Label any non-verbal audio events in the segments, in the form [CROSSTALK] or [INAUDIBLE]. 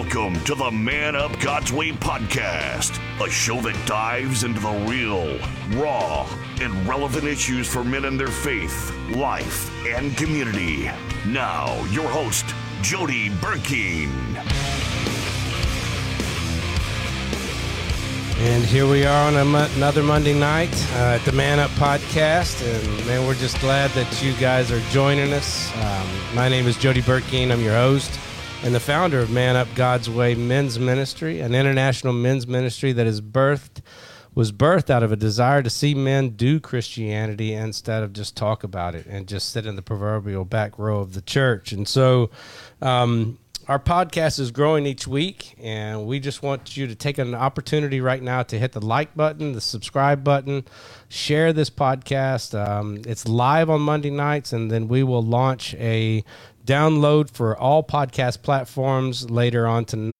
Welcome to the Man Up God's Way podcast, a show that dives into the real, raw, and relevant issues for men and their faith, life, and community. Now, your host, Jody Burkeen. And here we are on another Monday night uh, at the Man Up Podcast. And man, we're just glad that you guys are joining us. Um, my name is Jody Burkeen. I'm your host and the founder of Man Up God's Way Men's Ministry, an international men's ministry that is birthed was birthed out of a desire to see men do Christianity instead of just talk about it and just sit in the proverbial back row of the church. And so, um, our podcast is growing each week, and we just want you to take an opportunity right now to hit the like button, the subscribe button, share this podcast. Um, it's live on Monday nights, and then we will launch a download for all podcast platforms later on to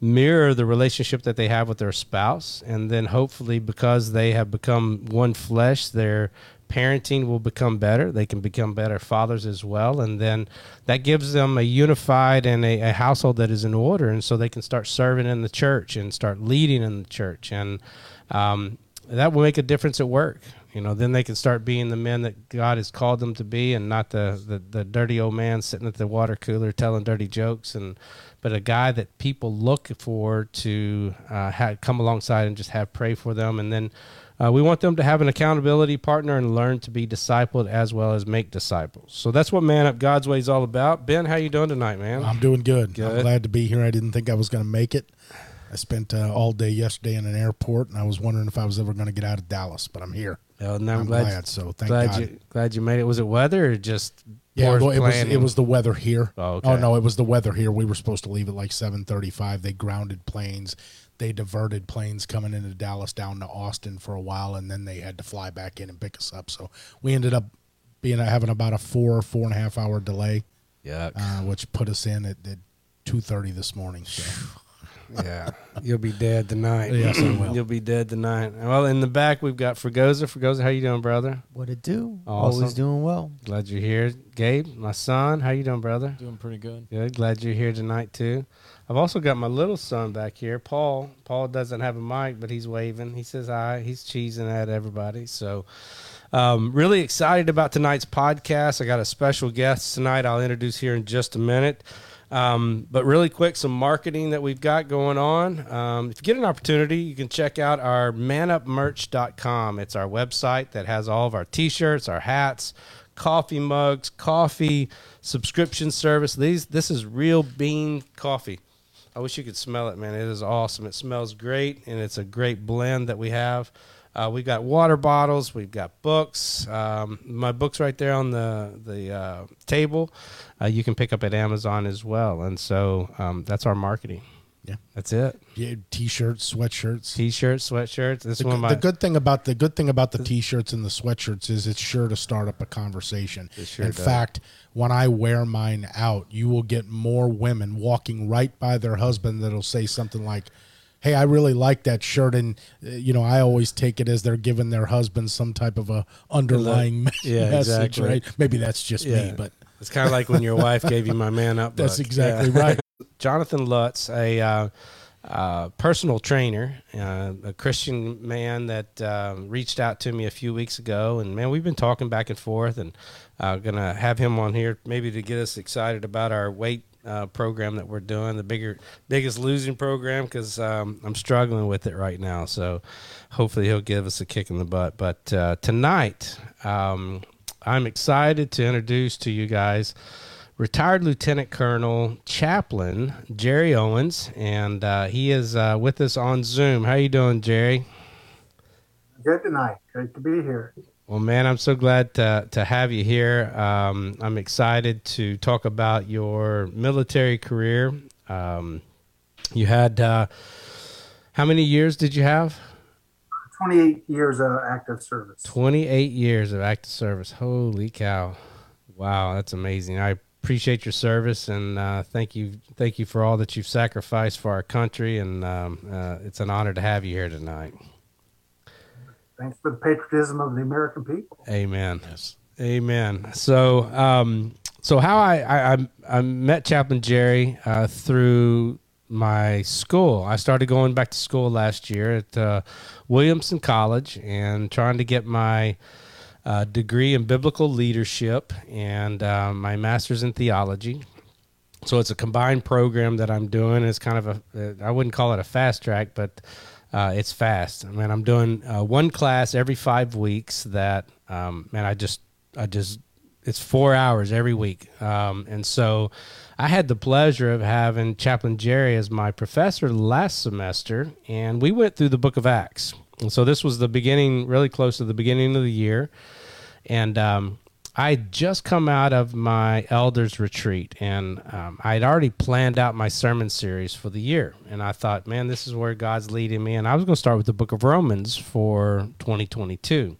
mirror the relationship that they have with their spouse. And then hopefully, because they have become one flesh, their parenting will become better. They can become better fathers as well. And then that gives them a unified and a, a household that is in order. And so they can start serving in the church and start leading in the church. And um, that will make a difference at work. You know, then they can start being the men that God has called them to be, and not the, the, the dirty old man sitting at the water cooler telling dirty jokes, and but a guy that people look for to uh, have, come alongside and just have pray for them, and then uh, we want them to have an accountability partner and learn to be discipled as well as make disciples. So that's what Man Up God's Way is all about. Ben, how you doing tonight, man? I'm doing good. good. I'm glad to be here. I didn't think I was going to make it. I spent uh, all day yesterday in an airport, and I was wondering if I was ever going to get out of Dallas, but I'm here. Oh, I'm, I'm glad, glad, So thank glad God. you glad you made it. Was it weather or just yeah? Well, it was it was the weather here. Oh, okay. oh no, it was the weather here. We were supposed to leave at like 7:35. They grounded planes. They diverted planes coming into Dallas down to Austin for a while, and then they had to fly back in and pick us up. So we ended up being having about a four four and a half hour delay. Yeah, uh, which put us in at, at two thirty this morning. So. [SIGHS] [LAUGHS] yeah, you'll be dead tonight. Yes, I [CLEARS THROAT] will. You'll be dead tonight. Well, in the back we've got Fregosa. Fregosa, how you doing, brother? What it do? Awesome. Always doing well. Glad you're here, Gabe. My son, how you doing, brother? Doing pretty good. Good. Glad you're here tonight too. I've also got my little son back here, Paul. Paul doesn't have a mic, but he's waving. He says hi. He's cheesing at everybody. So. Um, really excited about tonight's podcast. I got a special guest tonight. I'll introduce here in just a minute. Um, but really quick, some marketing that we've got going on. Um, if you get an opportunity, you can check out our manupmerch.com. It's our website that has all of our t-shirts, our hats, coffee mugs, coffee subscription service. These this is real bean coffee. I wish you could smell it, man. It is awesome. It smells great, and it's a great blend that we have. Uh, we've got water bottles. We've got books. Um, my book's right there on the the uh, table. Uh, you can pick up at Amazon as well. And so um, that's our marketing. Yeah, that's it. Yeah, t-shirts, sweatshirts, t-shirts, sweatshirts. This the, one. My, the good thing about the good thing about the t-shirts and the sweatshirts is it's sure to start up a conversation. Sure In does. fact, when I wear mine out, you will get more women walking right by their husband that'll say something like hey, I really like that shirt, and uh, you know, I always take it as they're giving their husband some type of a underlying yeah, message, exactly. right? Maybe that's just yeah. me, but it's kind of like when your wife gave you my man up. [LAUGHS] That's book. exactly yeah. right. [LAUGHS] Jonathan Lutz, a uh, uh, personal trainer, uh, a Christian man that um, reached out to me a few weeks ago, and man, we've been talking back and forth, and uh, gonna have him on here maybe to get us excited about our weight uh, program that we're doing, the bigger, biggest losing program, because um, I'm struggling with it right now. So hopefully he'll give us a kick in the butt. But uh, tonight, um, I'm excited to introduce to you guys retired Lieutenant Colonel Chaplain Jerry Owens, and uh, he is uh, with us on Zoom. How you doing, Jerry? Good tonight. Great to be here. Well, man, I'm so glad to, to have you here. Um, I'm excited to talk about your military career. Um, you had, uh, how many years did you have? 28 years of active service. 28 years of active service. Holy cow. Wow, that's amazing. I appreciate your service and uh, thank you thank you for all that you've sacrificed for our country and um, uh, it's an honor to have you here tonight. Thanks for the patriotism of the American people. Amen. Yes. Amen. So, um, so how I, I, I met Chaplain Jerry uh, through my school. I started going back to school last year at uh, Williamson College and trying to get my uh, degree in biblical leadership and uh, my master's in theology. So it's a combined program that I'm doing. It's kind of a, I wouldn't call it a fast track, but uh, it's fast. I mean, I'm doing uh, one class every five weeks. That um, man, I just, I just, it's four hours every week, um, and so I had the pleasure of having Chaplain Jerry as my professor last semester, and we went through the Book of Acts. And so this was the beginning, really close to the beginning of the year, and um, I just come out of my elders retreat and um, I had already planned out my sermon series for the year. And I thought, man, this is where God's leading me. And I was going to start with the book of Romans for 2022.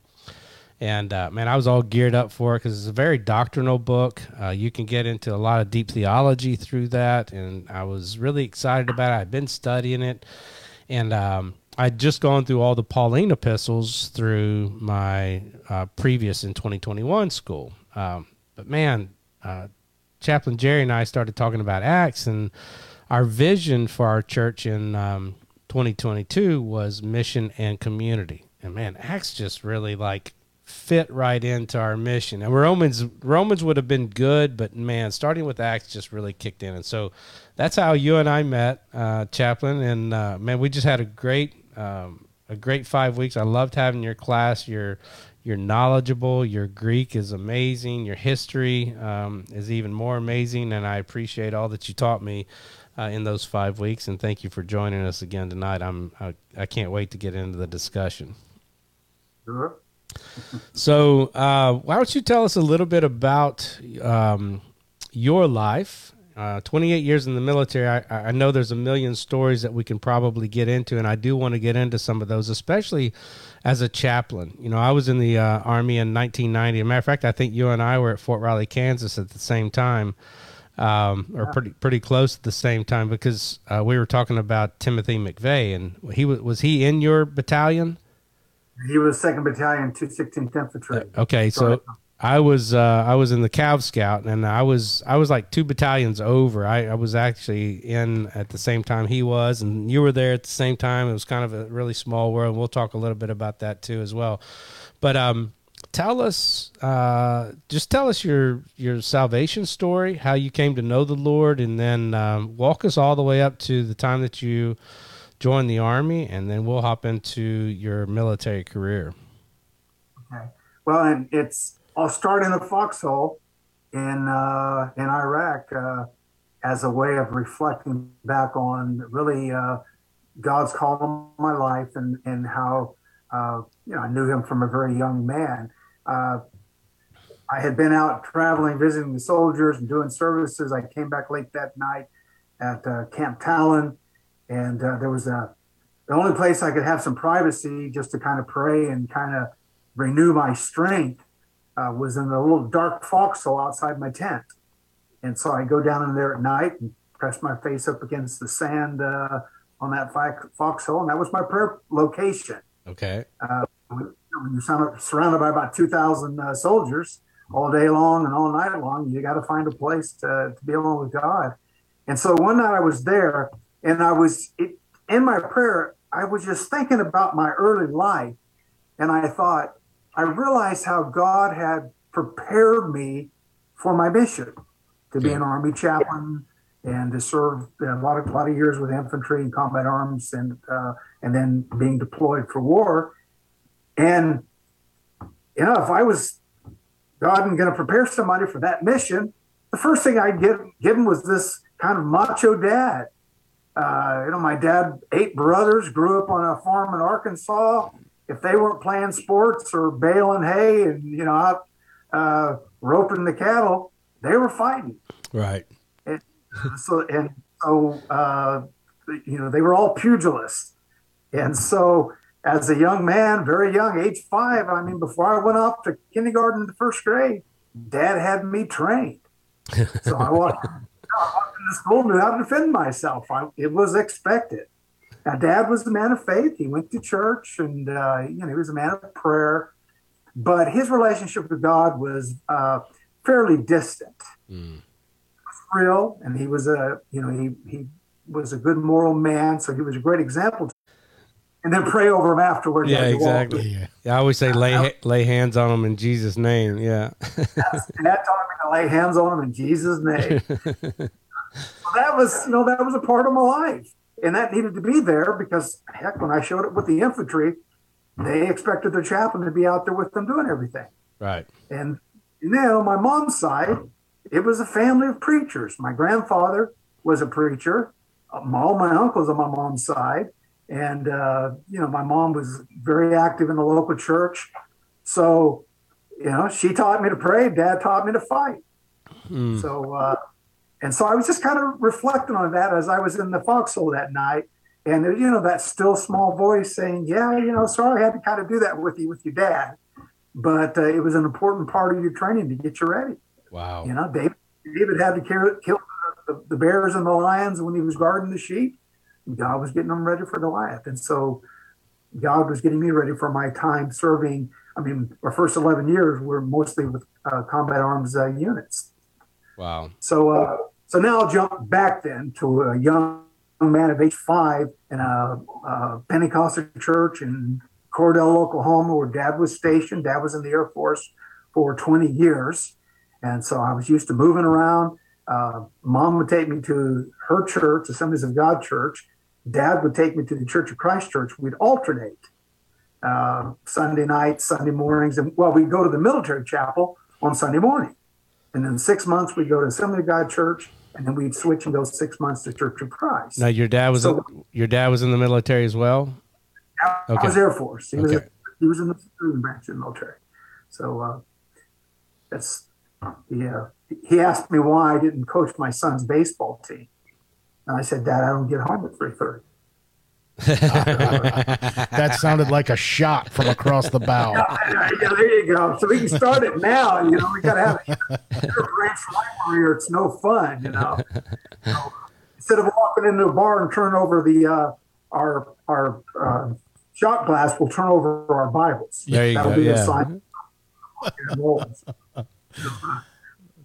And uh, man, I was all geared up for it because it's a very doctrinal book. Uh, you can get into a lot of deep theology through that. And I was really excited about it. I'd been studying it. And um, I'd just gone through all the Pauline epistles through my uh, previous in 2021 school. Um, but man, uh, Chaplain Jerry and I started talking about Acts, and our vision for our church in um, 2022 was mission and community. And man, Acts just really like fit right into our mission. And Romans Romans would have been good, but man, starting with Acts just really kicked in. And so that's how you and I met, uh, Chaplain. And uh, man, we just had a great um, a great five weeks. I loved having your class. You're you're knowledgeable. Your Greek is amazing. Your history um, is even more amazing, and I appreciate all that you taught me uh, in those five weeks. And thank you for joining us again tonight. I'm I, I can't wait to get into the discussion. Sure. [LAUGHS] so, uh, why don't you tell us a little bit about um, your life uh, 28 years in the military, I, I know there's a million stories that we can probably get into, and I do want to get into some of those, especially as a chaplain. You know, I was in the uh, Army in 1990. As a matter of fact, I think you and I were at Fort Riley, Kansas at the same time, um, or pretty pretty close at the same time, because uh, we were talking about Timothy McVeigh, and he was was he in your battalion? He was Second Battalion, 216th Infantry. Okay, so I was uh, I was in the Cav Scout, and I was I was like two battalions over. I, I was actually in at the same time he was, and you were there at the same time. It was kind of a really small world. We'll talk a little bit about that too as well. But um, tell us, uh, just tell us your your salvation story, how you came to know the Lord, and then um, walk us all the way up to the time that you joined the army, and then we'll hop into your military career. Okay. Well, and it's I'll start in a foxhole in uh, in Iraq uh, as a way of reflecting back on really uh, God's call on my life and and how uh, you know I knew Him from a very young man. Uh, I had been out traveling, visiting the soldiers and doing services. I came back late that night at uh, Camp Talon, and there was a the only place I could have some privacy just to kind of pray and kind of renew my strength uh, was in a little dark foxhole outside my tent. And so I go down in there at night and press my face up against the sand uh, on that foxhole, and that was my prayer location. Okay. Uh, when you're surrounded by about 2,000 uh, soldiers all day long and all night long, you got to find a place to, to be alone with God. And so one night I was there, and I was it, in my prayer, I was just thinking about my early life, and I thought, I realized how God had prepared me for my mission to be an army chaplain and to serve a lot of lot of years with infantry and combat arms and uh, and then being deployed for war. And you know, if I was God and going to prepare somebody for that mission, the first thing I'd give give him was this kind of macho dad. Uh, you know, my dad, eight brothers, grew up on a farm in Arkansas if they weren't playing sports or baling hay and you know out uh, roping the cattle, they were fighting. Right. And so and so uh, you know they were all pugilists, and so as a young man, very young, age five, I mean, before I went off to kindergarten to first grade, Dad had me trained. So I walked, [LAUGHS] I walked into school, and knew how to defend myself. I, it was expected. Now, Dad was a man of faith. He went to church, and uh, you know he was a man of prayer. But his relationship with God was uh, fairly distant. Mm. real, and he was a you know he he was a good moral man, so he was a great example. And then pray over him afterwards. Yeah, as you walk. exactly. Yeah. I always say lay lay hands on him in Jesus' name. Yeah. And that taught me to lay hands on him in Jesus' name. [LAUGHS] Well, that was, you know, that was a part of my life, and that needed to be there because heck, when I showed up with the infantry, they expected their chaplain to be out there with them doing everything. right. And you know, my mom's side, it was a family of preachers. My grandfather was a preacher. All my uncles on my mom's side, and uh, you know, my mom was very active in the local church. So, you know, she taught me to pray. Dad taught me to fight. So, uh, and so I was just kind of reflecting on that as I was in the foxhole that night. And you know, that still small voice saying, "Yeah, you know, sorry, I had to kind of do that with you with your dad." but uh, it was an important part of your training to get you ready. Wow. You know, David, David had to kill, kill the, the bears and the lions when he was guarding the sheep. God was getting them ready for Goliath, and so God was getting me ready for my time serving. I mean, our first eleven years were mostly with uh, combat arms uh, units. Wow. So, uh, so now I'll jump back then to a young man of age five in a, a Pentecostal church in Cordell, Oklahoma, where Dad was stationed. Dad was in the Air Force for 20 years, and so I was used to moving around. Uh, Mom would take me to her church, Assemblies of God Church. Dad would take me to the Church of Christ Church. We'd alternate uh, Sunday nights, Sunday mornings, and well, we'd go to the military chapel on Sunday morning. And then six months we'd go to Assembly of God Church, and then we'd switch and go six months to Church of Christ. Now your dad was So- your dad was in the military as well. I Okay. was Air Force. He was he was in the branch of the military. So uh, that's yeah. He asked me why I didn't coach my son's baseball team, and I said, "Dad, I don't get home at three thirty. [LAUGHS] That sounded like a shot from across the bow. [LAUGHS] yeah, there you go. So we can start it now. You know, we got to have a branch rivalry, or it's no fun. You know, So, instead of walking into a bar and turn over the uh, our our uh, shot glass, we'll turn over our Bibles. There you That'll go, be yeah. the sign.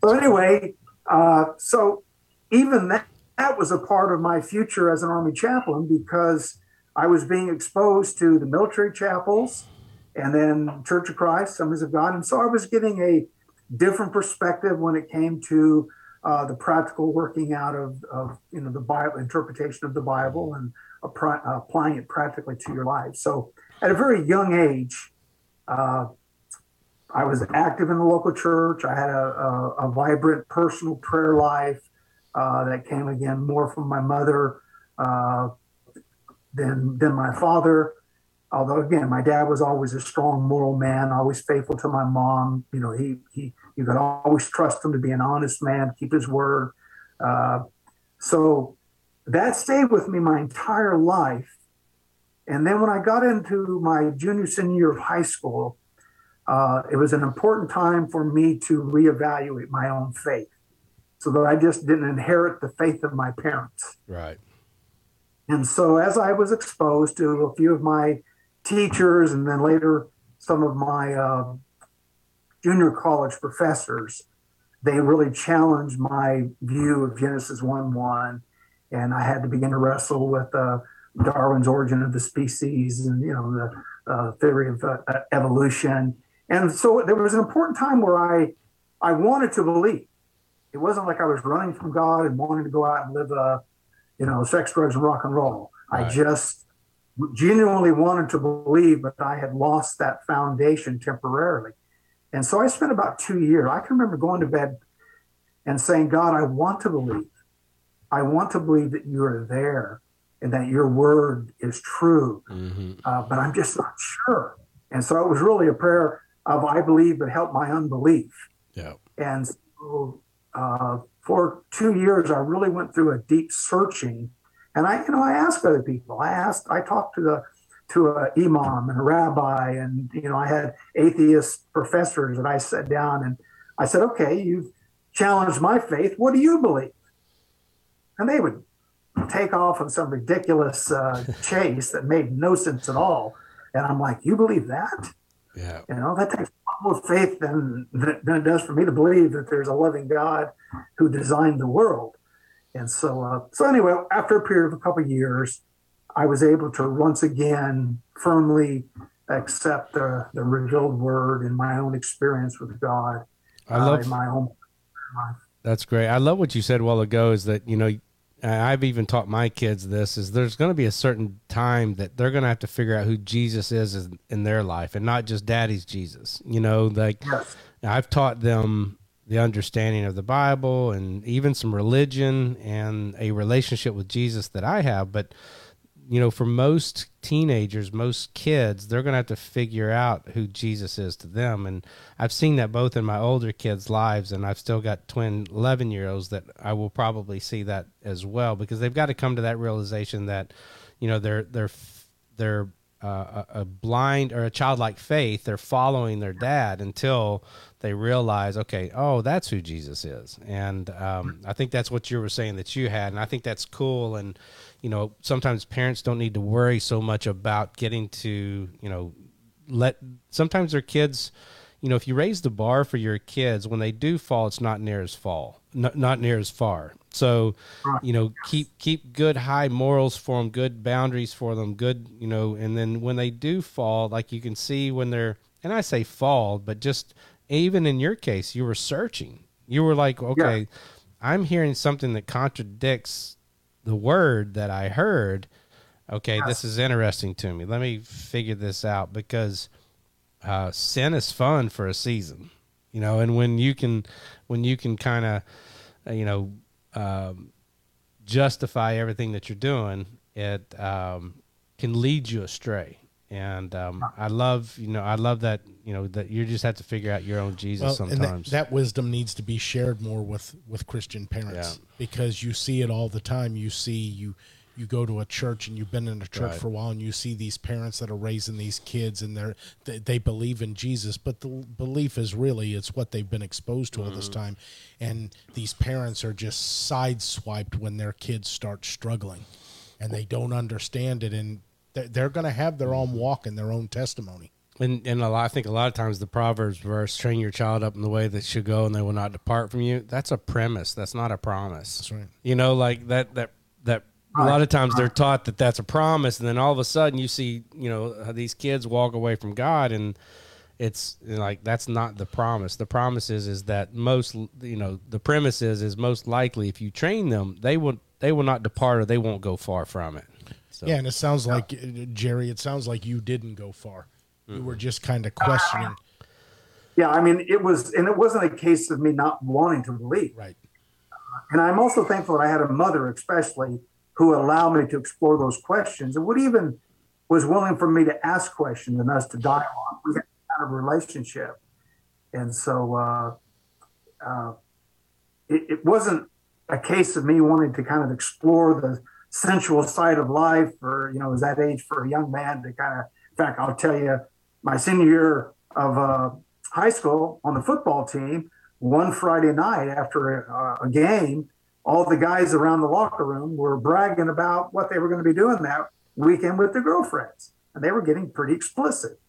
so anyway, uh, so even that that was a part of my future as an army chaplain because I was being exposed to the military chapels and then Church of Christ, Assemblies of God, and so I was getting a different perspective when it came to uh, the practical working out of, of you know the Bible interpretation of the Bible and applying it practically to your life. So at a very young age, uh, I was active in the local church. I had a, a, a vibrant personal prayer life that came again more from my mother uh, than than my father. Although again, my dad was always a strong moral man, always faithful to my mom. You know, he he you could always trust him to be an honest man, keep his word. Uh, so that stayed with me my entire life. And then when I got into my junior senior year of high school, uh, it was an important time for me to reevaluate my own faith so that I just didn't inherit the faith of my parents. Right. And so, as I was exposed to a few of my teachers and then later some of my uh, junior college professors, they really challenged my view of Genesis 1 1. And I had to begin to wrestle with uh, Darwin's origin of the species and, you know, the uh, theory of uh, evolution. And so there was an important time where I, I wanted to believe. It wasn't like I was running from God and wanting to go out and live a, you know, sex, drugs, and rock and roll. I just genuinely wanted to believe, but I had lost that foundation temporarily. And so I spent about two years. I can remember going to bed and saying, God, I want to believe. I want to believe that you are there and that your word is true, hmm uh, but I'm just not sure. And so it was really a prayer of I believe, but help my unbelief. Yeah. And so, uh, for two years, I really went through a deep searching. And I, you know, I asked other people. I asked, I talked to the to a imam and a rabbi, and you know, I had atheist professors that I sat down and I said, "Okay, you've challenged my faith. What do you believe?" And they would take off on some ridiculous uh, chase that made no sense at all. And I'm like, "You believe that?" Yeah. You know, that takes more faith than, than it does for me to believe that there's a loving God who designed the world. And so, uh, so anyway, after a period of a couple of years, I was able to once again firmly accept the, the revealed word in my own experience with God. I love uh, my own life. That's great. I love what you said a while ago. Is that you know I've even taught my kids this is there's going to be a certain time that they're going to have to figure out who Jesus is in their life and not just daddy's Jesus. You know, like Yes. I've taught them the understanding of the Bible and even some religion and a relationship with Jesus that I have, but you know, for most teenagers, most kids, they're going to have to figure out who Jesus is to them. And I've seen that both in my older kids' lives, and I've still got twin 11 year olds that I will probably see that as well because they've got to come to that realization that, you know, they're, they're, they're, uh, a, blind or a childlike faith, they're following their dad until they realize, okay, oh, that's who Jesus is. And um, I think that's what you were saying that you had, and I think that's cool. And you know, sometimes parents don't need to worry so much about getting to, you know, let sometimes their kids, you know, if you raise the bar for your kids, when they do fall, it's not near as fall, not, not near as far. So, you know, keep keep good high morals for them, good boundaries for them, good, you know, and then when they do fall, like you can see when they're, and I say fall, but just even in your case, you were searching. You were like, okay, yeah. I'm hearing something that contradicts the word that I heard, okay, this is interesting to me. Let me figure this out because uh, sin is fun for a season, you know, and when you can, when you can kind of, uh, you know, um, justify everything that you're doing, it um, can lead you astray. And um, I love, you know, I love that, you know, that you just have to figure out your own Jesus well, sometimes. That, that, wisdom needs to be shared more with with Christian parents yeah. because you see it all the time. You see you you go to a church and you've been in a church right. for a while and you see these parents that are raising these kids and they're they, they believe in Jesus but the belief is really it's what they've been exposed to mm-hmm. all this mm-hmm. time and these parents are just sideswiped when their kids start struggling and they don't understand it and they're, going to have their own walk and their own testimony. And and a lot, I think a lot of times the Proverbs verse, "Train your child up in the way that should go, and they will not depart from you." That's a premise. That's not a promise. That's right. You know, like that that that. A lot of times they're taught that that's a promise, and then all of a sudden you see, you know, uh, these kids walk away from God, and it's like that's not the promise. The promise is is that most, you know, the premise is is most likely if you train them, they will they will not depart or they won't go far from it. So. Yeah, and it sounds like uh, Jerry. It sounds like you didn't go far. Mm-hmm. You were just kind of questioning. Yeah, I mean, it was, and it wasn't a case of me not wanting to believe. Right. And I'm also thankful that I had a mother, especially, who allowed me to explore those questions and would even was willing for me to ask questions and us to dialogue. We had kind of relationship, and so uh, uh, it, it wasn't a case of me wanting to kind of explore the sensual side of life or you know is that age for a young man to kind of in fact i'll tell you my senior year of uh, high school on the football team one friday night after a, a, game all the guys around the locker room were bragging about what they were going to be doing that weekend with their girlfriends and they were getting pretty explicit.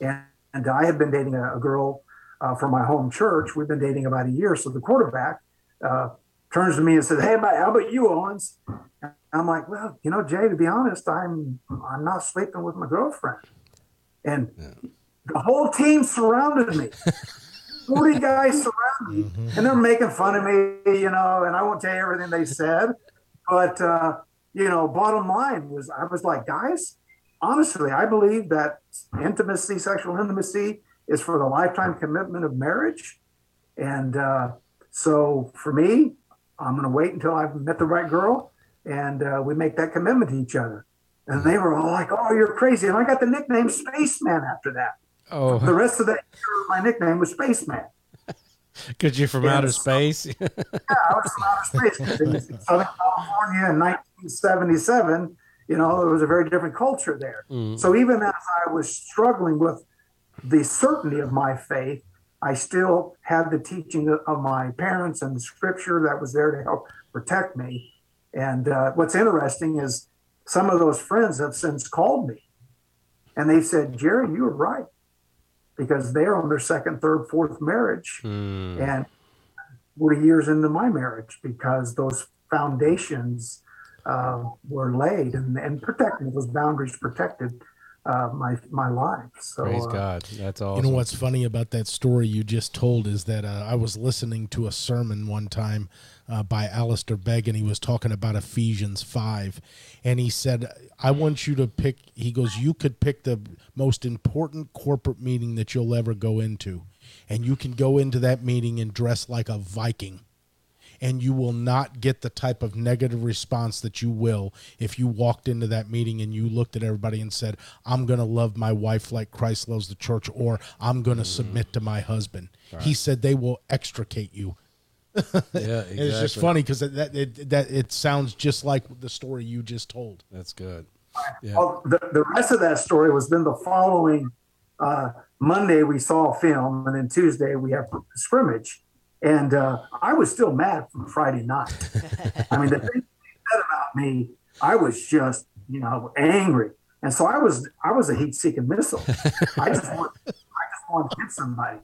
And, and i had been dating a, a girl uh, from my home church. We've been dating about a year so the quarterback uh, turns to me and says hey how about you owens I'm like, well, you know, Jay, to be honest, I'm I'm not sleeping with my girlfriend. And yeah. the whole team surrounded me. 40 [LAUGHS] guys surrounded me. Mm-hmm. And they're making fun of me, you know, and I won't tell you everything they said. But uh, you know, bottom line was I was like, guys, honestly, I believe that intimacy, sexual intimacy, is for the lifetime commitment of marriage. And uh, so for me, I'm going to wait until I've met the right girl and uh, we make that commitment to each other. And they were all like, "Oh, you're crazy!" And I got the nickname Spaceman after that. Oh, the rest of that year, my nickname was Spaceman. [LAUGHS] Because you're from and outer so, space. [LAUGHS] yeah, I was from outer space. [LAUGHS] In Southern California in 1977, you know, there was a very different culture there. Mm. So even as I was struggling with the certainty of my faith, I still had the teaching of my parents and the scripture that was there to help protect me. And uh, what's interesting is some of those friends have since called me and they said, Jerry, you were right because they're on their second, third, fourth marriage. Mm. And 40 years into my marriage because those foundations uh, were laid and, and protected, those boundaries protected uh, my my life. So Praise uh, God. That's awesome. You know what's funny about that story you just told is that uh, I was listening to a sermon one time uh, by Alistair Begg, and he was talking about Ephesians 5. And he said, I want you to pick, he goes, you could pick the most important corporate meeting that you'll ever go into. And you can go into that meeting and dress like a Viking and you will not get the type of negative response that you will if you walked into that meeting and you looked at everybody and said, I'm going to love my wife like Christ loves the church, or I'm going to mm. submit to my husband. Right. He said they will extricate you. [LAUGHS] yeah, exactly. it's just funny because that it, that it sounds just like the story you just told. That's good. Yeah. Well, the, the rest of that story was then the following uh, Monday we saw a film, and then Tuesday we have scrimmage. And uh, I was still mad from Friday night. [LAUGHS] I mean, the thing said about me, I was just, you know, angry. And so I was, I was a heat-seeking missile. [LAUGHS] I just want, I just want to hit somebody.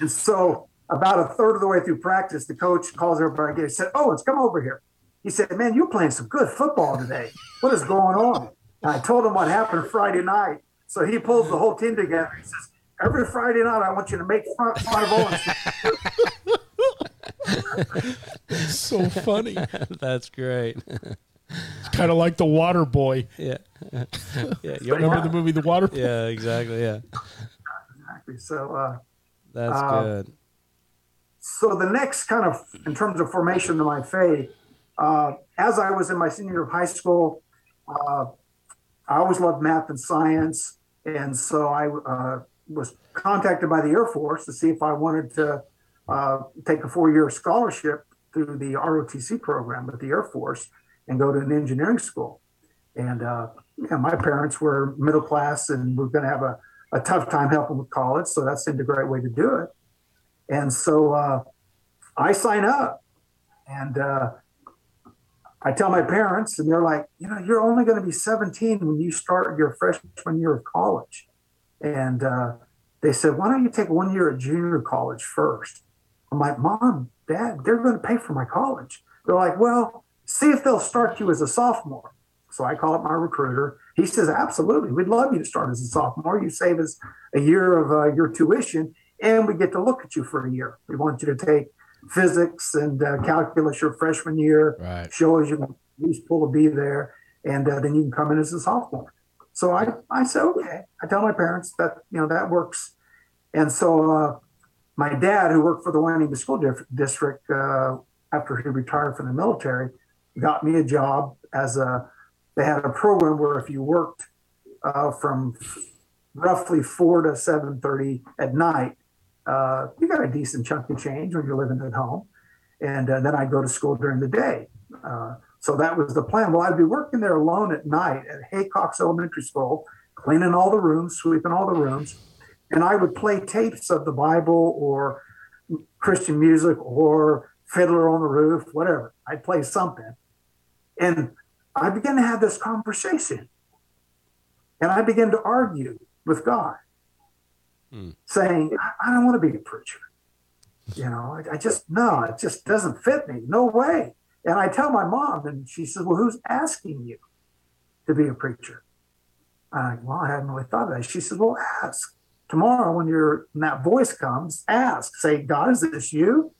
And so about a third of the way through practice, the coach calls everybody. He said, "Oh, let's come over here." He said, "Man, you're playing some good football today. What is going on?" And I told him what happened Friday night. So he pulls the whole team together. He says, "Every Friday night, I want you to make five Owens." [LAUGHS] so funny. [LAUGHS] That's great. It's kind of like the Water Boy. Yeah. [LAUGHS] yeah. You remember the movie The Water Boy? Yeah, exactly. Yeah. Exactly. So uh, that's uh, good. So the next kind of, in terms of formation of my faith, uh, as I was in my senior year of high school, uh, I always loved math and science, and so I uh, was contacted by the Air Force to see if I wanted to uh, take a four-year scholarship through the ROTC program at the Air Force and go to an engineering school. And uh, yeah, my parents were middle class and we're going to have a, a tough time helping with college, so that seemed a great way to do it. And so uh, I sign up, and uh, I tell my parents, and they're like, you know, you're only going to be 17 when you start your freshman year of college. And uh, they said, why don't you take one year at junior college first? I'm like, Mom, Dad, they're going to pay for my college. They're like, Well, see if they'll start you as a sophomore. So I call up my recruiter. He says, Absolutely. We'd love you to start as a sophomore. You save us a year of uh, your tuition, and we get to look at you for a year. We want you to take physics and uh, calculus your freshman year, right. show us you can at least pull a B there, and uh, then you can come in as a sophomore. So I, I said, okay. I tell my parents that, you know, that works. And so uh, my dad, who worked for the Wyoming School District uh, after he retired from the military, got me a job as a. They had a program where if you worked uh, from roughly four to seven thirty at night, uh, you got a decent chunk of change when you're living at home, and uh, then I'd go to school during the day. Uh, so that was the plan. Well, I'd be working there alone at night at Haycox Elementary School, cleaning all the rooms, sweeping all the rooms and I would play tapes of the Bible or Christian music or Fiddler on the Roof, whatever. I'd play something. And I began to have this conversation. And I began to argue with God, mm. saying, I, I don't want to be a preacher. You know, I, I just, no, it just doesn't fit me. No way. And I tell my mom, and she says, Well, who's asking you to be a preacher? I'm like, Well, I hadn't really thought of that. She says, Well, ask tomorrow when your when that voice comes, ask, say, God, is this you?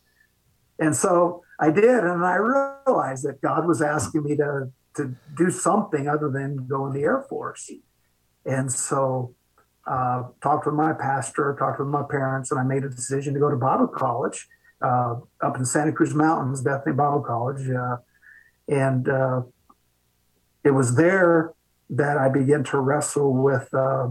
And so I did, and I realized that God was asking me to to do something other than go in the Air Force. And so uh, talked with my pastor, talked with my parents, and I made a decision to go to Bible college uh, up in Santa Cruz Mountains, Bethany Bible College. Uh, and uh, it was there that I began to wrestle with uh,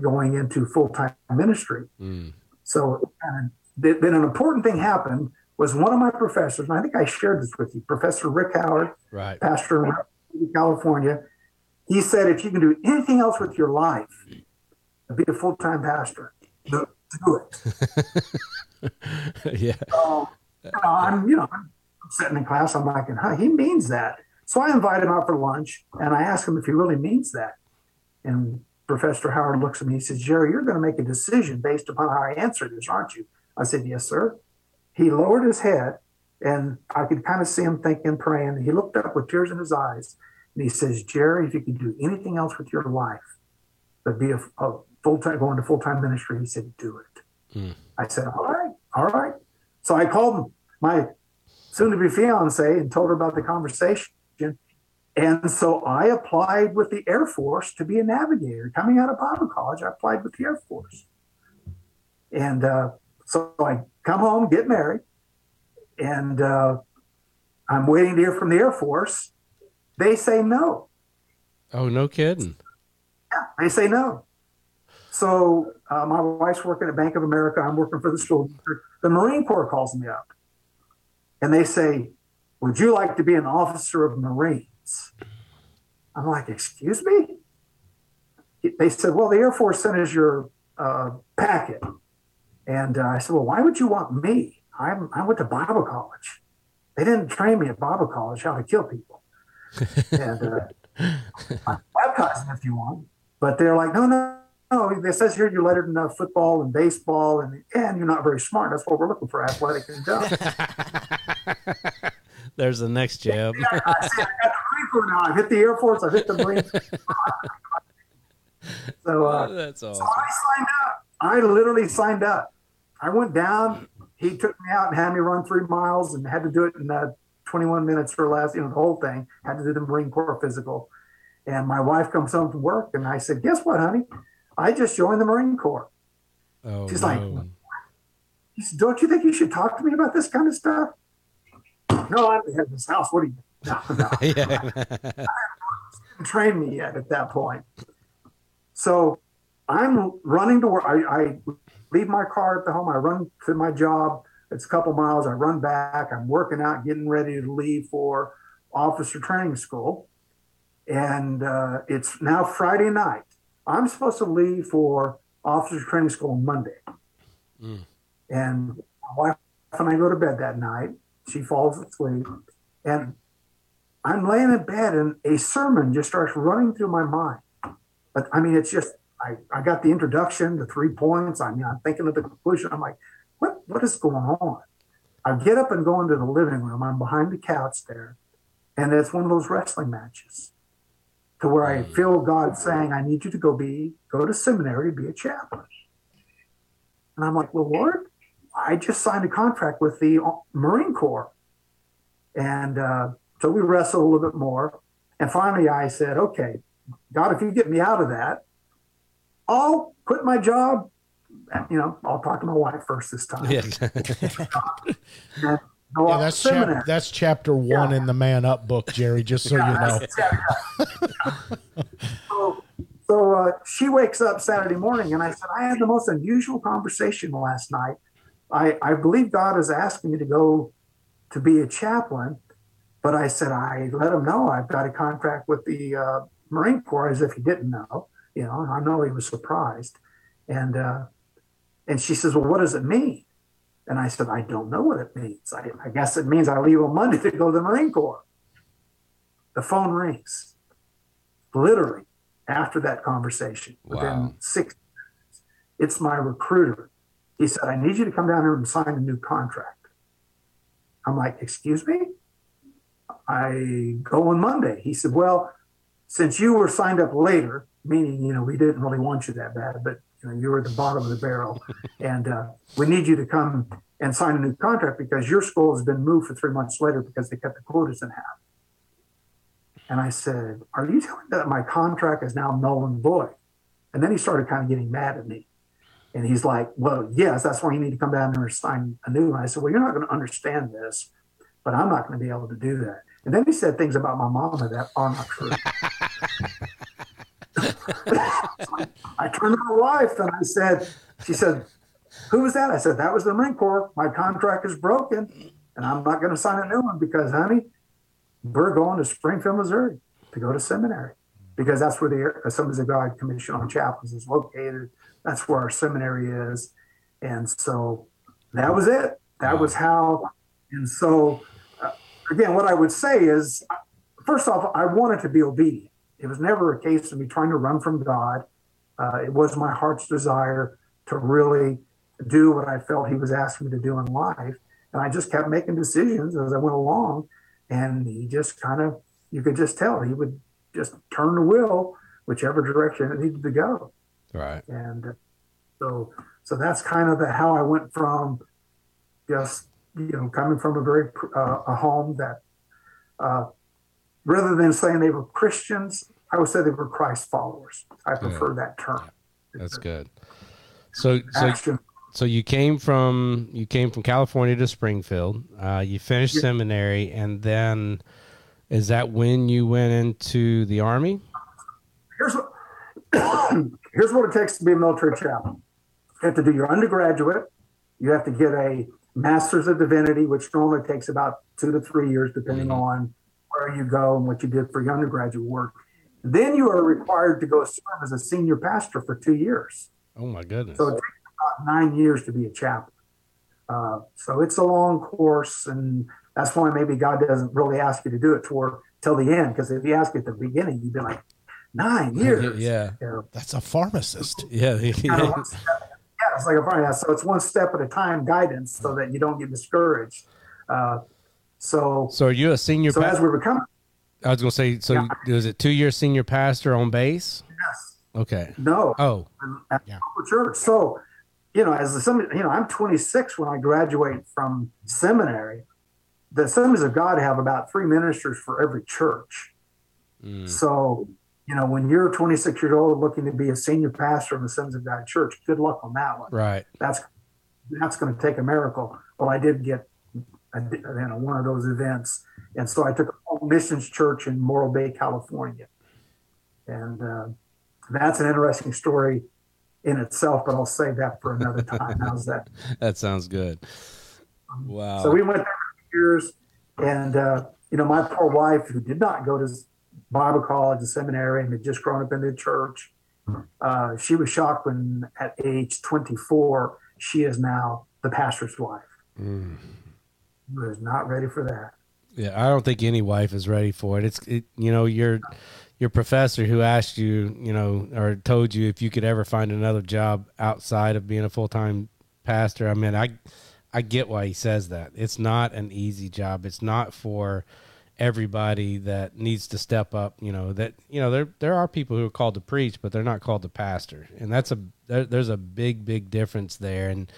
going into full time ministry. Mm. So uh, then an important thing happened was one of my professors, and I think I shared this with you, Professor Rick Howard, right. pastor in California. He said, if you can do anything else with your life, be a full time pastor. Do, do it. [LAUGHS] yeah. So, you know, I'm, you know, I'm sitting in class. I'm like, huh, he means that. So I invite him out for lunch, and I ask him if he really means that. And Professor Howard looks at me. He says, Jerry, you're going to make a decision based upon how I answer this, aren't you? I said, Yes, sir. He lowered his head And I could kind of see him thinking, praying. He looked up with tears in his eyes and he says, Jerry, if you could do anything else with your life, but be a, a full time, going to full time ministry, he said, do it. Mm. I said, all right, all right. So I called my soon to be fiance and told her about the conversation. And so I applied with the Air Force to be a navigator. Coming out of Bible college, I applied with the Air Force. And uh, so I come home, get married, and uh, I'm waiting to hear from the Air Force. They say no. Oh, no kidding. Yeah, they say no. So uh, my wife's working at Bank of America. I'm working for the school. The Marine Corps calls me up, and they say, "Would you like to be an officer of Marines?" I'm like, "Excuse me." They said, "Well, the Air Force sent us your uh, packet," and uh, I said, "Well, why would you want me?" I'm, I went to Bible college. They didn't train me at Bible college how to kill people. and uh, [LAUGHS] I'm baptizing if you want. But they're like, no, no, no. It says here you're lettered in uh, football and baseball, and and you're not very smart. That's what we're looking for, athletic and dumb. [LAUGHS] There's the next jab. yeah, I, see, I got the Marine now. I've hit the Air Force. I've hit the Marines. [LAUGHS] so, uh, oh, that's awesome. So I signed up. I literally signed up. I went down he took me out and had me run three miles and had to do it in uh, 21 minutes or less, you know, the whole thing. Had to do the Marine Corps physical. And my wife comes home from work and I said, Guess what, honey? I just joined the Marine Corps. Oh, She's no. like, he said, Don't you think you should talk to me about this kind of stuff? No, I'm the head of this house. What are you? No, no. [LAUGHS] yeah. [LAUGHS] train me yet at that point. So I'm running to work. I, I leave my car at the home. I run to my job. It's a couple miles. I run back. I'm working out, getting ready to leave for officer training school. And uh, it's now Friday night. I'm supposed to leave for officer training school Monday. Mm. And my wife and I go to bed that night. She falls asleep. And I'm laying in bed and a sermon just starts running through my mind. But I mean, it's just I, I got the introduction, the three points. I mean, I'm thinking of the conclusion. I'm like, what what is going on? I get up and go into the living room. I'm behind the couch there, and it's one of those wrestling matches, to where I mm. feel God saying, "I need you to go be go to seminary, be a chaplain." And I'm like, "Well, Lord, I just signed a contract with the Marine Corps," and uh, so we wrestled a little bit more, and finally I said, "Okay, God, if you get me out of that." I'll quit my job. You know, I'll talk to my wife first this time. Yeah, [LAUGHS] yeah that's, chap- that's chapter one yeah. in the Man Up book, Jerry, just so yeah, you know. so so uh, she wakes up Saturday morning, and I said, I had the most unusual conversation last night. I, I believe God is asking me to go to be a chaplain, but I said, I let him know I've got a contract with the uh, Marine Corps as if he didn't know. You know, I know he was surprised. And uh, and she says, Well, what does it mean? And I said, I don't know what it means. I, I guess it means I leave on Monday to go to the Marine Corps. The phone rings. Literally after that conversation, wow. within six minutes, it's my recruiter. He said, I need you to come down here and sign a new contract. I'm like, excuse me? I go on Monday. He said, Well, since you were signed up later, meaning, you know, we didn't really want you that bad, but you, know, you were at the bottom of the barrel. [LAUGHS] and uh, we need you to come and sign a new contract because your school has been moved for three months later because they cut the quotas in half. And I said, Are you telling me that my contract is now null and void? And then he started kind of getting mad at me. And he's like, Well, yes, that's why you need to come down there and sign a new one. I said, Well, you're not going to understand this, but I'm not going to be able to do that. And then he said things about my mama that are not true. [LAUGHS] I turned to my wife and I said, she said, who was that? I said, that was the Marine Corps. My contract is broken and I'm not going to sign a new one because, honey, we're going to Springfield, Missouri to go to seminary because that's where the Assemblies of God Commission on Chaplains is located. That's where our seminary is. And so that was it. That was how. And so, uh, again, what I would say is, first off, I wanted to be obedient. It was never a case of me trying to run from God. Uh, it was my heart's desire to really do what I felt He was asking me to do in life. And I just kept making decisions as I went along. And he just kind of, you could just tell he would just turn the wheel whichever direction it needed to go. Right. And so, so that's kind of the, how I went from just, you know, coming from a very, uh, a home that, uh, rather than saying they were Christians, I would say they were Christ followers. I prefer that term. That's good. So, so, so you came from you came from California to Springfield. Uh, you finished Yeah. seminary, and then is that when you went into the army? here's what [COUGHS] here's what it takes to be a military chaplain. You have to do your undergraduate. You have to get a master's of divinity, which normally takes about two to three years, depending Mhm. on where you go and what you did for your undergraduate work. Then you are required to go serve as a senior pastor for two years. Oh my goodness! So it takes about nine years to be a chaplain. Uh, so it's a long course, and that's why maybe God doesn't really ask you to do it for till the end. Because if He asked you at the beginning, you'd be like, nine [LAUGHS] years. yeah, You know, That's a pharmacist. yeah, [LAUGHS] kind of yeah. one step- it's like a fire. So it's one step at a time guidance, so that you don't get discouraged. Uh, so, So are you a senior? so pa- as we become, I was gonna say. So Yeah. was it two year senior pastor on base? yes, Okay. no, Oh, at Yeah. church. So, you know, as the some, you know, I'm 26 when I graduate from seminary. The Assemblies of God have about three ministers for every church. mm, So, you know, when you're 26 years old looking to be a senior pastor of the Sons of God Church, good luck on that one. right. That's that's going to take a miracle. Well, I did get a, you know, one of those events, and so I took a missions church in Morro Bay, California, and uh, that's an interesting story in itself. But I'll save that for another time. How's that? [LAUGHS] That sounds good. Wow. So we went there for years, and uh, you know, my poor wife, who did not go to Bible college and seminary and had just grown up in the church, uh, she was shocked when, at age 24, she is now the pastor's wife. Mm. Was not ready for that. Yeah, I don't think any wife is ready for it. It's it, you know your your professor who asked you, you know, or told you if you could ever find another job outside of being a full time pastor. I mean, I I get why he says that. It's not an easy job. It's not for everybody that needs to step up. You know that you know there there are people who are called to preach, but they're not called to pastor, and that's a there, there's a big big difference there. And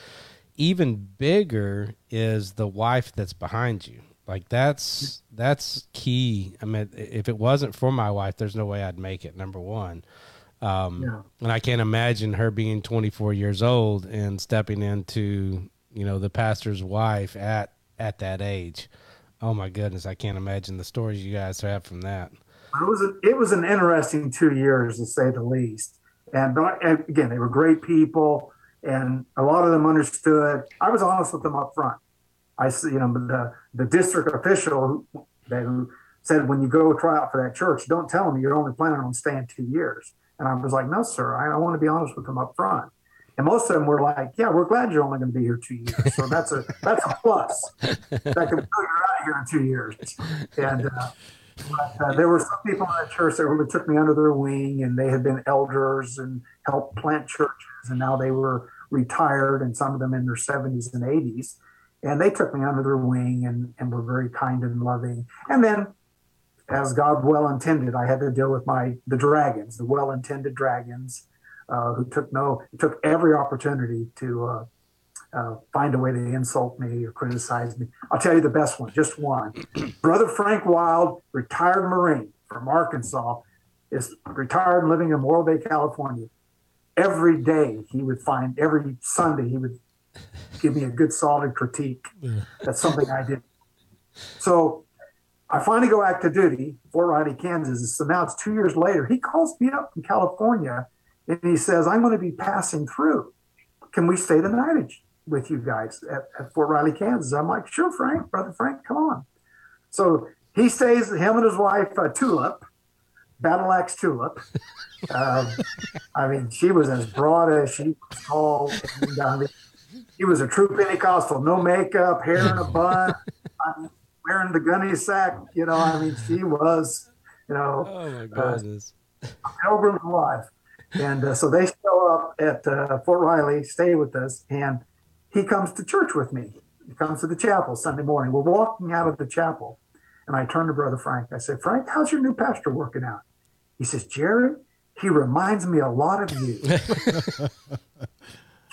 even bigger is the wife that's behind you. Like that's that's key. I mean, if it wasn't for my wife, there's no way I'd make it. Number one, um, Yeah. and I can't imagine her being 24 years old and stepping into you know the pastor's wife at at that age. Oh my goodness, I can't imagine the stories you guys have from that. It was a, it was an interesting two years to say the least. And but again, they were great people, and a lot of them understood. I was honest with them up front. I s- you know the the district official who, who said when you go try out for that church, don't tell them you're only planning on staying two years. And I was like, no, sir, I, I want to be honest with them up front. And most of them were like, yeah, we're glad you're only going to be here two years. So that's a that's a plus. That can here in two years. And uh, but, uh, there were some people in the church that really took me under their wing, and they had been elders and helped plant churches, and now they were retired, and some of them in their 70s and 80s. And they took me under their wing and, and were very kind and loving. And then, as God well intended, I had to deal with my the dragons, the well intended dragons, uh, who took no took every opportunity to uh, find a way to insult me or criticize me. I'll tell you the best one, just one. [CLEARS THROAT] Brother Frank Wild, retired Marine from Arkansas, is retired and living in Morro Bay, California. Every day he would find, every Sunday he would give me a good solid critique. [LAUGHS] That's something I did. So I finally go back to duty, Fort Riley, Kansas. So now it's two years later. He calls me up from California and he says, I'm going to be passing through. Can we stay the night with you guys at, at Fort Riley, Kansas? I'm like, sure, Frank, brother Frank, come on. So he stays, him and his wife, uh, Tulip, Battle Axe Tulip. [LAUGHS] Um, I mean, she was as broad as she was tall. And, I mean, he was a true Pentecostal, no makeup, hair in a [LAUGHS] bun, I mean, wearing the gunny sack. You know, I mean, she was, you know, Oh my goodness. Pilgrim's Life. And uh, so they show up at uh, Fort Riley, stay with us, and he comes to church with me he comes to the chapel Sunday morning. We're walking out of the chapel, and I turn to Brother Frank. I say, Frank, how's your new pastor working out? He says, Jerry, he reminds me a lot of you. [LAUGHS]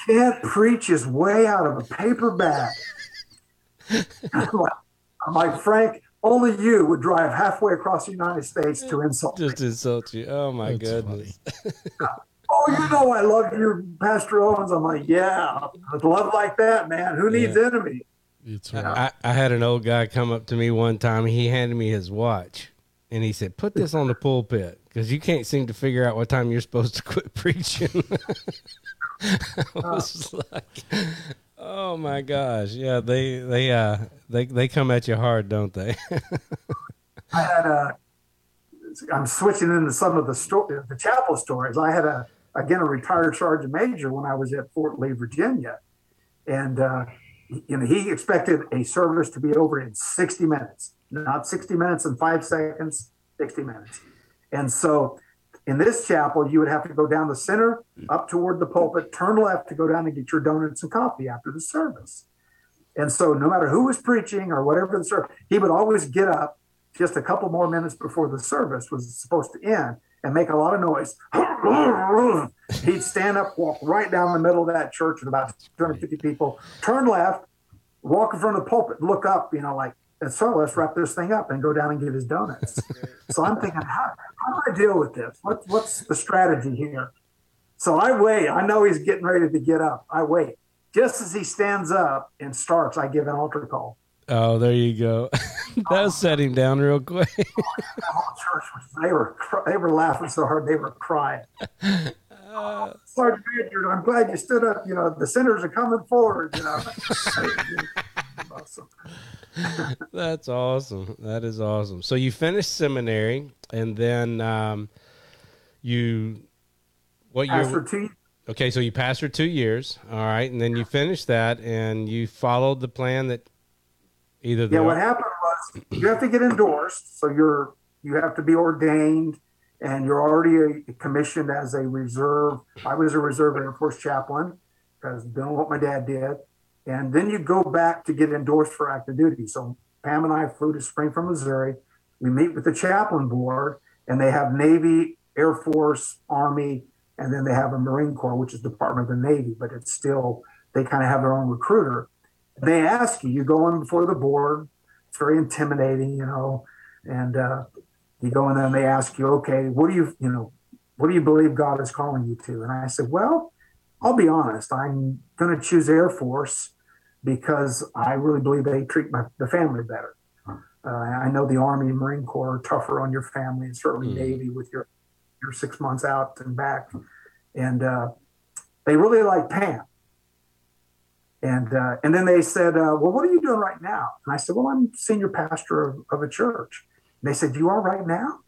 Can't preach his way out of a paper bag. I'm like, I'm like, Frank, only you would drive halfway across the United States to [LAUGHS] insult me. Just insult you. Oh my That's goodness. [LAUGHS] Oh, you know I love your Pastor Owens. I'm like, yeah, with love like that, man. Who needs enemy? It's right. I, I had an old guy come up to me one time. He handed me his watch, and he said, "Put this on the pulpit because you can't seem to figure out what time you're supposed to [LAUGHS] quit preaching." [LAUGHS] I was like, "Oh my gosh, yeah, they they uh they they come at you hard, don't they?" [LAUGHS] I had a. I'm switching into some of the sto- the chapel stories. I had a again a retired sergeant major when I was at Fort Lee, Virginia, and uh, you know he expected a service to be over in 60 minutes, not 60 minutes and five seconds, 60 minutes. And so, in this chapel, you would have to go down the center, up toward the pulpit, turn left to go down and get your donuts and coffee after the service. And so, no matter who was preaching or whatever the service, he would always get up just a couple more minutes before the service was supposed to end and make a lot of noise. [LAUGHS] He'd stand up, walk right down the middle of that church with about 250 people, turn left, walk in front of the pulpit, look up, you know, like, and so let's wrap this thing up and go down and get his donuts. [LAUGHS] so I'm thinking, how, how do I deal with this? What, what's the strategy here? So I wait. I know he's getting ready to get up. I wait. Just as he stands up and starts, I give an altar call. Oh, there you go. That'll set him down real quick. The whole church was they were they were laughing so hard they were crying. [LAUGHS] Sergeant Major, I'm glad you stood up. You know the sinners are coming forward. You know. [LAUGHS] That's awesome. That is awesome. So you finished seminary, and then um, you what year? After two, Okay, so you passed for two years, all right, and then you finished that, and you followed the plan that either the yeah. What happened was you have to get endorsed, so you're you have to be ordained, and you're already a, commissioned as a reserve. I was a reserve Air Force chaplain because doing what my dad did, and then you go back to get endorsed for active duty. So Pam and I flew to Springfield, Missouri. We meet with the chaplain board, and they have Navy, Air Force, Army, and then they have a Marine Corps, which is Department of the Navy, but it's still they kind of have their own recruiter. They ask you, you go in before the board. It's very intimidating, you know, and uh, you go in there and they ask you, okay, what do you, you know, what do you believe God is calling you to? And I said, well, I'll be honest, I'm going to choose Air Force because I really believe they treat my, the family better. Uh, I know the Army and Marine Corps are tougher on your family, and certainly Mm. Navy with your your six months out and back, and uh, they really like Pam. And uh, and then they said, uh, "Well, what are you doing right now?" And I said, "Well, I'm senior pastor of, of a church." And they said, "You are right now?"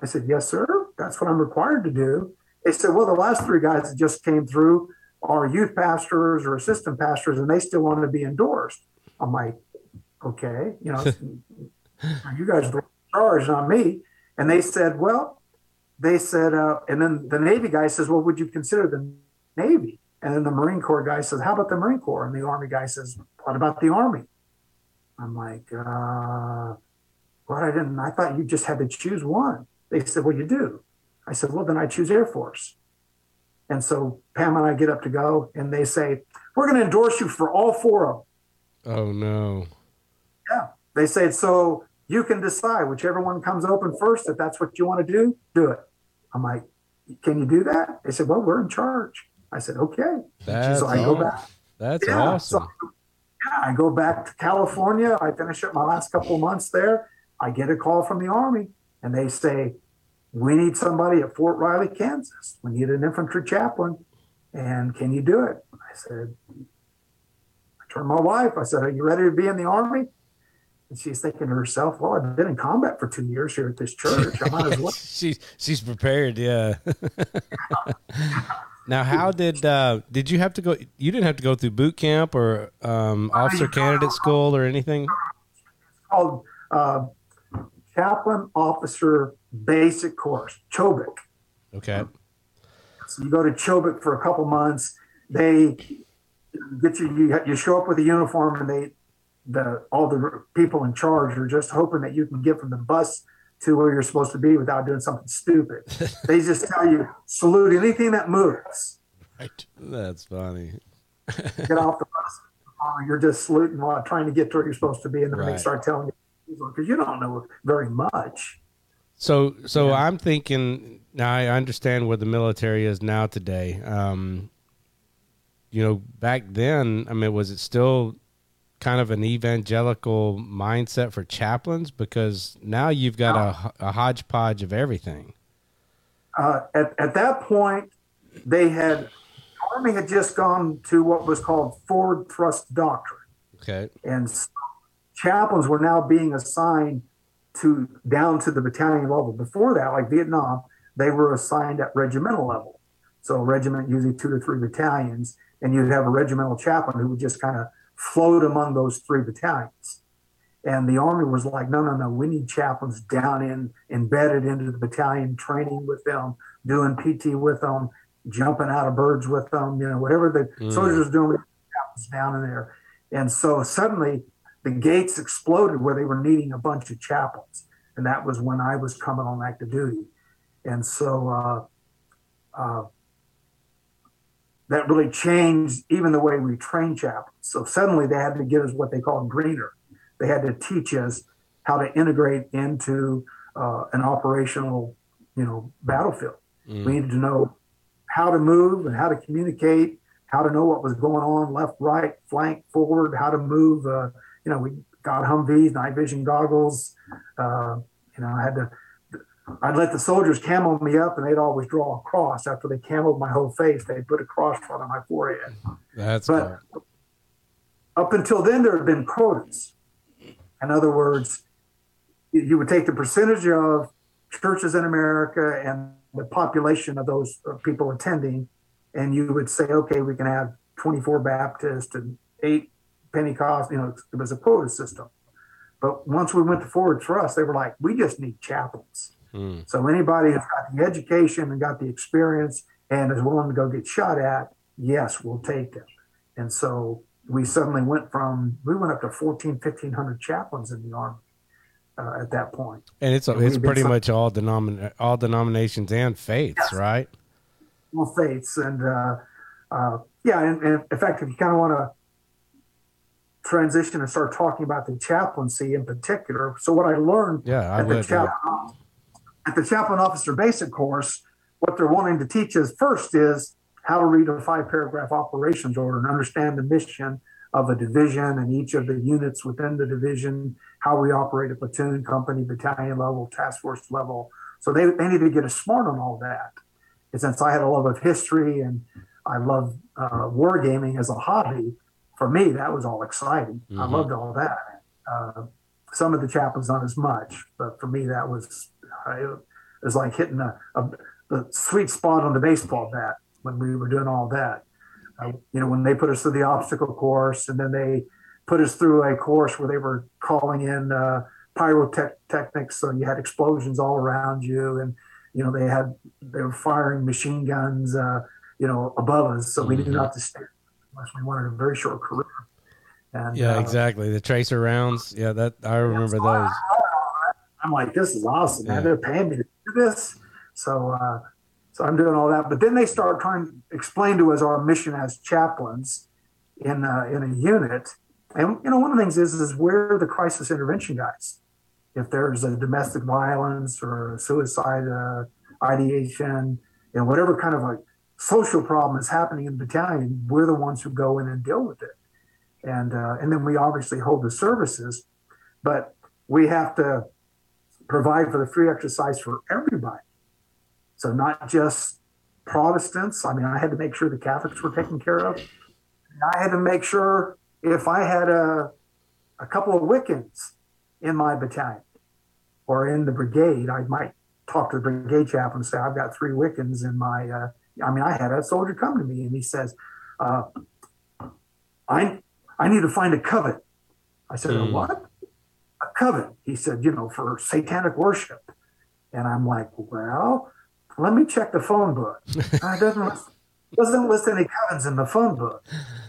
I said, "Yes, sir. That's what I'm required to do." They said, "Well, the last three guys that just came through are youth pastors or assistant pastors, and they still want to be endorsed." I'm like, "Okay, you know, [LAUGHS] you guys are in charge, not me." And they said, "Well." They said, uh, and then the Navy guy says, "Well, would you consider the Navy?" And then the Marine Corps guy says, How about the Marine Corps? And the Army guy says, What about the Army? I'm like, uh, What? I didn't, I thought you just had to choose one. They said, Well, you do. I said, Well, then I choose Air Force. And so Pam and I get up to go, and they say, We're going to endorse you for all four of them. Oh no. Yeah. They said, So you can decide whichever one comes open first. If that's what you want to do, do it. I'm like, Can you do that? They said, Well, we're in charge. I said, Okay. That's so I go awesome. back. That's Yeah, awesome. So, yeah, I go back to California. I finish up my last couple of months there. I get a call from the Army, and they say, We need somebody at Fort Riley, Kansas. We need an infantry chaplain. And can you do it? I said, I turned to my wife. I said, Are you ready to be in the Army? And she's thinking to herself, Well, I've been in combat for two years here at this church. I might as well. [LAUGHS] she's she's prepared, yeah. [LAUGHS] now, how did uh, did you have to go? You didn't have to go through boot camp or um, officer candidate school or anything. called uh, Chaplain Officer Basic Course, CHOBC. Okay, So you go to CHOBC for a couple months. They get you, you, you show up with a uniform and they the all the people in charge are just hoping that you can get from the bus to where you're supposed to be without doing something stupid. they just tell you salute anything that moves. Right. That's funny. [LAUGHS] Get off the bus. Uh, you're just saluting while trying to get to where you're supposed to be, and then Right. they start telling you because you don't know very much. So, so I'm thinking now. I understand where the military is now today. Um, you know, back then, I mean, was it still kind of an evangelical mindset for chaplains? Because now you've got a, a hodgepodge of everything. uh, at, at that point, they had Army had just gone to what was called forward thrust doctrine, Okay. and chaplains were now being assigned to down to the battalion level. Before that, like Vietnam, they were assigned at regimental level. So a regiment usually two to three battalions, and you'd have a regimental chaplain who would just kind of float among those three battalions. And the army was like, no, no, no, we need chaplains down in, embedded into the battalion, training with them, doing PT with them, jumping out of birds with them, you know, whatever the Mm. soldiers doing, chaplains down in there. And so suddenly the gates exploded where they were needing a bunch of chaplains. And that was when I was coming on active duty. And so uh, uh, that really changed even the way we train chaplains. So suddenly they had to give us what they call greener. They had to teach us how to integrate into uh, an operational, you know, battlefield. Mm. We needed to know how to move and how to communicate, how to know what was going on left, right, flank, forward, how to move. Uh, you know, we got Humvees, night vision goggles. Uh, you know, I had to. I'd let the soldiers camo me up, and they'd always draw a cross after they camoed my whole face. They'd put a cross front on my forehead. That's But cool. up until then, there had been quotas. In other words, you- would take the percentage of churches in America and the population of those people attending, and you would say, okay, we can have 24 Baptist and eight Pentecost. You know, it was a quota system. But once we went to Forward Thrust, they were like, we just need chaplains. Mm. So anybody who's got the education and got the experience and is willing to go get shot at, yes, we'll take them. And so we suddenly went from, we went up to 14, 1500 chaplains in the Army uh, at that point. And it's we've pretty much all denomin all denominations and faiths, Yes. right? Well, faiths. And uh, uh, yeah, and, and in fact, if you kind of want to transition and start talking about the chaplaincy in particular. So what I learned Yeah, I at the would. yeah. chaplain at the chaplain officer basic course, what they're wanting to teach us first is how to read a five paragraph operations order and understand the mission of a division and each of the units within the division, how we operate a platoon, company, battalion level, task force level. So they, they need to get us smart on all that. And since I had a love of history and I love uh, wargaming as a hobby, for me, that was all exciting. I Mhm. loved all that. Uh, some of the chaplains not as much, but for me that was it was like hitting a, a the sweet spot on the baseball bat when we were doing all that. Uh, you know, when they put us through the obstacle course, and then they put us through a course where they were calling in uh, pyrotechnics, so you had explosions all around you, and you know they had they were firing machine guns, uh, you know, above us, so we Mhm. knew not to stay unless we wanted a very short career. And, Yeah, uh, exactly. The tracer rounds. Yeah, that I remember those. I'm like, this is awesome, man. They're paying me to do this. So, uh, so I'm doing all that. But then they start trying to explain to us our mission as chaplains in uh, in a unit. And you know, one of the things is is we're the crisis intervention guys. If there's a domestic violence or suicide uh, ideation, you know, whatever kind of a social problem is happening in the battalion, we're the ones who go in and deal with it. And uh, and then we obviously hold the services, but we have to provide for the free exercise for everybody. So not just Protestants. I mean, I had to make sure the Catholics were taken care of. I had to make sure if I had a a couple of Wiccans in my battalion or in the brigade, I might talk to the brigade chaplain and say, I've got three Wiccans in my. Uh, I mean, I had a soldier come to me and he says, uh, I I need to find a coven. I said, a what? A coven. He said, you know, for satanic worship. And I'm like, well, let me check the phone book. It doesn't doesn't list any covens in the phone book.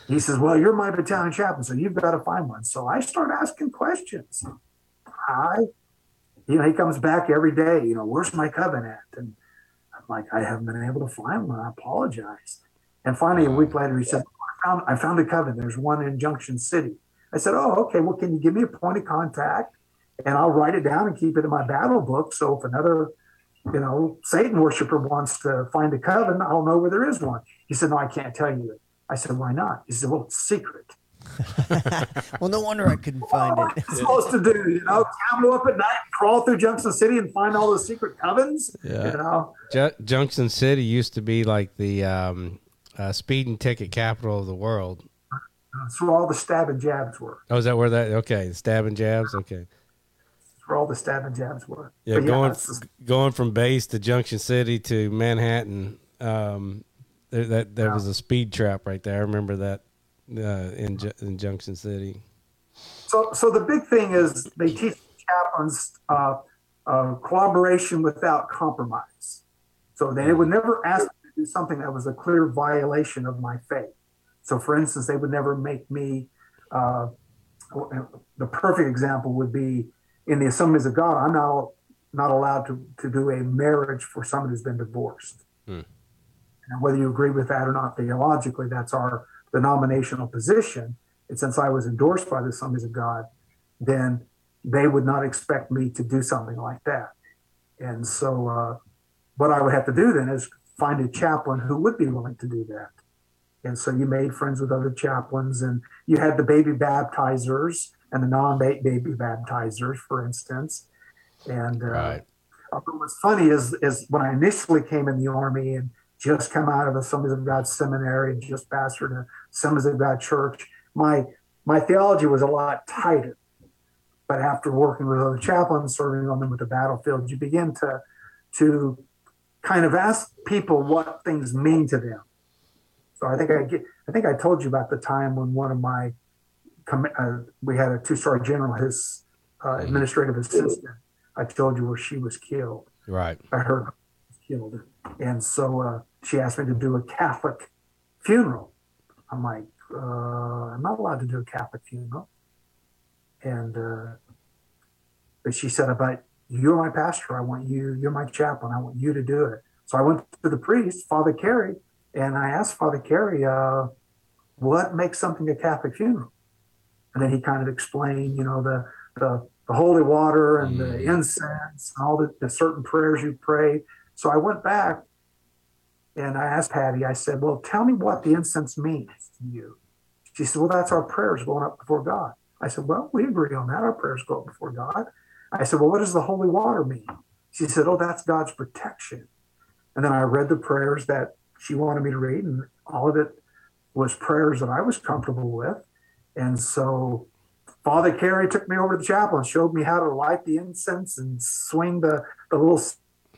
he says, Well, you're my battalion chaplain, so you've got to find one. So I start asking questions. I, you know, he comes back every day, you know, where's my coven at? And I'm like, I haven't been able to find one. I apologize. And finally, a week later, he said, I found, I found a coven. There's one in Junction City. I said, Oh, okay. Well, can you give me a point of contact? And I'll write it down and keep it in my battle book. So if another, you know, Satan worshiper wants to find a coven, I'll know where there is one. He said, No, I can't tell you it. I said, Why not? He said, Well, it's secret. [LAUGHS] well, no wonder I couldn't find What it. am I supposed to do? You know, camel up at night, crawl through Junction City and find all the secret covens? Yeah. You know? Ju- Junction City used to be like the um, uh, speeding ticket capital of the world. That's where all the stab and jabs were. Oh, is that where that? Okay, stabbing jabs. Okay, That's where all the stab and jabs were. yeah, going just- going from base to Junction City to Manhattan. Um, there, that there was a speed trap right there. I remember that uh, in in Junction City. So, so the big thing is they teach chaplains uh, uh, collaboration without compromise. So they would never ask me to do something that was a clear violation of my faith. So, for instance, they would never make me. Uh, the perfect example would be in the Assemblies of God. I'm not not allowed to to do a marriage for someone who's been divorced. Hmm. And whether you agree with that or not theologically, that's our denominational position. And since I was endorsed by the Assemblies of God, then they would not expect me to do something like that. And so, uh, what I would have to do then is find a chaplain who would be willing to do that. And so you made friends with other chaplains, and you had the baby baptizers and the non-baby baptizers, for instance. And uh, Right. uh, what's funny is is when I initially came in the army and just come out of the Assemblies of God seminary and just pastored a Assemblies of God church, my my theology was a lot tighter. But after working with other chaplains, serving on them with the battlefield, you begin to to kind of ask people what things mean to them. So I think I get, I think I told you about the time when one of my uh, we had a two star general, his uh, administrative assistant. I told you where she was killed. Right. I heard her killed, and so uh, she asked me to do a Catholic funeral. I'm like, uh, I'm not allowed to do a Catholic funeral, and uh, but she said, "But you're my pastor. I want you. You're my chaplain. I want you to do it." So I went to the priest, Father Carey, and I asked Father Carey, uh, "What makes something a Catholic funeral?" And then he kind of explained, you know, the the, the holy water and the incense and all the, the certain prayers you pray. So I went back and I asked Patty, I said, Well, tell me what the incense means to you. She said, Well, that's our prayers going up before God. I said, Well, we agree on that. Our prayers go up before God. I said, Well, what does the holy water mean? She said, Oh, that's God's protection. And then I read the prayers that she wanted me to read, and all of it was prayers that I was comfortable with. And so Father Carey took me over to the chapel and showed me how to light the incense and swing the, the little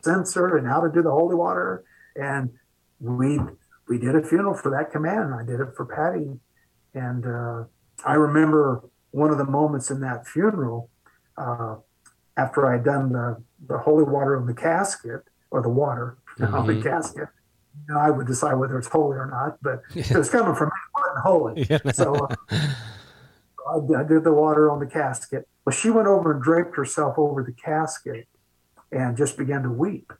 censer and how to do the holy water. And we we did a funeral for that command. I did it for Patty. And uh, I remember one of the moments in that funeral uh, after I had done the, the holy water on the casket or the water on the casket. You know, I would decide whether it's holy or not, but [LAUGHS] it was coming from me, it wasn't holy. [LAUGHS] Yeah. So uh, I, I did the water on the casket. Well, she went over and draped herself over the casket and just began to weep.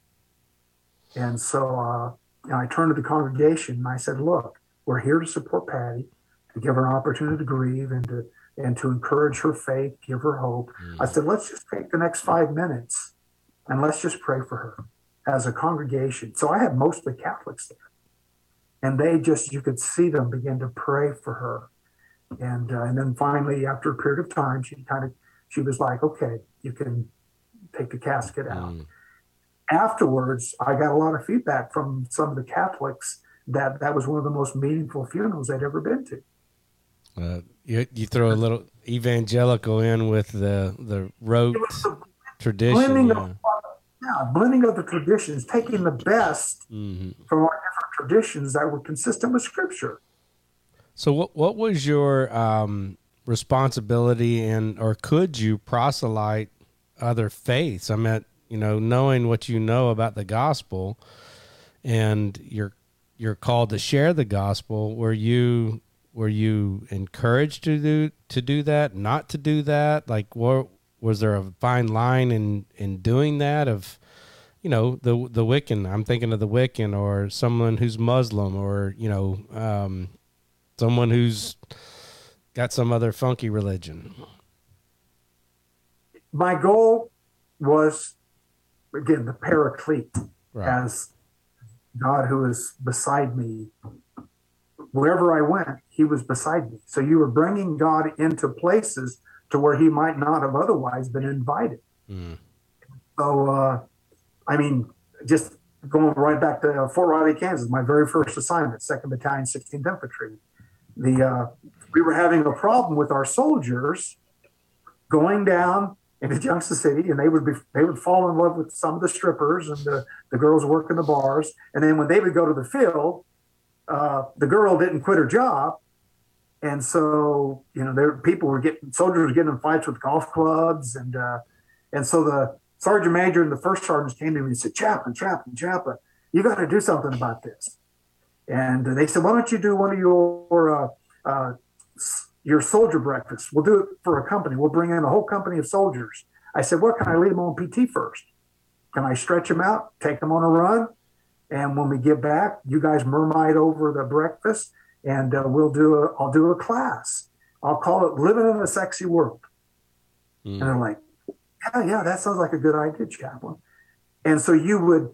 And so uh, I turned to the congregation and I said, "Look, we're here to support Patty, to give her an opportunity to grieve and to and to encourage her faith, give her hope." I said, "Let's just take the next five minutes and let's just pray for her as a congregation." So I had mostly Catholics there, and they just you could see them begin to pray for her and uh, and then finally after a period of time she kind of she was like okay you can take the casket out Mm. afterwards i got a lot of feedback from some of the catholics that that was one of the most meaningful funerals they'd ever been to Uh, you you throw a little evangelical in with the the rote it was the tradition. Yeah. of yeah, blending of the traditions taking the best hmm from our different traditions that were consistent with scripture So what what was your um, responsibility and or could you proselyte other faiths? I mean, you know, knowing what you know about the gospel and you're you're called to share the gospel, were you were you encouraged to do to do that, not to do that? Like, what was there a fine line in in doing that? Of you know the the Wiccan. I'm thinking of the Wiccan, or someone who's Muslim, or you know, um, someone who's got some other funky religion. My goal was again the paraclete Right. as God who is beside me. Wherever I went, He was beside me. So you were bringing God into places to where He might not have otherwise been invited. Mm. So, uh, I mean, just going right back to Fort Riley, Kansas, my very first assignment, Second Battalion, 16th Infantry. The uh, we were having a problem with our soldiers going down into Junction City, and they would be they would fall in love with some of the strippers and the, the girls working the bars, and then when they would go to the field, uh, the girl didn't quit her job, and so you know there people were getting soldiers were getting in fights with golf clubs, and uh, and so the sergeant major and the first sergeants came to me and said, Chaplain, Chaplain, Chaplain, you got to do something about this. And they said, why don't you do one of your uh, uh, your soldier breakfasts? We'll do it for a company. We'll bring in a whole company of soldiers. I said, what can I lead them on PT first? Can I stretch them out, take them on a run? And when we get back, you guys mermaid over the breakfast and uh, we'll do a, I'll do a class. I'll call it living in a sexy world. Mm. And they're like, yeah, yeah, that sounds like a good idea, chaplain. And so you would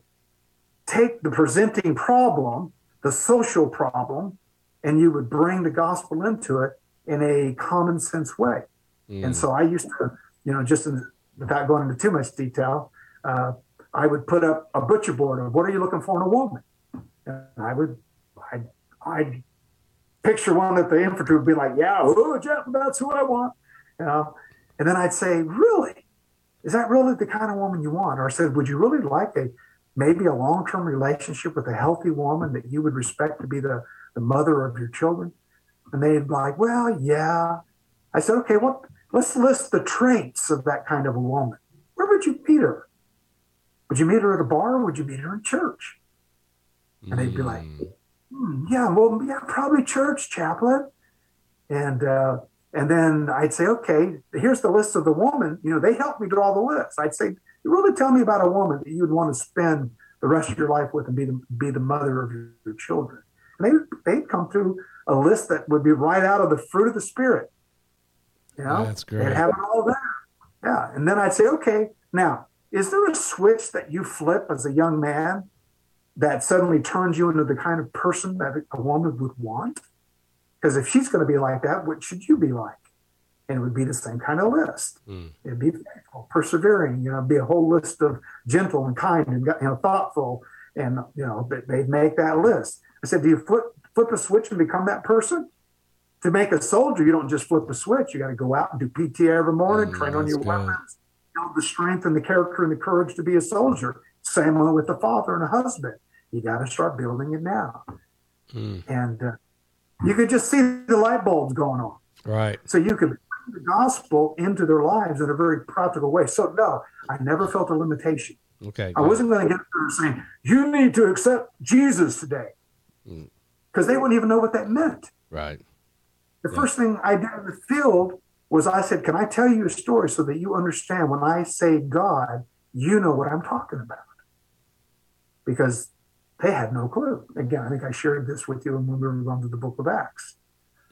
take the presenting problem, the social problem, and you would bring the gospel into it in a common sense way. Mm. And so I used to, you know, just in, without going into too much detail, uh, I would put up a butcher board of what are you looking for in a woman? And I would, I'd, I'd picture one that the infantry would be like, yeah, oh, Jeff, that's who I want. You know, and then I'd say, really? Is that really the kind of woman you want? Or I said, would you really like a maybe a long-term relationship with a healthy woman that you would respect to be the, the mother of your children? And they'd be like, well, yeah. I said, okay, what let's list the traits of that kind of a woman. Where would you meet her? Would you meet her at a bar? Or would you meet her in church? And they'd be like, Mm. Hmm, yeah, well, yeah, probably church chaplain. And uh, and then I'd say, okay, here's the list of the woman. You know, they helped me draw all the list. I'd say, really tell me about a woman that you'd want to spend the rest of your life with and be the be the mother of your, your children. And they they'd come through a list that would be right out of the fruit of the spirit. You know, That's great. have it all there. Yeah, and then I'd say, okay, now is there a switch that you flip as a young man that suddenly turns you into the kind of person that a woman would want? Because if she's going to be like that, what should you be like? And it would be the same kind of list. Mm. It'd be faithful, persevering. You know, be a whole list of gentle and kind and you know thoughtful, and you know they- they'd make that list. I said, do you flip flip a switch and become that person? To make a soldier, you don't just flip a switch. You got to go out and do PT every morning, Mm, train on your good. weapons, build the strength and the character and the courage to be a soldier. Same with the father and a husband. You got to start building it now. Mm. And uh, you could just see the light bulbs going on. Right. So you could bring the gospel into their lives in a very practical way. So no, I never felt a limitation. Okay. I wasn't going to get there saying, you need to accept Jesus today. Mm. Because they wouldn't even know what that meant. Right. The Yeah. first thing I did in the field was I said, Can I tell you a story so that you understand when I say God, you know what I'm talking about? Because they had no clue. Again, I think I shared this with you when we were going to the book of Acts.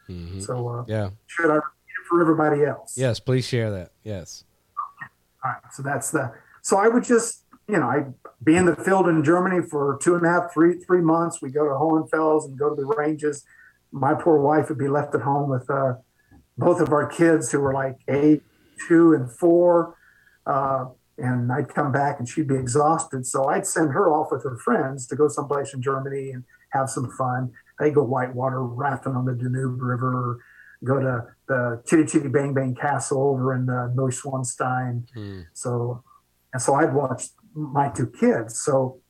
hmm So, uh, Yeah. should I repeat it for everybody else? Yes. Please share that. Yes. All right. So that's the. So I would just, you know, I'd be in the field in Germany for two and a half, three, three months. We go to Hohenfels and go to the ranges. My poor wife would be left at home with uh, both of our kids who were like eight, two, and four. Uh, and I'd come back and she'd be exhausted. So I'd send her off with her friends to go someplace in Germany and have some fun. They'd go whitewater rafting on the Danube River, go to the Chitty Chitty Bang Bang Castle over in uh, Neuschwanstein. Mm. So, and so I'd watch my two kids. So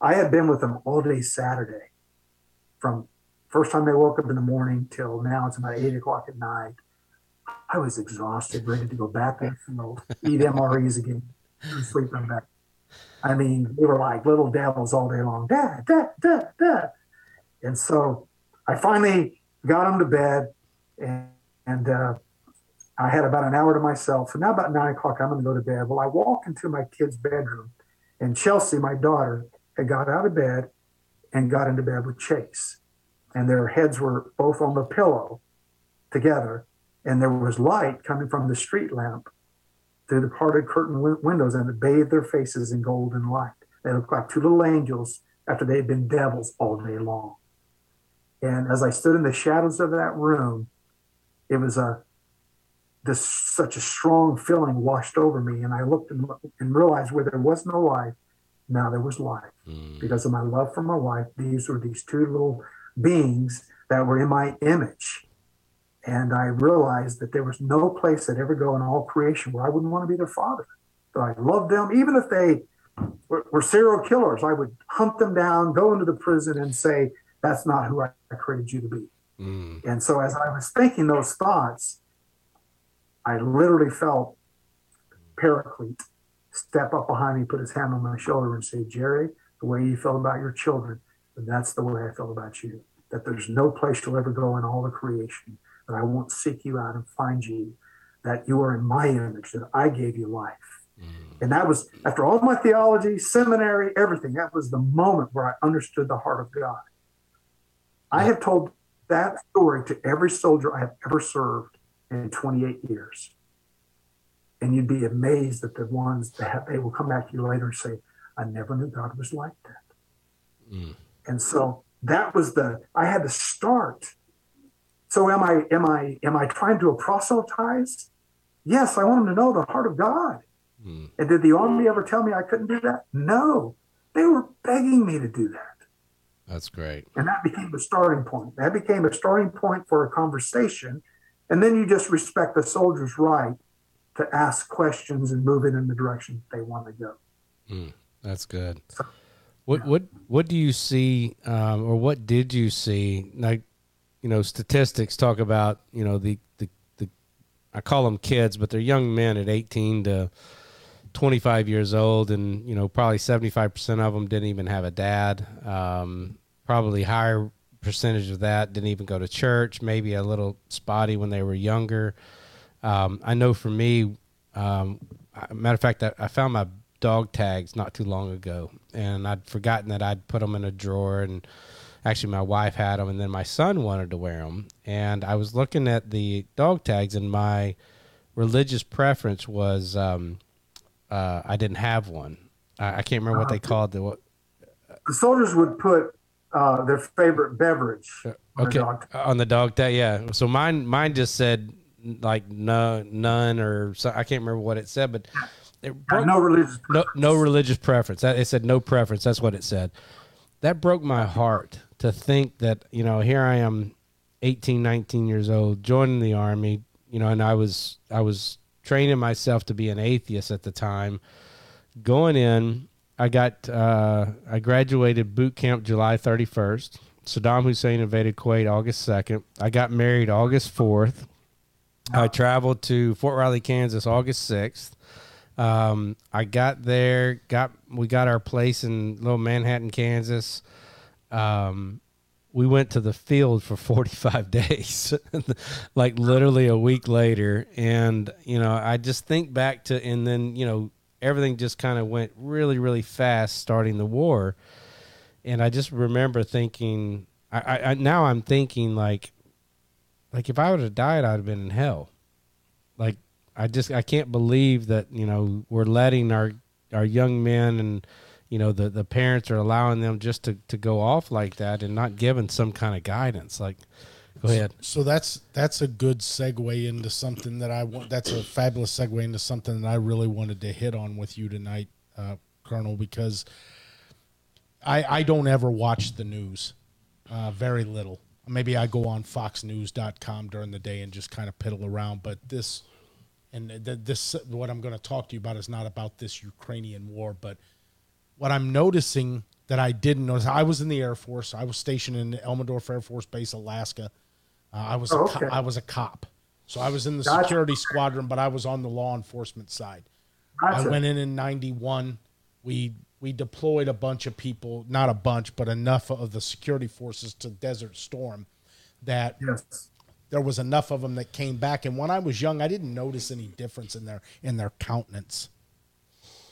I had been with them all day Saturday from first time they woke up in the morning till now it's about eight o'clock at night. I was exhausted, ready to go back in the field, eat MREs again, and sleep on back. I mean, they were like little devils all day long. Dad, dad, dad, dad. And so I finally got them to bed, and, and uh, I had about an hour to myself. And now about nine o'clock, I'm going to go to bed. Well, I walk into my kid's bedroom, and Chelsea, my daughter, had got out of bed and got into bed with Chase, and their heads were both on the pillow together, and there was light coming from the street lamp through the parted curtain windows, and it bathed their faces in golden light. They looked like two little angels after they had been devils all day long. And as I stood in the shadows of that room, it was a this such a strong feeling washed over me, and I looked and, and realized where there was no life, now there was life. Mm. Because of my love for my wife, these were these two little beings that were in my image. And I realized that there was no place I'd ever go in all creation where I wouldn't want to be their father. But I loved them, even if they were, were serial killers. I would hunt them down, go into the prison, and say, "That's not who I created you to be." Mm. And so, as I was thinking those thoughts, I literally felt Paraclete step up behind me, put his hand on my shoulder, and say, "Jerry, the way you felt about your children, that's the way I feel about you. That there's no place you'll ever go in all the creation that I won't seek you out and find you. That you are in my image. That I gave you life." Mm. And that was after all my theology, seminary, everything. That was the moment where I understood the heart of God. I have told that story to every soldier I have ever served in 28 years. And you'd be amazed at the ones that have, they will come back to you later and say, I never knew God was like that. Mm. And so that was the I had to start. So am I am I am I trying to proselytize? Yes, I want them to know the heart of God. Mm. And did the army ever tell me I couldn't do that? No. They were begging me to do that. That's great. And that became a starting point. That became a starting point for a conversation. And then you just respect the soldier's right to ask questions and move it in the direction they want to go. Mm, that's good. So, what what what do you see, um, or what did you see? Like, you know, statistics talk about you know the the the I call them kids, but they're young men at eighteen to 25 years old, and you know probably 75 percent of them didn't even have a dad. Um, probably higher percentage of that didn't even go to church. Maybe a little spotty when they were younger. Um, I know for me, um, matter of fact, I, I, found my dog tags not too long ago, and I'd forgotten that I'd put them in a drawer. And actually, my wife had them, and then my son wanted to wear them. And I was looking at the dog tags, and my religious preference was um, uh, I didn't have one. I, I can't remember what they uh, called the. What, the soldiers would put uh, their favorite beverage. Uh, okay, on, on the dog tag, yeah. So mine, mine just said like no, none, or so, I can't remember what it said, but it broke, no religious, no, no religious preference. It said no preference. That's what it said. That broke my heart to think that you know here I am, 18, 19 years old, joining the army. You know, and I was I was training myself to be an atheist at the time. Going in, I got uh, I graduated boot camp July 31st. Saddam Hussein invaded Kuwait August 2nd. I got married August 4th. I traveled to Fort Riley, Kansas August 6th. Um, I got there, got we got our place in little Manhattan, Kansas. Um, we went to the field for 45 [LAUGHS] days like literally a week later. And you know i just think back to and then you know everything just kind of went really really fast starting the war. And i just remember thinking I, I now i'm thinking like like if i would have died i'd have been in hell. Like i just i can't believe that you know we're letting our our young men and you know the the parents are allowing them just to to go off like that and not giving some kind of guidance like go ahead. so that's that's a good segue into something that i want that's a fabulous segue into something that i really wanted to hit on with you tonight uh, colonel because i i don't ever watch the news uh, very little. Maybe i go on foxnews.com during the day and just kind of piddle around but this and this what i'm going to talk to you about is not about this ukrainian war but what I'm noticing that I didn't notice, I was in the Air Force. I was stationed in Elmendorf Air Force Base, Alaska. Uh, I was oh, okay. a co- I was a cop, so I was in the gotcha. security squadron, but I was on the law enforcement side. Gotcha. I went in in '91. We we deployed a bunch of people, not a bunch, but enough of the security forces to Desert Storm. that Yes. there was enough of them that came back. And when I was young, I didn't notice any difference in their in their countenance.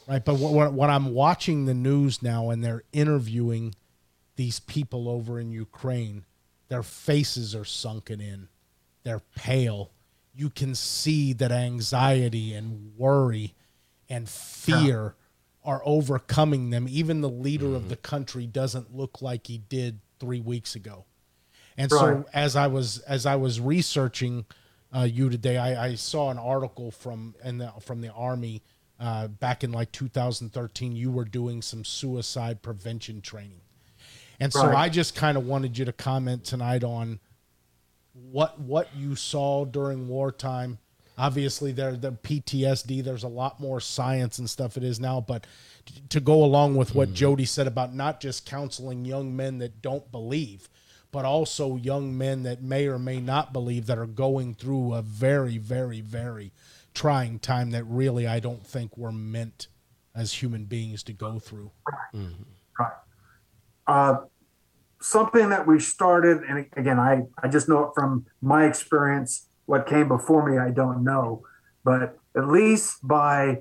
Right, but when, when I'm watching the news now and they're interviewing these people over in Ukraine, their faces are sunken in. They're pale. You can see that anxiety and worry and fear are overcoming them. Even the leader of the country doesn't look like he did three weeks ago. And so as I was as I was researching uh, you today, I, I saw an article from the, from the army uh, back in like 2013. You were doing some suicide prevention training, and so Right. I just kind of wanted you to comment tonight on what what you saw during wartime. Obviously, there the PTSD. There's a lot more science and stuff it is now, but to go along with what Jody said about not just counseling young men that don't believe, but also young men that may or may not believe that are going through a very, very, very trying time that really I don't think we're meant as human beings to go through. Right. Uh, something that we started, and again, I, I just know it from my experience. What came before me, I don't know. But at least by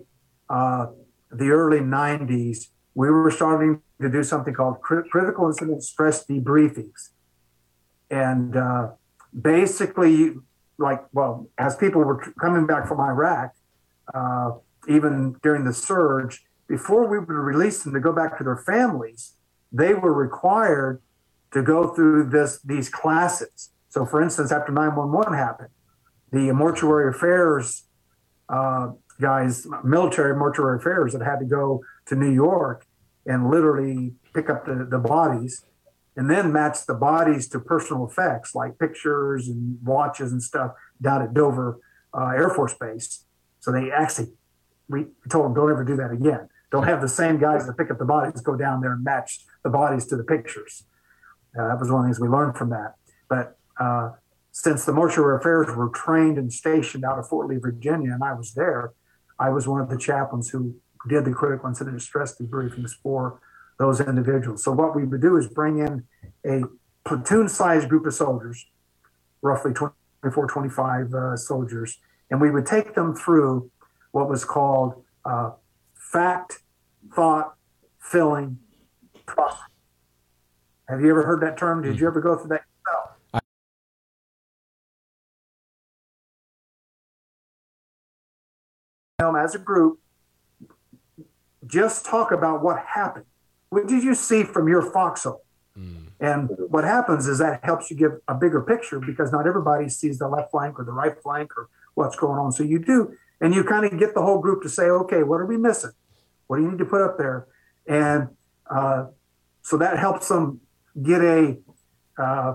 uh, the early 90s, we were starting to do something called crit- critical incident stress debriefings. And uh, basically, like, well, as people were coming back from Iraq, uh, even during the surge, before we would release them to go back to their families, they were required to go through this these classes. So, for instance, after 911 happened, the mortuary affairs uh, guys, military mortuary affairs, that had to go to New York and literally pick up the, the bodies and then match the bodies to personal effects like pictures and watches and stuff down at Dover uh, Air Force Base. So they actually we told them don't ever do that again. Don't have the same guys that pick up the bodies go down there and match the bodies to the pictures. Uh, that was one of the things we learned from that. But uh, since the mortuary affairs were trained and stationed out of Fort Lee, Virginia, and I was there, I was one of the chaplains who did the critical incident stress debriefings for those individuals. So what we would do is bring in a platoon-sized group of soldiers, roughly 24, 25 uh, soldiers, and we would take them through what was called uh, fact, thought, filling, process. Have you ever heard that term? Did you ever go through that? As a group, just talk about what happened. What did you see from your foxhole? And what happens is that helps you give a bigger picture because not everybody sees the left flank or the right flank or what's going on. So you do, and you kind of get the whole group to say, okay, what are we missing? What do you need to put up there? And uh, so that helps them get a uh,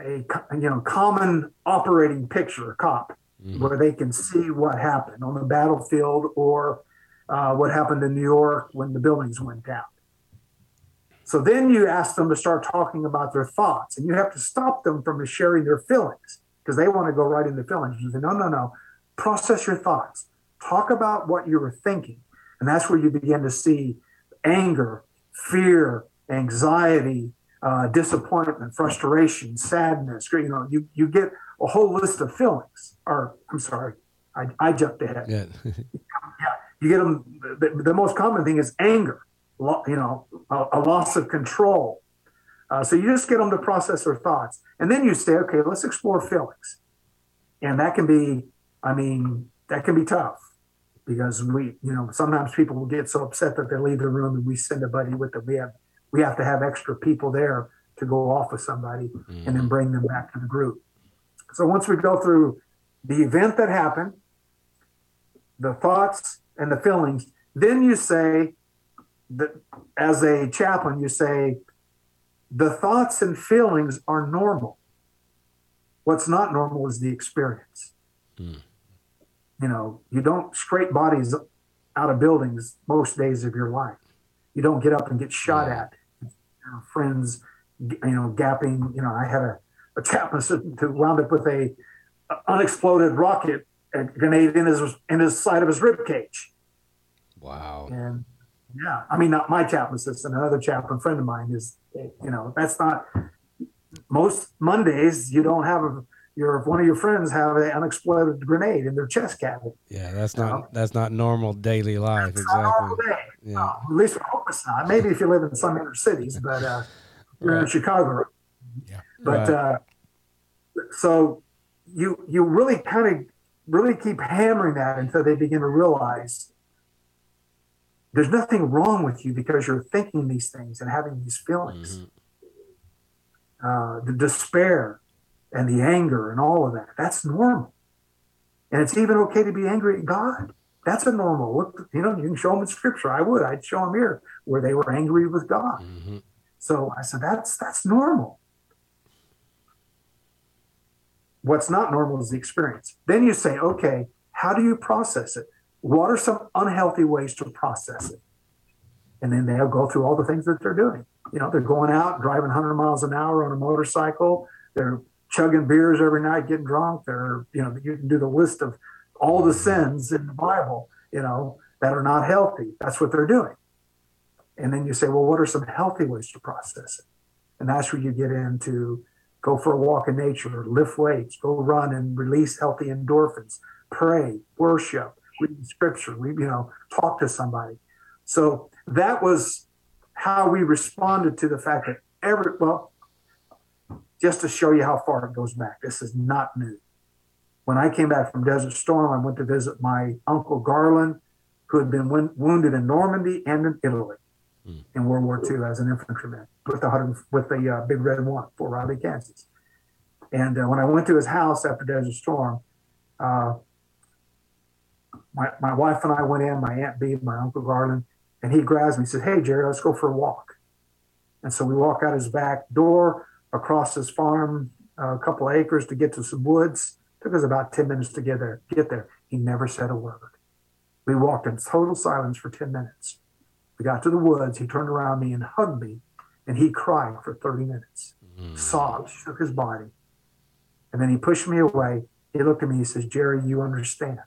a you know common operating picture, a cop, where they can see what happened on the battlefield or uh, what happened in New York when the buildings went down. So then you ask them to start talking about their thoughts, and you have to stop them from sharing their feelings because they want to go right into feelings. You say, no, no, no, process your thoughts. Talk about what you were thinking, and that's where you begin to see anger, fear, anxiety, uh, disappointment, frustration, sadness. You know, you you get a whole list of feelings. Or I'm sorry, I, I jumped ahead Yeah. [LAUGHS] you get them the, the most common thing is anger you know a, a loss of control. Uh, so you just get them to process their thoughts. And then you say okay let's explore feelings. And that can be i mean that can be tough because we you know sometimes people will get so upset that they leave the room and we send a buddy with them. We have we have to have extra people there to go off with somebody and then bring them back to the group. So once we go through the event that happened the thoughts and the feelings. Then you say that as a chaplain, you say the thoughts and feelings are normal. What's not normal is the experience. Hmm. You know, you don't scrape bodies out of buildings most days of your life. You don't get up and get shot at. You know, friends, you know, gapping. You know, I had a, a chaplain [LAUGHS] who wound up with a, a unexploded rocket a grenade in his in his side of his rib cage. Wow. And yeah, I mean, not my chaplain assistant, another chaplain friend of mine is, you know, that's not. most Mondays you don't have a your one of your friends have an unexploded grenade in their chest cavity. Yeah, that's not that's not normal daily life. All Exactly. Yeah. No, at least I hope it's not. Maybe if you live in some inner cities, but uh, you're in Chicago. Yeah. But Right. uh, so you you really kind of really keep hammering that until they begin to realize there's nothing wrong with you because you're thinking these things and having these feelings. Uh, the despair and the anger and all of that. That's normal. And it's even okay to be angry at God. That's a normal. Look, you know, you can show them in scripture. I would. I'd show them here where they were angry with God. Mhm. So I said, that's that's normal. What's not normal is the experience. Then you say, okay, how do you process it? What are some unhealthy ways to process it? And then they'll go through all the things that they're doing. You know, they're going out driving 100 miles an hour on a motorcycle. They're chugging beers every night, getting drunk. They're, you know, you can do the list of all the sins in the Bible, you know, that are not healthy. That's what they're doing. And then you say, well, what are some healthy ways to process it? And that's where you get into go for a walk in nature, lift weights, go run and release healthy endorphins, pray, worship, read scripture, we, you know, talk to somebody. So that was how we responded to the fact that every, well, just to show you how far it goes back, this is not new. When I came back from Desert Storm, I went to visit my uncle Garland, who had been win- wounded in Normandy and in Italy in World War II as an infantryman with the 100 with the uh, Big Red One, Fort Riley, Kansas. And uh, when I went to his house after Desert Storm, uh, my, my wife and I went in, my Aunt Bee, my Uncle Garland, and he grabs me and says, Hey, Jerry, let's go for a walk. And so we walk out his back door across his farm, uh, a couple of acres to get to some woods. Took us about 10 minutes to get there. Get there. He never said a word. We walked in total silence for 10 minutes. We got to the woods. He turned around me and hugged me, and he cried for 30 minutes. Sobbed, shook his body. And then he pushed me away. He looked at me. He says, Jerry, you understand.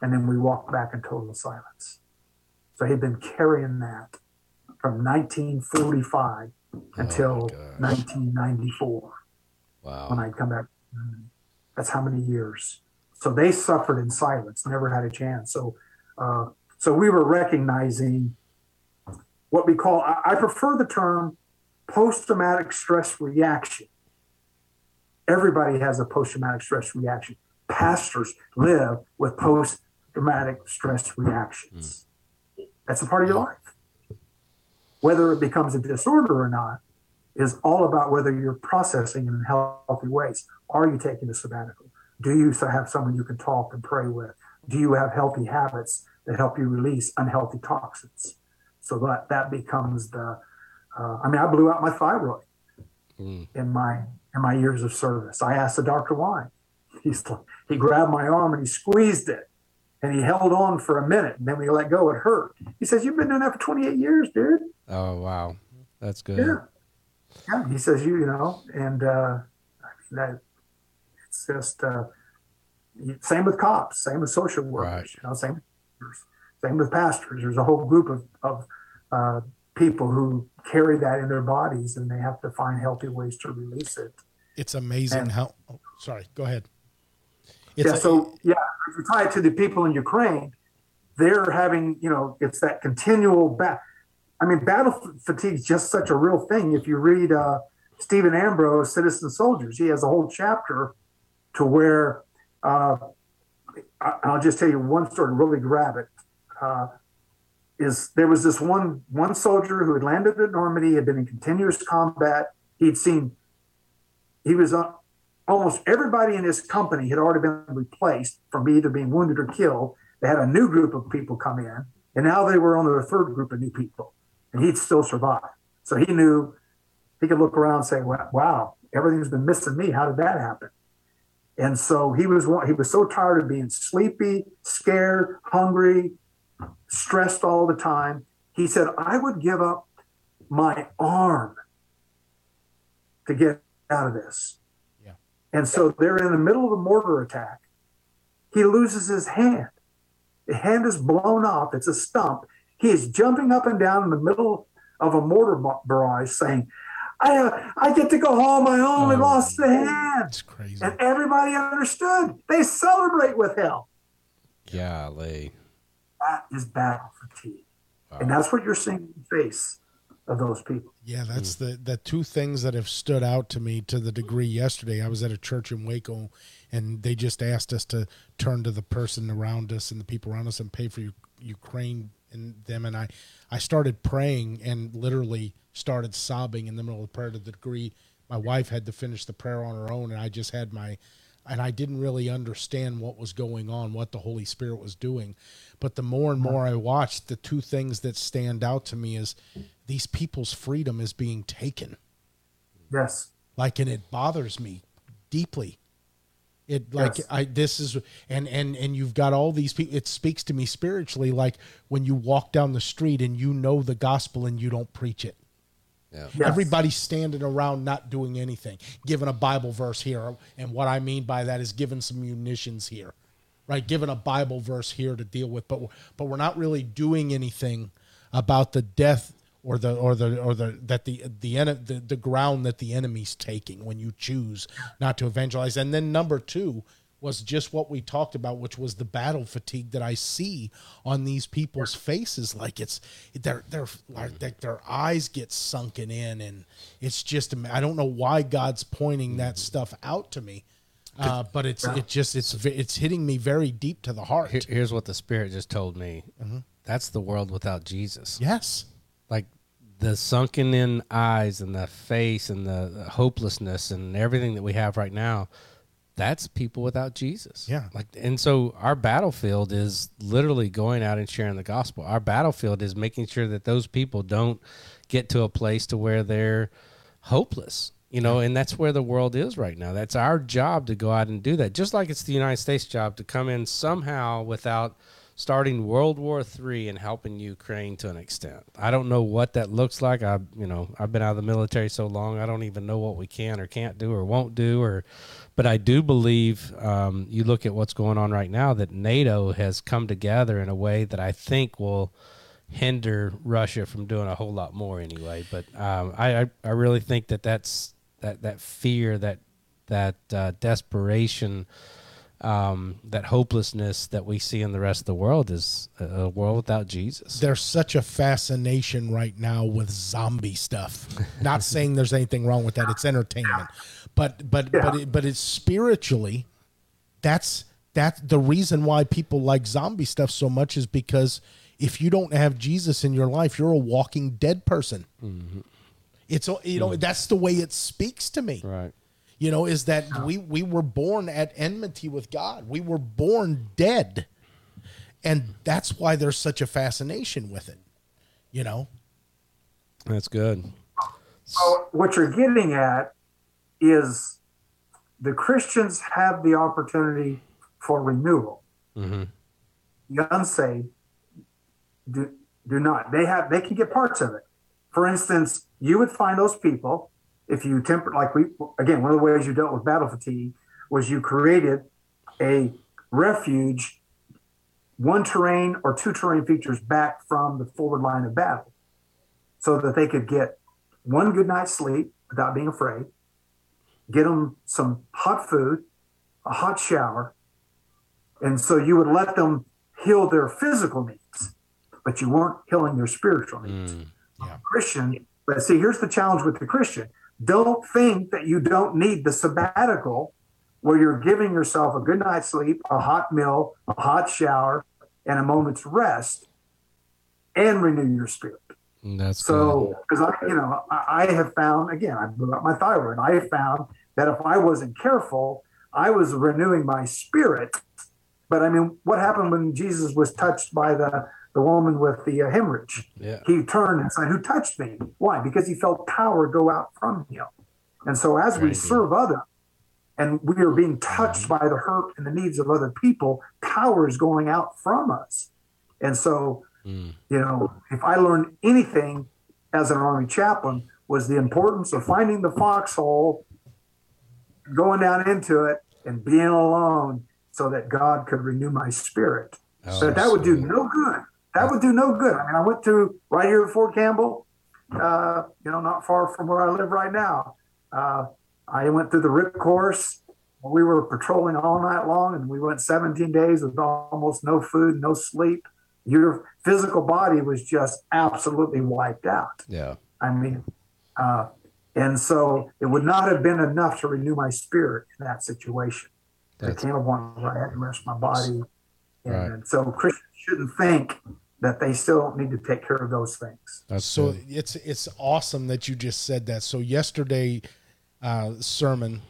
And then we walked back in total silence. So he'd been carrying that from 1945 until gosh. 1994 Wow. when I'd come back. That's how many years. So they suffered in silence, never had a chance. So, uh, so we were recognizing what we call. I, I prefer the term post-traumatic stress reaction. Everybody has a post-traumatic stress reaction. Pastors live with post-traumatic stress reactions. That's a part of your life. Whether it becomes a disorder or not is all about whether you're processing in healthy ways. Are you taking a sabbatical? Do you have someone you can talk and pray with? Do you have healthy habits that help you release unhealthy toxins? So that that becomes the. Uh, I mean, I blew out my thyroid Mm. in my in my years of service. I asked the doctor why. [LAUGHS] He's he grabbed my arm and he squeezed it, and he held on for a minute, and then we let go. It hurt. He says, "You've been doing that for 28 years, dude." Oh wow, that's good. Yeah. Yeah. He says, you, you know, and uh, I mean, that it's just, uh, same with cops, same with social workers, Right. you know, same, with same with pastors. There's a whole group of, of uh, people who carry that in their bodies and they have to find healthy ways to release it. It's amazing And- how. Oh, sorry, go ahead. It's yeah. so yeah, if you tie it to the people in Ukraine, they're having you know it's that continual back. I mean, battle fatigue is just such a real thing. If you read uh, Stephen Ambrose, Citizen Soldiers, he has a whole chapter to where uh, I- I'll just tell you one story. to Really grab it. Uh, is there was this one one soldier who had landed at Normandy, had been in continuous combat. He'd seen he was almost everybody in this company had already been replaced from either being wounded or killed. They had a new group of people come in, and now they were on their third group of new people, and he'd still survive. So he knew he could look around and say, "Wow, wow everything's been missing me. How did that happen?" And so he was he was so tired of being sleepy, scared, hungry, stressed all the time. He said, "I would give up my arm to get out of this." Yeah. And so they're in the middle of a mortar attack. He loses his hand. The hand is blown off. It's a stump. He is jumping up and down in the middle of a mortar barrage saying, I uh, I get to go home. I only Oh, lost the hand. It's crazy. and everybody understood. They celebrate with him. Golly. That is battle fatigue, and that's what you're seeing in the face of those people. Yeah, that's hmm. the the two things that have stood out to me to the degree yesterday. I was at a church in Waco and they just asked us to turn to the person around us and the people around us and pay for Ukraine and them. And I I started praying and literally started sobbing in the middle of the prayer to the degree my wife had to finish the prayer on her own. And I just had my and I didn't really understand what was going on, what the Holy Spirit was doing. But the more and more I watched, the two things that stand out to me is these people's freedom is being taken. Yes, Like, and it bothers me deeply. It like Yes. I this is and and and you've got all these people. It speaks to me spiritually, like when you walk down the street and you know the gospel and you don't preach it. Yes. Everybody's standing around not doing anything, giving a Bible verse here. And what I mean by that is giving some munitions here, right? Giving a Bible verse here to deal with, but but we're not really doing anything about the death or the or the or the that the the en- the, the ground that the enemy's taking when you choose not to evangelize. And then number two was just what we talked about, which was the battle fatigue that I see on these people's faces. Like it's their their like mm-hmm. their, their eyes get sunken in, and it's just I don't know why God's pointing that mm-hmm. stuff out to me, uh, but it's it just it's it's hitting me very deep to the heart. Here- here's what the Spirit just told me. Mm-hmm. That's the world without Jesus. Yes, Like the sunken in eyes and the face and the hopelessness and everything that we have right now. That's people without Jesus. Yeah. Like, and so our battlefield is literally going out and sharing the gospel. Our battlefield is making sure that those people don't get to a place to where they're hopeless you know and that's where the world is right now that's our job to go out and do that just like it's the united states job to come in somehow without starting world war three and helping ukraine to an extent i don't know what that looks like i you know i've been out of the military so long i don't even know what we can or can't do or won't do or but i do believe um, you look at what's going on right now that nato has come together in a way that i think will hinder Russia from doing a whole lot more anyway. But um, I, I really think that that's that that fear that that uh, desperation. Um, that hopelessness that we see in the rest of the world is a world without Jesus. there's such a fascination right now with zombie stuff. [LAUGHS] Not saying there's anything wrong with that; it's entertainment, but but but it, but it's spiritually. That's that's the reason why people like zombie stuff so much is because if you don't have Jesus in your life, you're a walking dead person. Mm-hmm. It's you know mm. that's the way it speaks to me Right. you know is that we we were born at enmity with god we were born dead and that's why there's such a fascination with it you know That's good. So what you're getting at is the Christians have the opportunity for renewal. Mm-hmm. The unsaved do, do not. They have they can get parts of it. For instance, you would find those people if you temper like we again one of the ways you dealt with battle fatigue was you created a refuge one terrain or two terrain features back from the forward line of battle so that they could get one good night's sleep without being afraid, get them some hot food, a hot shower, and so you would let them heal their physical needs, but you weren't healing their spiritual needs. Mm, Christian, but see, here's the challenge with the Christian. Don't think that you don't need the sabbatical where you're giving yourself a good night's sleep, a hot meal, a hot shower, and a moment's rest, and renew your spirit. That's So, because I, you know, I, I have found again, I blew up my thyroid. I have found that if I wasn't careful, I was renewing my spirit. But I mean, what happened when Jesus was touched by the the woman with the uh, hemorrhage? Yeah. He turned and said, "Who touched me?" Why? Because he felt power go out from him. And so, as we good. serve others, and we are being touched by the hurt and the needs of other people, power is going out from us. And so, Mm. you know, if I learned anything as an army chaplain was the importance of finding the foxhole, going down into it, and being alone, so that God could renew my spirit. Oh, but that would do no good. That would do no good. I mean, I went to right here at Fort Campbell. uh, you know, not far from where I live right now. Uh, I went through the RIP course. We were patrolling all night long, and we went 17 days with almost no food, no sleep. Your physical body was just absolutely wiped out. Yeah. I mean, uh, and so it would not have been enough to renew my spirit in that situation. There came a point where I had to rest my body. And Right. so Christians shouldn't think that they still need to take care of those things. That's so good. it's it's awesome that you just said that. So yesterday, uh, sermon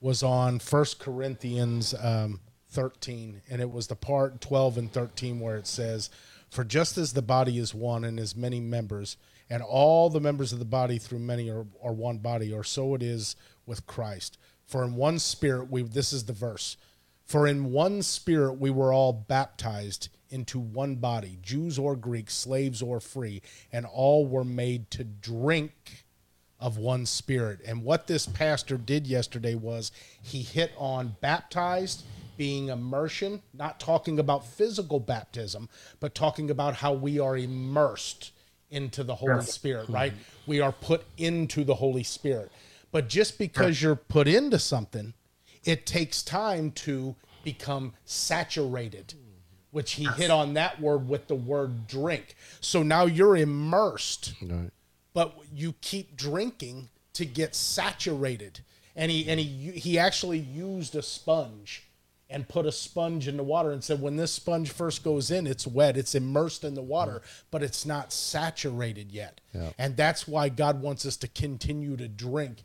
was on First Corinthians um, thirteen, and it was the part twelve and thirteen where it says, "For just as the body is one and has many members, and all the members of the body through many are, are one body, or so it is with Christ. For in one spirit we this is the verse." For in one spirit we were all baptized into one body, Jews or Greeks, slaves or free, and all were made to drink of one spirit. And what this pastor did yesterday was he hit on baptized being immersion, not talking about physical baptism, but talking about how we are immersed into the Holy Yes. Spirit, mm-hmm. right? We are put into the Holy Spirit. But just because you're put into something, it takes time to become saturated which he hit on that word with the word drink so now you're immersed Right. but you keep drinking to get saturated and he and he he actually used a sponge and put a sponge in the water and said when this sponge first goes in it's wet it's immersed in the water but it's not saturated yet Yeah. and that's why god wants us to continue to drink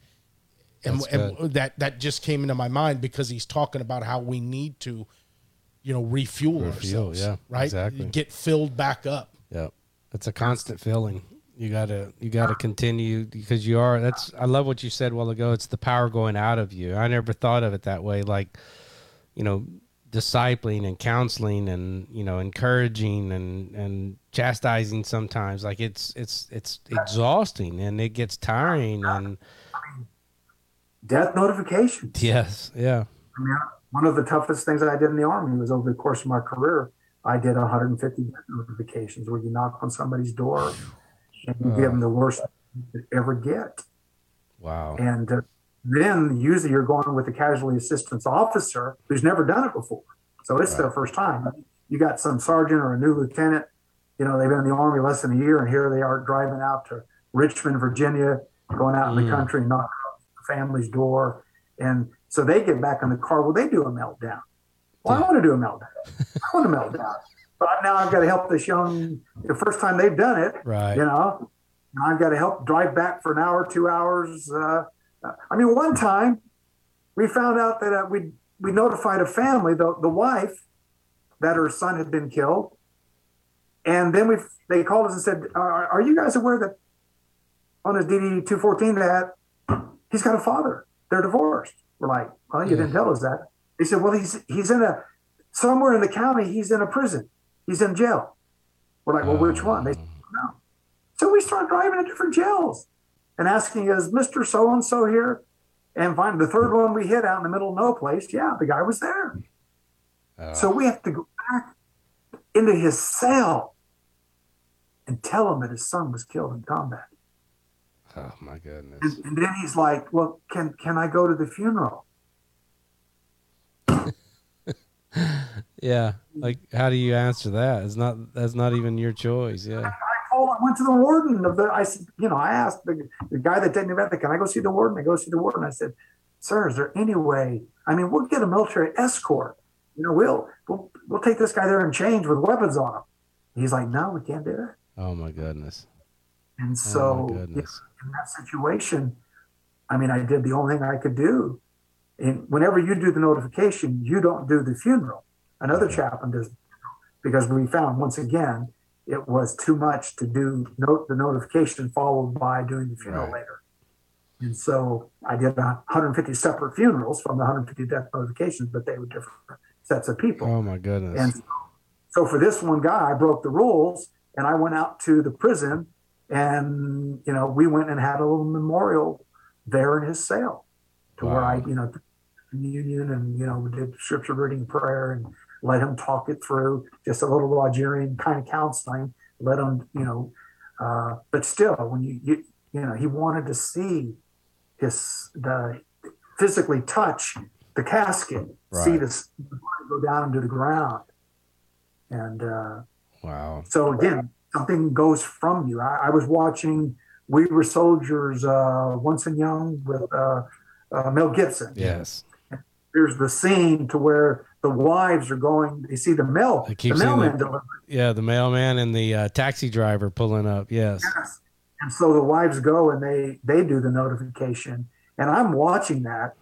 and, and that that just came into my mind because he's talking about how we need to you know refuel, Refuel, ourselves yeah, right exactly. get filled back up Yep. It's a constant feeling. You gotta you gotta continue because you are that's I love what you said a while ago. It's the power going out of you. I never thought of it that way. Like, you know, discipling and counseling and, you know, encouraging and and chastising sometimes. Like it's it's it's exhausting and it gets tiring and Death notification. yes, yeah. I mean, one of the toughest things I did in the army was over the course of my career, I did 150 death notifications where you knock on somebody's door and you give them the worst you could ever get. Wow. And uh, then usually you're going with a casualty assistance officer who's never done it before. So it's their first time. You got some sergeant or a new lieutenant, you know, they've been in the army less than a year and here they are driving out to Richmond, Virginia, going out in the country, knocking on the family's door. And so they get back in the car. Well, they do a meltdown. Well, I want to do a meltdown. I want a meltdown. But now I've got to help this young, the first time they've done it, Right. you know, I've got to help drive back for an hour, two hours. Uh, I mean, one time we found out that uh, we we notified a family, the the wife, that her son had been killed, and then we they called us and said, "Are, are you guys aware that on his DD two fourteen that he's got a father? They're divorced." We're like, "Well, you didn't tell us that." They said, "Well, he's he's in a somewhere in the county. He's in a prison. He's in jail." We're like, "Well, which one?" They said, "No." So we started driving to different jails and asking, "Is Mister So and So here?" And find the third one we hit out in the middle of no place. Yeah, the guy was there. Uh. So we have to go back into his cell and tell him that his son was killed in combat. Oh my goodness. And, and then he's like, "Well, can can I go to the funeral?" [LAUGHS] Yeah. Like how do you answer that? It's not that's not even your choice. Yeah. I told, I went to the warden of the. I said, you know, I asked the, the guy that did that, "Can I go see the warden?" I go see the warden. I said, "Sir, is there any way? I mean, we'll get a military escort. You know, we'll we'll we'll take this guy there and change with weapons on him." He's like, "No, we can't do it." Oh my goodness. And Oh so, know, goodness. in that situation, I mean, I did the only thing I could do. And whenever you do the notification, you don't do the funeral. Another chaplain does because we found once again it was too much to do note the notification followed by doing the funeral Right. later. And so I did 150 separate funerals from the 150 death notifications, but they were different sets of people. Oh my goodness. And so for this one guy, I broke the rules and I went out to the prison and, you know, we went and had a little memorial there in his cell to where I, you know, communion and, you know, we did scripture reading prayer and let him talk it through, just a little Rogerian kind of counseling, let him, you know, Uh, but still, when you, you you know he wanted to see his the physically touch the casket, see Right. this go down into the ground, and uh, Wow. so again, something goes from you. I, I was watching We Were Soldiers uh, once and young with uh, uh, Mel Gibson. Yes. There's the scene to where the wives are going. They see the mail, the mailman that. Yeah, the mailman and the uh, taxi driver pulling up. Yes. Yes. And so the wives go and they they do the notification, and I'm watching that.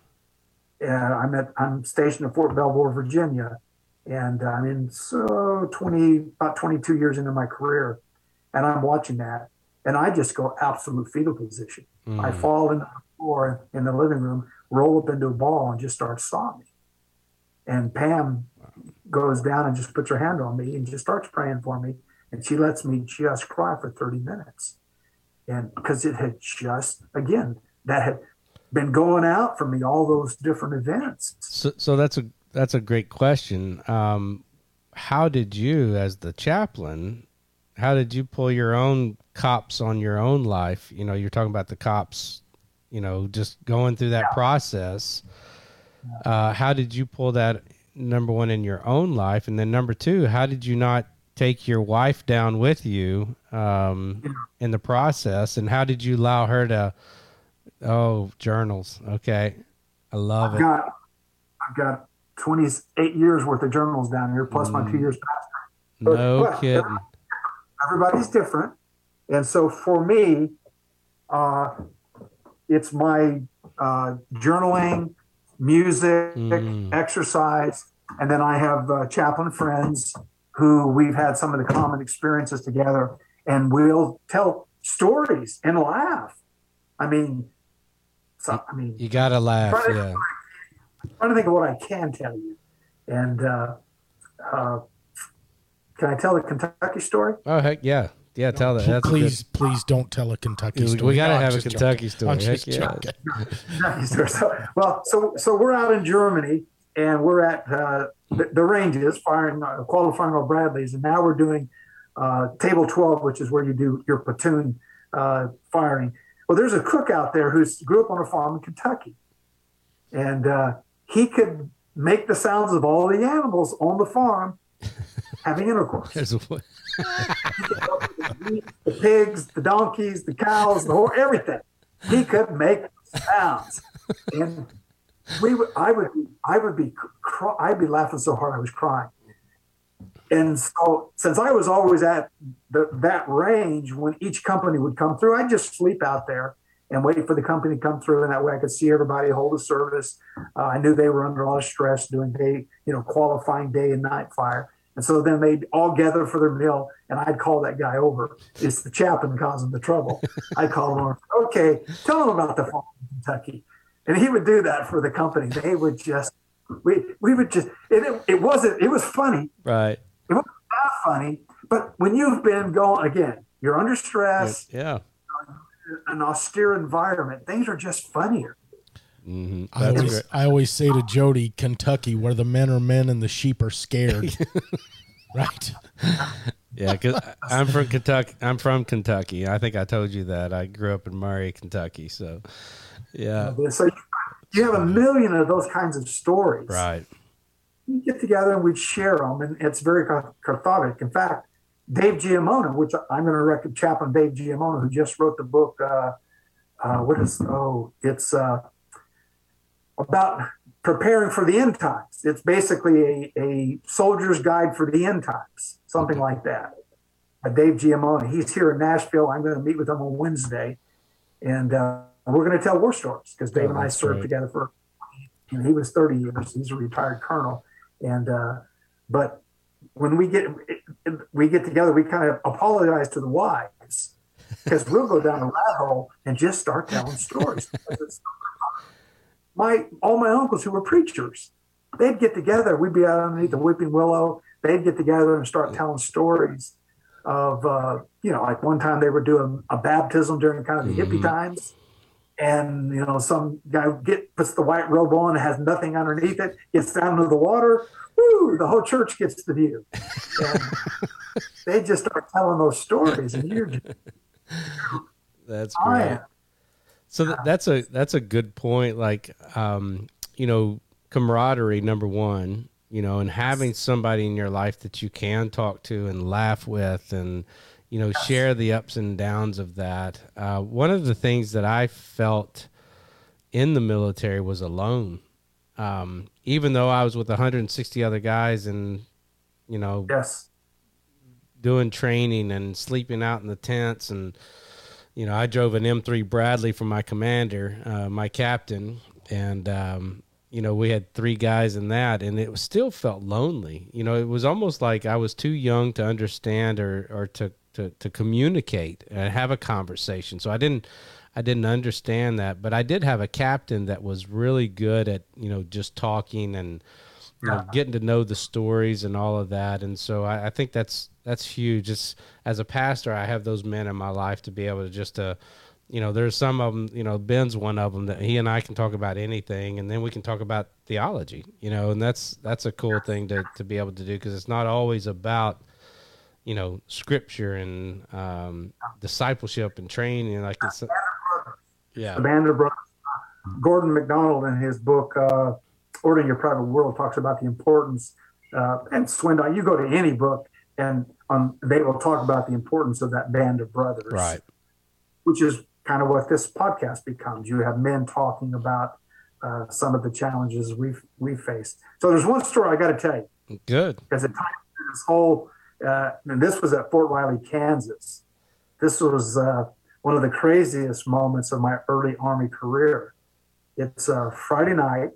Uh, I'm at I'm stationed at Fort Belvoir, Virginia, and I'm in so 20 about 22 years into my career, and I'm watching that, and I just go absolute fetal position. I Mm. fall into the floor in the living room, roll up into a ball, and just start sobbing. And Pam goes down and just puts her hand on me and just starts praying for me, and she lets me just cry for 30 minutes and because it had just again that had been going out for me all those different events So, so that's a that's a great question. Um, how did you, as the chaplain, how did you pull your own cops on your own life? You know, you're talking about the cops, you know, just going through that process. Uh, how did you pull that number one in your own life, and then number two, how did you not take your wife down with you um, in the process, and how did you allow her to? Oh, journals. Okay, I love i've it. got i've got 28 years worth of journals down here plus my two years past No But- kidding. everybody's different and so for me uh, it's my uh, journaling music Mm. exercise and then i have uh, chaplain friends who we've had some of the common experiences together and we'll tell stories and laugh i mean so, i mean You gotta laugh. Right. Yeah. trying to think of what I can tell you. And uh, uh, can I tell the Kentucky story? Oh heck yeah. Yeah. Tell that. That's a please, please don't tell a Kentucky story. We gotta No, have a Kentucky joking. story. I'm just yeah. joking. [LAUGHS] [LAUGHS] Kentucky. So, well, so so we're out in Germany and we're at uh, the, the ranges firing uh, qualifying our Bradleys, and now we're doing uh, table twelve, which is where you do your platoon uh, firing. Well, there's a cook out there who grew up on a farm in Kentucky, and uh, he could make the sounds of all the animals on the farm having intercourse. [LAUGHS] The pigs, the donkeys, the cows, the horse, everything. He could make sounds, and we would. I would. I would be. Cry, I'd be laughing so hard I was crying. And so, since I was always at the, that range when each company would come through, I'd just sleep out there and wait for the company to come through, and that way I could see everybody hold a service. Uh, I knew they were under a lot of stress doing day, you know, qualifying day and night fire. And so then they'd all gather for their meal, and I'd call that guy over. It's the chaplain causing the trouble. [LAUGHS] I'd call him over. Okay, tell him about the farm in Kentucky, and he would do that for the company. They would just, we we would just. It, it, it wasn't. It was funny. right. It wasn't that funny. But when you've been going again, you're under stress, Yeah. an austere environment. Things are just funnier. Hmm I always, great. I always say to Jody, Kentucky, where the men are men and the sheep are scared. [LAUGHS] right. Yeah, because I'm from Kentucky. I'm from Kentucky. I think I told you that. I grew up in Murray, Kentucky. So, yeah. So you, you have a million of those kinds of stories. Right. we get together and we'd share them, and it's very cathartic. In fact, Dave Giamona, which I'm going to recommend, Chaplain Dave Giamona, who just wrote the book. Uh, uh, what is? Oh, it's uh, about preparing for the end times. It's basically a, a soldier's guide for the end times, something like that. Uh, Dave Giamona, he's here in Nashville. I'm going to meet with him on Wednesday, and uh, we're going to tell war stories because Dave Oh, and I served together for. You know, he was 30 years. He's a retired colonel, and uh, but when we get we get together, we kind of apologize to the wives because we'll go down a rat hole and just start telling stories. [LAUGHS] my all my uncles who were preachers, they'd get together. We'd be out underneath the weeping willow. They'd get together and start telling stories of uh, you know, like one time they were doing a baptism during kind of the hippie times. And you know, some guy get puts the white robe on, has nothing underneath it, gets down into the water. Woo! The whole church gets the view. And [LAUGHS] they just start telling those stories, and you're just, That's great. So th- that's a that's a good point. Like, um, you know, camaraderie number one. You know, and having somebody in your life that you can talk to and laugh with, and you know, share the ups and downs of that. Uh, one of the things that I felt in the military was alone. Um, even though I was with 160 other guys and you know Yes. doing training and sleeping out in the tents and you know i drove an m3 bradley for my commander uh, my captain and um, you know we had three guys in that and it still felt lonely. You know it was almost like i was too young to understand or, or to, to, to communicate and have a conversation. So i didn't i didn't understand that but i did have a captain that was really good at you know just talking and you know, getting to know the stories and all of that. And so I, I think that's that's huge. As a pastor, I have those men in my life to be able to just to, you know, there's some of them. You know, Ben's one of them that he and I can talk about anything, and then we can talk about theology. You know, and that's that's a cool thing to to be able to do because it's not always about you know scripture and um, discipleship and training. Like it's yeah, the band. Gordon MacDonald in his book uh, "Ordering Your Private World" talks about the importance. Uh, and Swindoll, you go to any book, and um, they will talk about the importance of that band of brothers, right. Which is kind of what this podcast becomes. You have men talking about uh, some of the challenges we've we faced. So there's one story I got to tell you Good. because it ties this whole. Uh, and this was at Fort Riley, Kansas. This was uh, one of the craziest moments of my early Army career. It's uh, Friday night.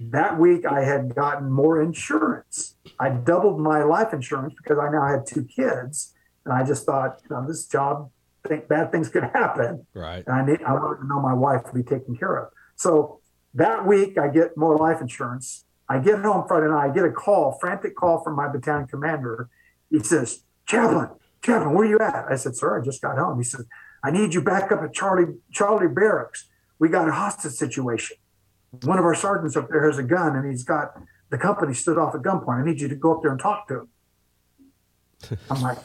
That week, I had gotten more insurance. I doubled my life insurance because I now had two kids, and I just thought, you know, this job, think bad things could happen Right. and I need I wanted to know my wife to be taken care of. So that week I get more life insurance. I get home Friday night. I get a call, frantic call from my battalion commander. He says, "Chaplain, Chaplain, where are you at?" I said, "Sir, I just got home." He said, "I need you back up at Charlie Charlie Barracks. We got a hostage situation. One of our sergeants up there has a gun, and he's got the company stood off at gunpoint. I need you to go up there and talk to him." [LAUGHS] I'm like,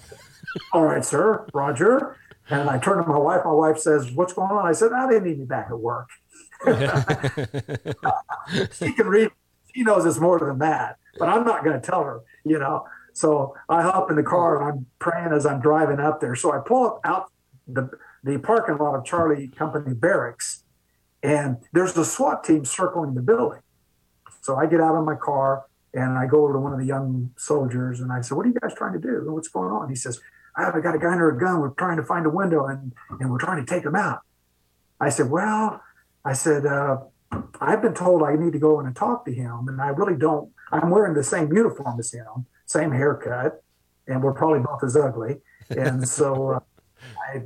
"All right, sir, Roger." And I turn to my wife. My wife says, "What's going on?" I said, "I didn't need me back at work." [LAUGHS] she can read. She knows it's more than that, but I'm not going to tell her. You know. So I hop in the car and I'm praying as I'm driving up there. So I pull up out the the parking lot of Charlie Company Barracks, and there's a SWAT team circling the building. So I get out of my car and I go over to one of the young soldiers and I said, "What are you guys trying to do? What's going on?" He says, "I've got a guy under a gun. We're trying to find a window and and we're trying to take him out." I said, "Well," I said, uh, "I've been told I need to go in and talk to him, and I really don't. I'm wearing the same uniform as him, same haircut, and we're probably both as ugly, and so uh, I."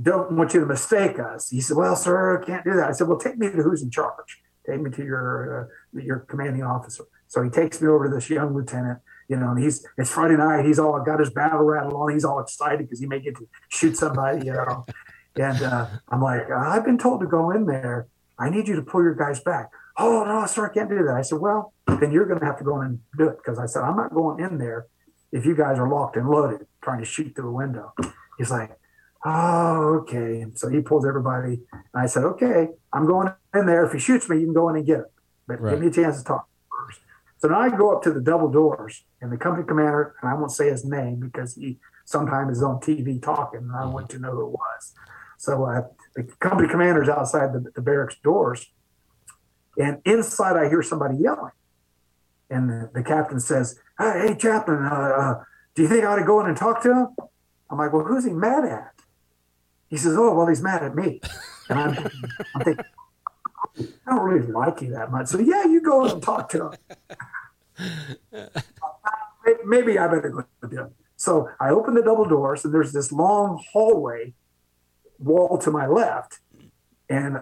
Don't want you to mistake us. He said, "Well, sir, can't do that." I said, "Well, take me to who's in charge. Take me to your uh, your commanding officer." So he takes me over to this young lieutenant, you know, and he's it's Friday night. He's all got his battle rattle on. He's all excited because he may get to shoot somebody, you know. [LAUGHS] and uh, I'm like, I've been told to go in there. I need you to pull your guys back. Oh no, sir, I can't do that. I said, well, then you're going to have to go in and do it because I said I'm not going in there if you guys are locked and loaded trying to shoot through a window. He's like, oh, okay. And so he pulls everybody. And I said, okay, I'm going in there. If he shoots me, you can go in and get him, but Right. give me a chance to talk first. So now I go up to the double doors, and the company commander, and I won't say his name because he sometimes is on TV talking, and I want to know who it was. So uh, the company commander's outside the, the barracks doors, and inside I hear somebody yelling. And the, the captain says, "Hey, hey chaplain, uh, uh, do you think I ought to go in and talk to him?" I'm like, "Well, who's he mad at?" He says, "Oh, well, he's mad at me." And I'm, I'm thinking, I don't really like you that much. So yeah, you go and talk to him. Maybe I better go with him. So I open the double doors, and there's this long hallway wall to my left, and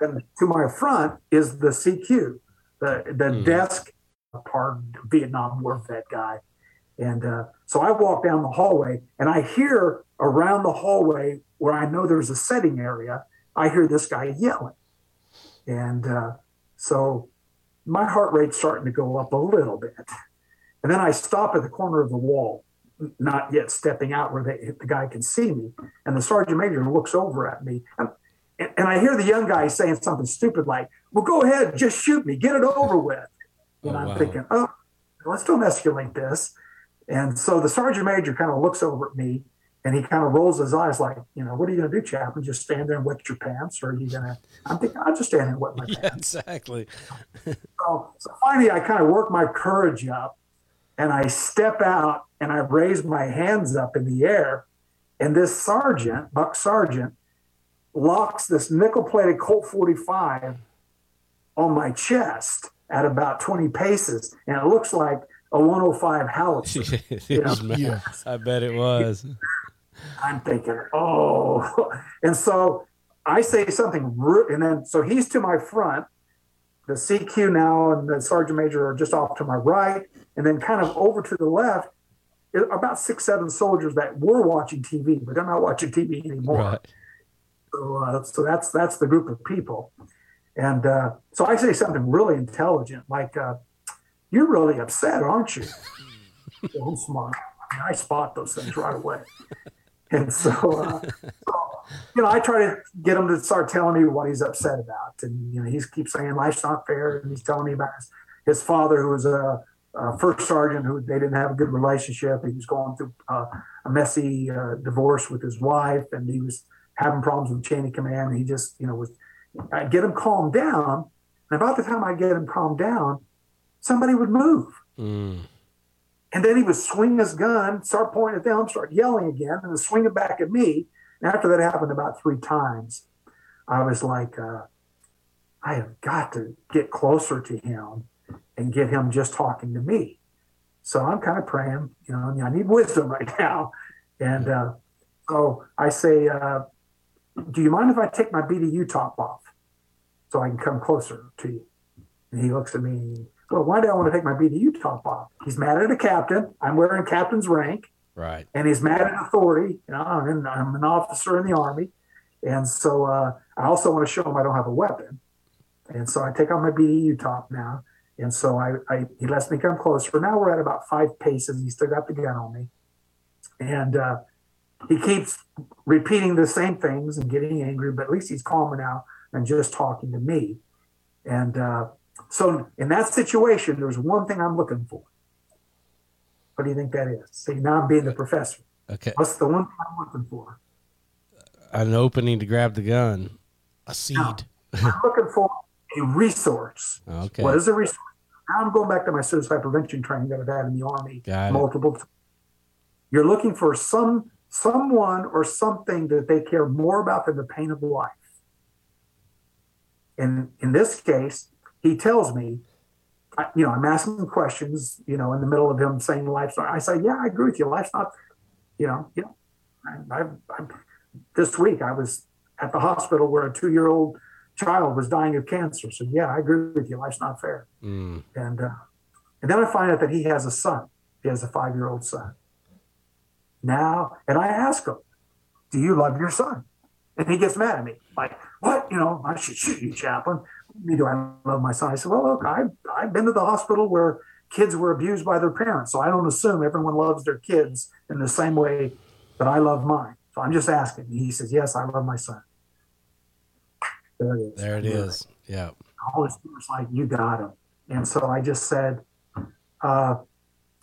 then to my front is the CQ, the the hmm. desk, pardon Vietnam War vet guy, and uh, so I walk down the hallway, and I hear around the hallway where I know there's a setting area, I hear this guy yelling, and uh, so my heart rate's starting to go up a little bit, and then I stop at the corner of the wall, not yet stepping out where they, the guy can see me. And the sergeant major looks over at me. And, and I hear the young guy saying something stupid like, well, go ahead, just shoot me, get it over with. And Oh, I'm wow. thinking, oh, let's don't escalate this. And so the sergeant major kind of looks over at me and he kind of rolls his eyes like, you know, what are you going to do, chaplain? Just stand there and wet your pants? Or are you going to, I'm thinking, I'll just stand there and wet my [LAUGHS] pants. Yeah, exactly. [LAUGHS] So, so finally, I kind of work my courage up and I step out and I raise my hands up in the air. And this sergeant, Buck Sergeant, locks this nickel plated Colt 45 on my chest at about 20 paces. And it looks like a 105 howitzer. It Yeah. is. Yeah. I bet it was. [LAUGHS] I'm thinking, oh. [LAUGHS] And so I say something, and then so he's to my front. The CQ now and the sergeant major are just off to my right, and then kind of over to the left, about six, seven soldiers that were watching TV, but they're not watching TV anymore. Right. So, uh, so that's that's the group of people, and uh, so I say something really intelligent, like, uh, "You're really upset, aren't you?" [LAUGHS] I'm smart. I spot those things right away, and so, uh, so, you know, I try to get him to start telling me what he's upset about, and you know, he keeps saying life's not fair, and he's telling me about his, his father, who was a, a first sergeant, who they didn't have a good relationship. He was going through uh, a messy uh, divorce with his wife, and he was having problems with chain of command. He just, you know, was I get him calmed down, and about the time I get him calmed down, somebody would move. Mm. And then he would swing his gun, start pointing at them, start yelling again, and then swing it back at me. And after that happened about three times, I was like, uh, I have got to get closer to him and get him just talking to me. So I'm kind of praying, you know, I need wisdom [LAUGHS] right now. And uh, so I say, uh, Do you mind if I take my BDU top off so I can come closer to you? And he looks at me, Well, why do I want to take my BDU top off? He's mad at a captain. I'm wearing captain's rank Right. and he's mad at authority. You know, I'm, I'm an officer in the army, and so uh, I also want to show him I don't have a weapon. And so I take off my BDU top now, and so I, I he lets me come closer. Now we're at about five paces. He's still got the gun on me, and uh, he keeps repeating the same things and getting angry. But at least he's calmer now and just talking to me. And uh, so in that situation, there's one thing I'm looking for. What do you think that is? See, now I'm being the professor. Okay. What's the one thing I'm looking for? An opening to grab the gun. A seed. I'm looking for a resource. Okay. What is a resource? Now I'm going back to my suicide prevention training that I've had in the Army Got multiple times. You're looking for some someone or something that they care more about than the pain of life. And in this case, he tells me, I, you know, I'm asking questions, you know, in the middle of him saying life's not, I say, yeah, I agree with you. Life's not, you know, you know, I, I, I, this week I was at the hospital where a two year old child was dying of cancer. So yeah, I agree with you. Life's not fair. Mm. And uh, and then I find out that he has a son. He has a five year old son. Now, and I ask him, "Do you love your son?" And he gets mad at me, like, "What? You know, I should shoot you, chaplain. Me, do I love my son?" I said, "Well, look, I've I've been to the hospital where kids were abused by their parents, so I don't assume everyone loves their kids in the same way that I love mine. So I'm just asking." He says, "Yes, I love my son." There it is. There it is. Yeah. Holy Spirit's like, you got him. And so I just said, uh,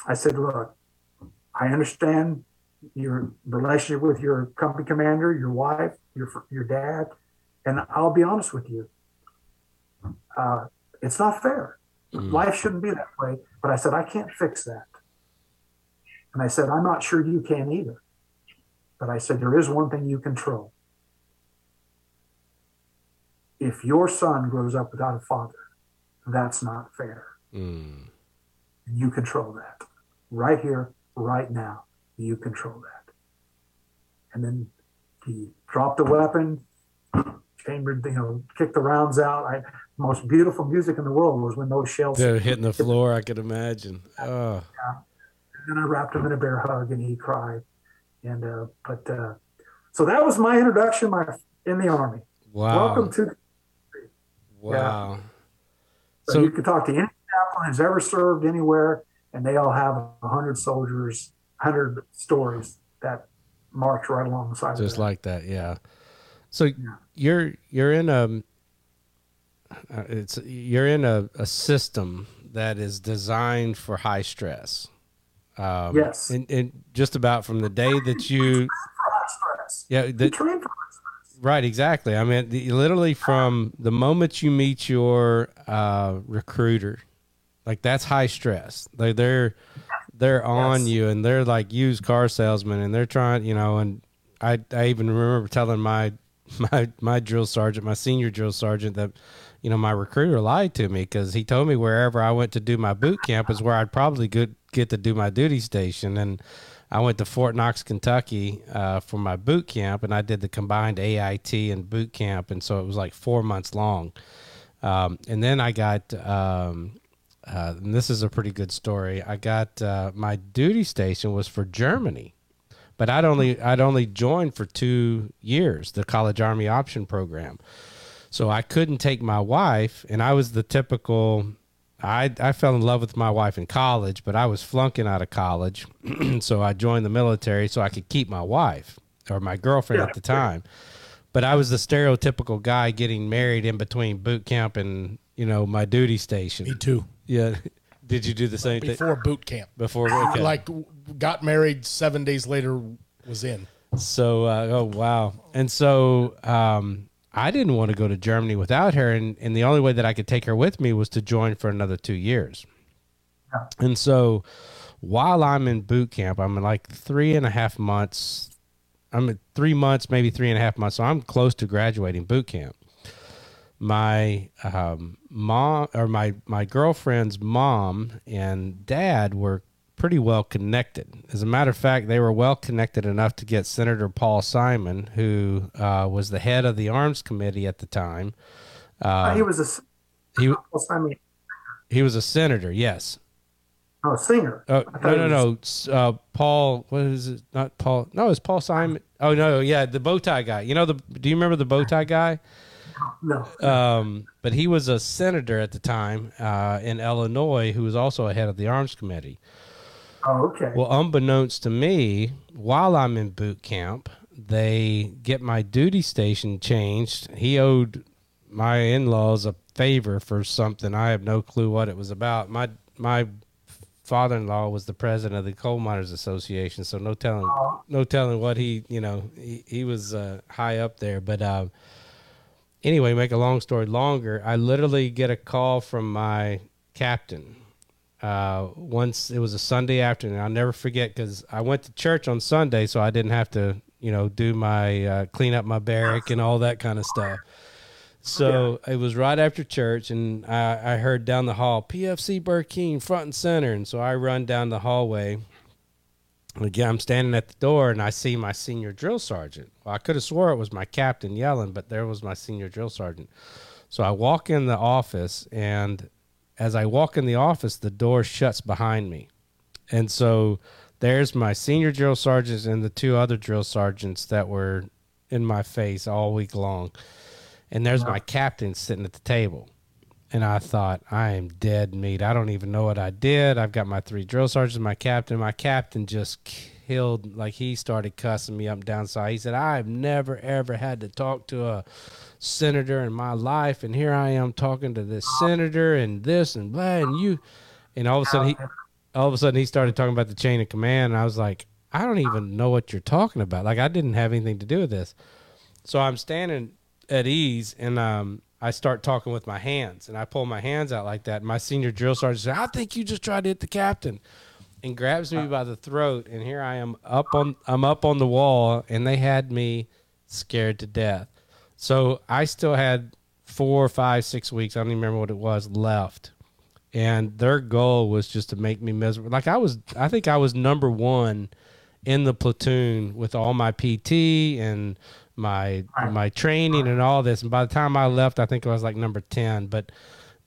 I said, look, I understand your relationship with your company commander, your wife, your your dad, and I'll be honest with you. Uh, it's not fair. Mm. Life shouldn't be that way. But I said, I can't fix that. And I said, I'm not sure you can either. But I said, there is one thing you control. If your son grows up without a father, that's not fair. Mm. You control that. Right here, right now, you control that. And then he dropped the weapon, chambered, you know, kicked the rounds out. I, most beautiful music in the world was when those shells. They're hitting the floor. I could imagine. Oh. Yeah. And then I wrapped him in a bear hug, and he cried. And uh, but uh, so that was my introduction. My in the army. Wow. Welcome to. Wow. So, So you can talk to any chaplain who's ever served anywhere, and they all have a hundred soldiers. hundred stories that march right alongside. Just like that, yeah. So you're you're in a uh, it's you're in a, a system that is designed for high stress. Um, Yes. and, and just about from the day that you, yeah, the, train for high stress. right, exactly. I mean, the, literally from the moment you meet your uh, recruiter, like that's high stress. They they're they're on Yes. you, and they're like used car salesmen, and they're trying, you know. And I I even remember telling my [LAUGHS] my my drill sergeant, my senior drill sergeant, that you know my recruiter lied to me because he told me wherever I went to do my boot camp is where I'd probably get get to do my duty station, and I went to Fort Knox, Kentucky, uh, for my boot camp, and I did the combined AIT and boot camp, and so it was like four months long. Um, and then I got, um, uh, and this is a pretty good story. I got uh, my duty station was for Germany, but I'd only I'd only joined for two years the College Army Option Program, so I couldn't take my wife, and I was the typical. I I fell in love with my wife in college, but I was flunking out of college, [CLEARS THROAT] so I joined the military so I could keep my wife or my girlfriend Yeah, at the time. But I was the stereotypical guy getting married in between boot camp and you know my duty station. Me too. Yeah. [LAUGHS] Did you do the same thing Before boot camp, before? Okay. like got married seven days later, was in. So, uh, oh wow! And so, um, I didn't want to go to Germany without her, and, and the only way that I could take her with me was to join for another two years. Yeah. And so, while I'm in boot camp, I'm in like three and a half months. I'm at three months, maybe three and a half months. So I'm close to graduating boot camp. My um, mom or my my girlfriend's mom and dad were pretty well connected. As a matter of fact, they were well connected enough to get Senator Paul Simon, who uh, was the head of the Arms Committee at the time. Uh, he was a He he was a senator, yes. no singer. Oh no no was- no! Uh, Paul, what is it? Not Paul. No, it's Paul Simon. Oh no, yeah, the bow tie guy. You know the? Do you remember the bow tie guy? No. Um, but he was a senator at the time uh, in Illinois, who was also a head of the Arms Committee. Oh, okay. Well, unbeknownst to me, while I'm in boot camp, they get my duty station changed. He owed my in-laws a favor for something. I have no clue what it was about. My my father-in-law was the president of the Coal Miners Association, so no telling no telling what he you know he, he was uh, high up there. But uh, anyway, make a long story longer, I literally get a call from my captain uh, once it was a Sunday afternoon. I'll never forget because I went to church on Sunday, so I didn't have to, you know, do my uh, clean up my barrack and all that kind of stuff. So it was right after church, and I, I heard down the hall, PFC Burkeen front and center. And so I run down the hallway. Again, I'm standing at the door, and I see my senior drill sergeant. Well, I could have swore it was my captain yelling, but there was my senior drill sergeant. So I walk in the office, and as I walk in the office, the door shuts behind me. And so there's my senior drill sergeants and the two other drill sergeants that were in my face all week long. And there's my captain sitting at the table. And I thought, I am dead meat. I don't even know what I did. I've got my three drill sergeants, my captain. My captain just killed, like he started cussing me up and down. So he said, I've never, ever had to talk to a senator in my life. And here I am talking to this senator and this and blah. And you, and all of a sudden he, all of a sudden he started talking about the chain of command. And I was like, I don't even know what you're talking about. Like I didn't have anything to do with this. So I'm standing at ease and um, I start talking with my hands and I pull my hands out like that. My senior drill sergeant said, I think you just tried to hit the captain and grabs me by the throat. And here I am up on, I'm up on the wall and they had me scared to death. So I still had four, five, six weeks. I don't even remember what it was left. And their goal was just to make me miserable. Like I was, I think I was number one in the platoon with all my PT and my my training and all this. And by the time I left, I think I was like number ten. But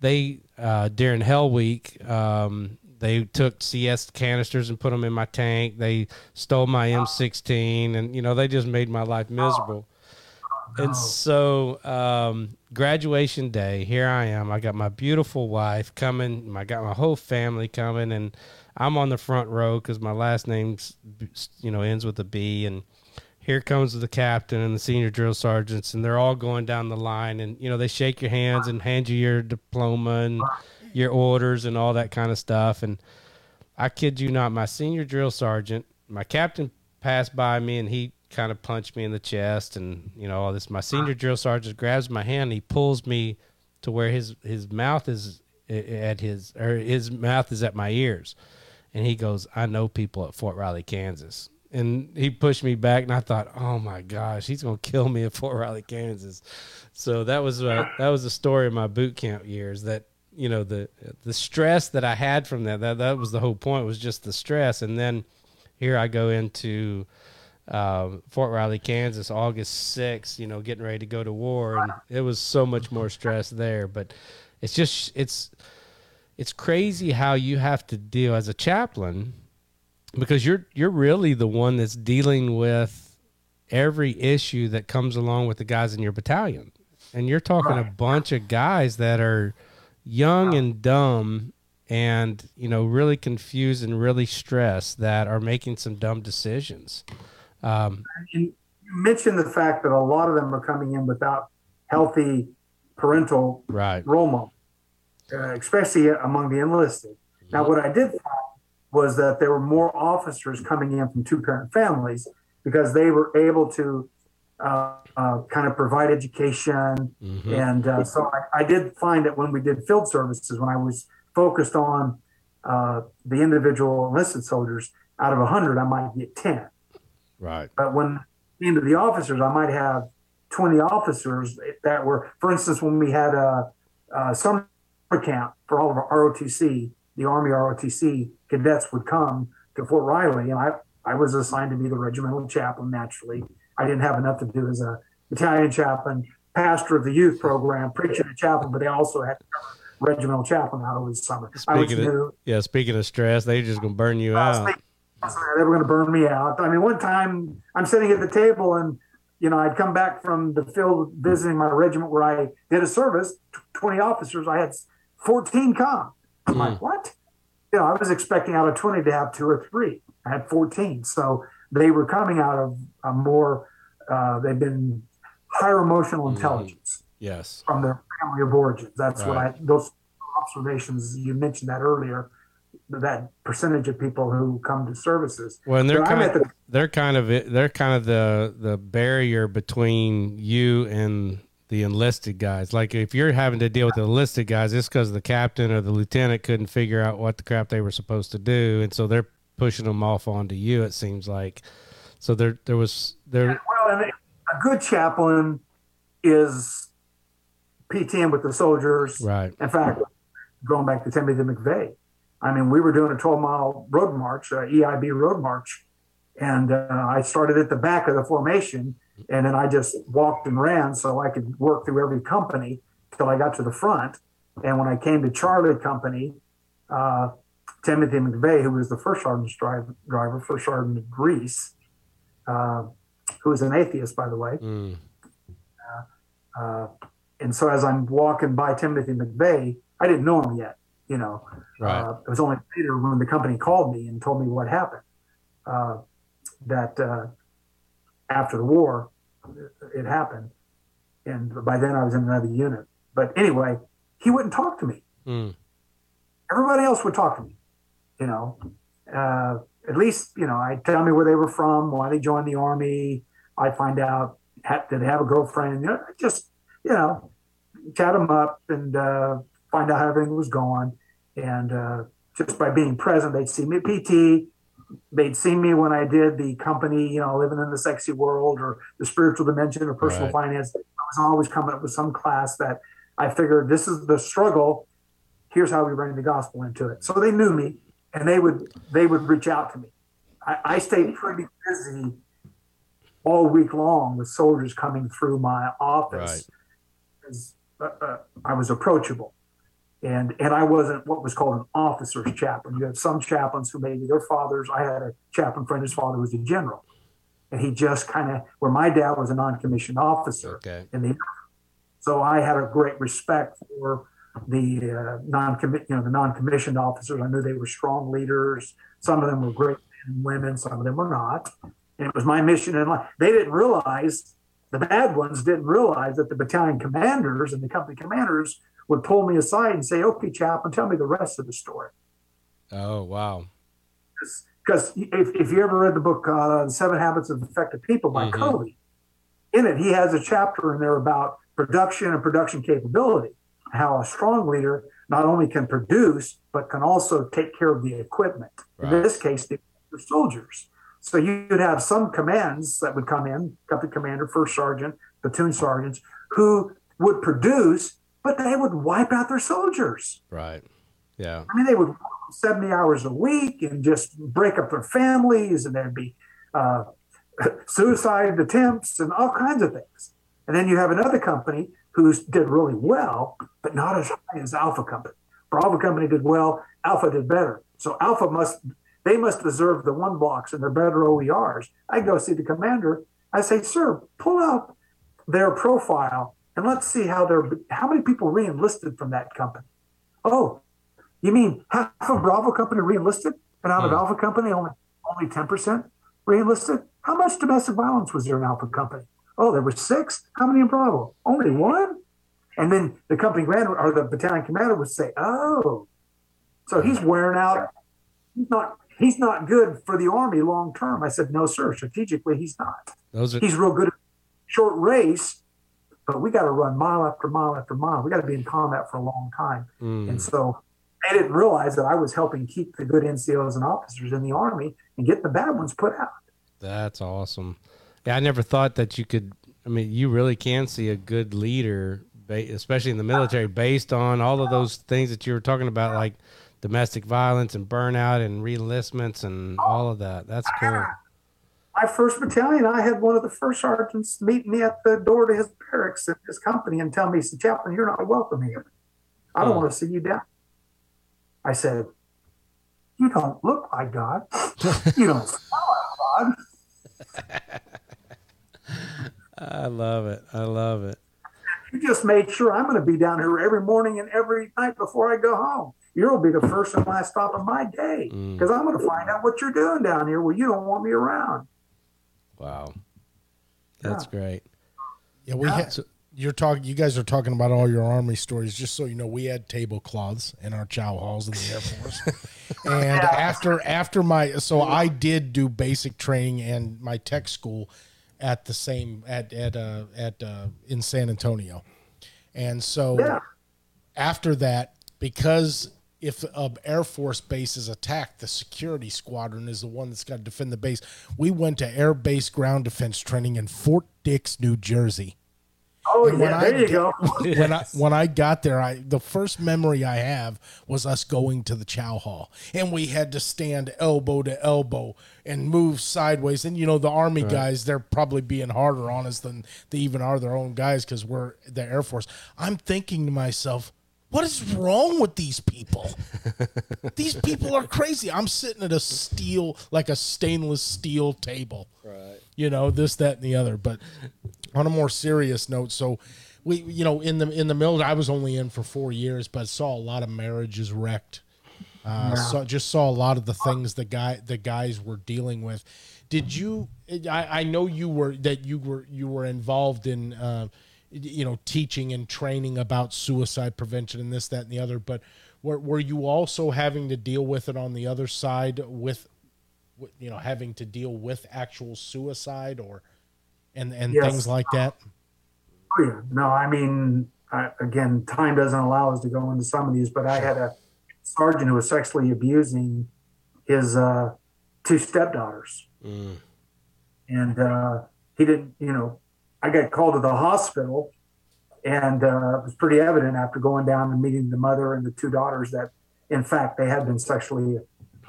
they uh, during Hell Week, um, they took CS canisters and put them in my tank. They stole my M16, and you know they just made my life miserable. And so, um, graduation day, here I am. I got my beautiful wife coming. I got my whole family coming, and I'm on the front row because my last name's you know ends with a B, and here comes the captain and the senior drill sergeants, and they're all going down the line, and you know they shake your hands and hand you your diploma and your orders and all that kind of stuff. And I kid you not, my senior drill sergeant, my captain passed by me, and he kind of punched me in the chest, and you know all this. My senior drill sergeant grabs my hand, and he pulls me to where his his mouth is at his or his mouth is at my ears and he goes, I know people at Fort Riley, Kansas. And he pushed me back, and I thought, oh my gosh, he's gonna kill me at Fort Riley, Kansas. So that was uh, that was the story of my boot camp years. That you know the the stress that I had from that that that was the whole point was just the stress. And then here I go into uh, Fort Riley, Kansas, August 6th, you know, getting ready to go to war. And it was so much more stress there. But it's just, it's, it's crazy how you have to deal as a chaplain because you're you're really the one that's dealing with every issue that comes along with the guys in your battalion. And you're talking right. a bunch of guys that are young and dumb and, you know, really confused and really stressed that are making some dumb decisions. Um, and you mentioned the fact that a lot of them are coming in without healthy parental right. role models uh, especially among the enlisted. Now, what I did find was that there were more officers coming in from two parent families because they were able to uh, uh, kind of provide education. Mm-hmm. And uh, so I, I, did find that when we did field services, when I was focused on uh, the individual enlisted soldiers, out of 100, I might get 10. Right. But when into the officers, I might have 20 officers that were, for instance, when we had a, a summer camp for all of our ROTC, the Army ROTC cadets would come to Fort Riley, and I, I was assigned to be the regimental chaplain naturally. I didn't have enough to do as a battalion chaplain, pastor of the youth program, preaching a chaplain, but they also had regimental chaplain out over the summer. Speaking of, yeah, speaking of stress, they're just going to burn you out. They were going to burn me out. I mean, one time I'm sitting at the table and you know, I'd come back from the field visiting my regiment where I did a service, 20 officers. I had 14 come. I'm mm. like, what? You know, I was expecting out of 20 to have two or three. I had 14. So they were coming out of a more, uh, they've been higher emotional mm-hmm. intelligence. Mm. Yes. From their family of origins. That's right. what I, those observations, you mentioned that earlier, that percentage of people who come to services. Well, and they're kind of, the, they're kind of, they're kind of the, the barrier between you and the enlisted guys. Like if you're having to deal with the enlisted guys, it's because the captain or the lieutenant couldn't figure out what the crap they were supposed to do, and so they're pushing them off onto you. It seems like. So there, there was there. Yeah, well, a good chaplain is PTM with the soldiers. Right. In fact, going back to Timothy McVeigh, I mean, we were doing a 12 mile road march, uh, EIB road march, and uh, I started at the back of the formation and then I just walked and ran so I could work through every company till I got to the front. And when I came to Charlie Company, uh, Timothy McVeigh, who was the first sergeant's driver, driver first sergeant of Greece, uh, who was an atheist, by the way. Mm. Uh, uh, and so as I'm walking by Timothy McVeigh, I didn't know him yet. You know, right. Uh, it was only later when the company called me and told me what happened. Uh, that after the war, it happened. And by then I was in another unit. But anyway, he wouldn't talk to me. Mm. Everybody else would talk to me, you know. Uh, at least, you know, I'd tell me where they were from, why they joined the army. I'd find out, did they have a girlfriend? You know, just, you know, chat them up and uh, find out how everything was going. And uh, just by being present, they'd see me at PT they'd seen me when I did the company, you know, living in the sexy world or the spiritual dimension or personal right. finance. I was always coming up with some class that I figured this is the struggle. Here's how we bring the gospel into it. So they knew me and they would they would reach out to me. I, I stayed pretty busy all week long with soldiers coming through my office because uh, uh, I was approachable and and I wasn't what was called an officer's chaplain. You have some chaplains who maybe their fathers. I had a chaplain friend; his father was a general, and he just kind of where my dad was a non-commissioned officer okay. in the. So I had a great respect for the uh, non you know the non-commissioned officers. I knew they were strong leaders. Some of them were great men and women. Some of them were not. And it was my mission in life. They didn't realize the bad ones didn't realize that the battalion commanders and the company commanders would pull me aside and say, "Okay, Chaplain, tell me the rest of the story." Oh wow! Because if, if you ever read the book uh, Seven Habits of Effective People" by mm-hmm. Covey, in it he has a chapter in there about production and production capability how a strong leader not only can produce but can also take care of the equipment. Right. In this case, the soldiers. So you'd have some commands that would come in, company commander, first sergeant, platoon sergeants, who would produce, but they would wipe out their soldiers. Right. Yeah. I mean, they would 70 hours a week and just break up their families, and there'd be uh, [LAUGHS] suicide attempts and all kinds of things. And then you have another company who did really well, but not as high as Alpha Company. Bravo Company did well, Alpha did better. So Alpha must they must deserve the one blocks and their better OERs. I go see the commander. I say, sir, pull out their profile and let's see how they're how many people reenlisted from that company. Oh, you mean half of Bravo Company reenlisted, and out of hmm. Alpha Company only only ten percent reenlisted? How much domestic violence was there in Alpha Company? Oh, there were six. How many in Bravo? Only one. And then the company commander or the battalion commander would say, "Oh, so he's wearing out. He's not. He's not good for the army long term." I said, "No, sir. Strategically, he's not. Those are- he's real good at short race, but we got to run mile after mile after mile. We got to be in combat for a long time." Mm. And so they didn't realize that I was helping keep the good NCOs and officers in the army and get the bad ones put out. That's awesome. Yeah, I never thought that you could. I mean, you really can see a good leader, especially in the military, based on all of those things that you were talking about, like domestic violence and burnout and reenlistments and all of that. That's cool. My first battalion, I had one of the first sergeants meet me at the door to his barracks at his company and tell me, "said Chaplain, you're not welcome here. I don't oh. want to see you down." I said, "You don't look like God. you don't [LAUGHS] smell like God." I love it. I love it. You just made sure I'm going to be down here every morning and every night before I go home. You'll be the first and last stop of my day because mm. I'm going to find out what you're doing down here Well, you don't want me around. Wow, that's yeah. great. Yeah, we yeah. had. So you're talking. You guys are talking about all your army stories. Just so you know, we had tablecloths in our chow halls in the Air Force. [LAUGHS] and yeah. after after my, so I did do basic training and my tech school at the same at at uh, at uh, in San Antonio, and so yeah. after that, because if a Air Force base is attacked, the security squadron is the one that's got to defend the base. We went to air base ground defense training in Fort Dix, New Jersey. Oh and yeah, there I, you go. [LAUGHS] when I when I got there, I the first memory I have was us going to the chow hall, and we had to stand elbow to elbow and move sideways. And you know, the army right. guys, they're probably being harder on us than they even are their own guys because we're the Air Force. I'm thinking to myself, what is wrong with these people? these people are crazy. I'm sitting at a steel, like a stainless steel table. Right. You know, this, that, and the other. But on a more serious note, so we, you know, in the in the military, I was only in for four years, but saw a lot of marriages wrecked. Uh, yeah. So just saw a lot of the things the guy the guys were dealing with. Did you? I, I know you were that you were you were involved in. Uh, you know, teaching and training about suicide prevention and this, that, and the other. But were, were you also having to deal with it on the other side with, you know, having to deal with actual suicide or and and yes. things like that? Oh yeah, no, I mean, I, again, time doesn't allow us to go into some of these, but I had a sergeant who was sexually abusing his uh, two stepdaughters, mm. and uh, he didn't, you know, I got called to the hospital, and uh, it was pretty evident after going down and meeting the mother and the two daughters that, in fact, they had been sexually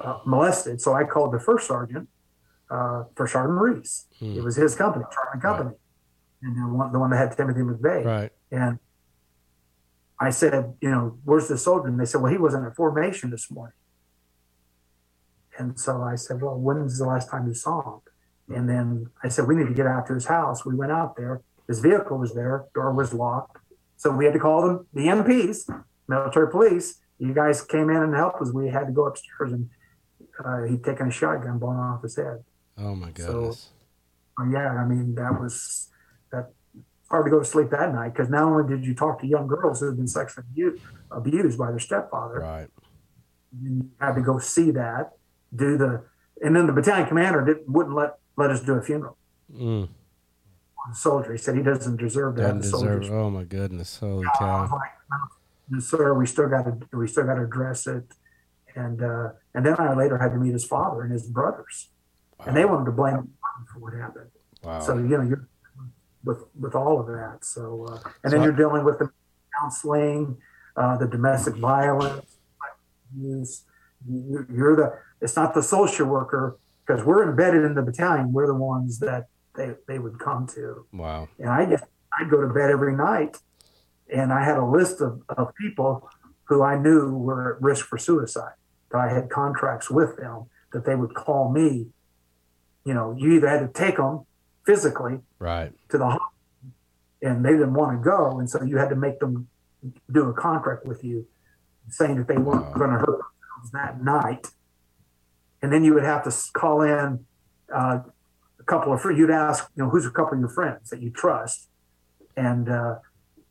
uh, molested. So I called the first sergeant uh, for Sergeant Reese. Hmm. It was his company, Charlie Company, right. and the one, the one that had Timothy McVeigh. Right. And I said, you know, where's the soldier? And they said, well, he wasn't at formation this morning. And so I said, well, when was the last time you saw him? And then I said, we need to get out to his house. We went out there. His vehicle was there. Door was locked. So we had to call them, the MPs, military police. You guys came in and helped us. We had to go upstairs, and uh, he'd taken a shotgun, blown off his head. Oh my goodness. So, yeah, I mean that was that hard to go to sleep that night because not only did you talk to young girls who had been sexually abused, abused by their stepfather, right? You had to go see that, do the, and then the battalion commander didn't wouldn't let let us do a funeral. Mm. On a soldier, he said he doesn't deserve that. Deserve. Oh my goodness! Holy cow! Like, sir, we still got to we still got to address it, and uh, and then I later had to meet his father and his brothers, wow. and they wanted to blame him for what happened. Wow. So you know you're with with all of that. So uh, and so then I, you're dealing with the counseling, uh, the domestic violence. You're the. It's not the social worker because we're embedded in the battalion. We're the ones that they they would come to. Wow. And I just I'd go to bed every night, and I had a list of, of people who I knew were at risk for suicide. That I had contracts with them that they would call me. You know, you either had to take them physically right to the hospital, and they didn't want to go, and so you had to make them do a contract with you saying that they weren't wow. going to hurt themselves that night. And then you would have to call in uh, a couple of friends. You'd ask, you know, who's a couple of your friends that you trust, and uh,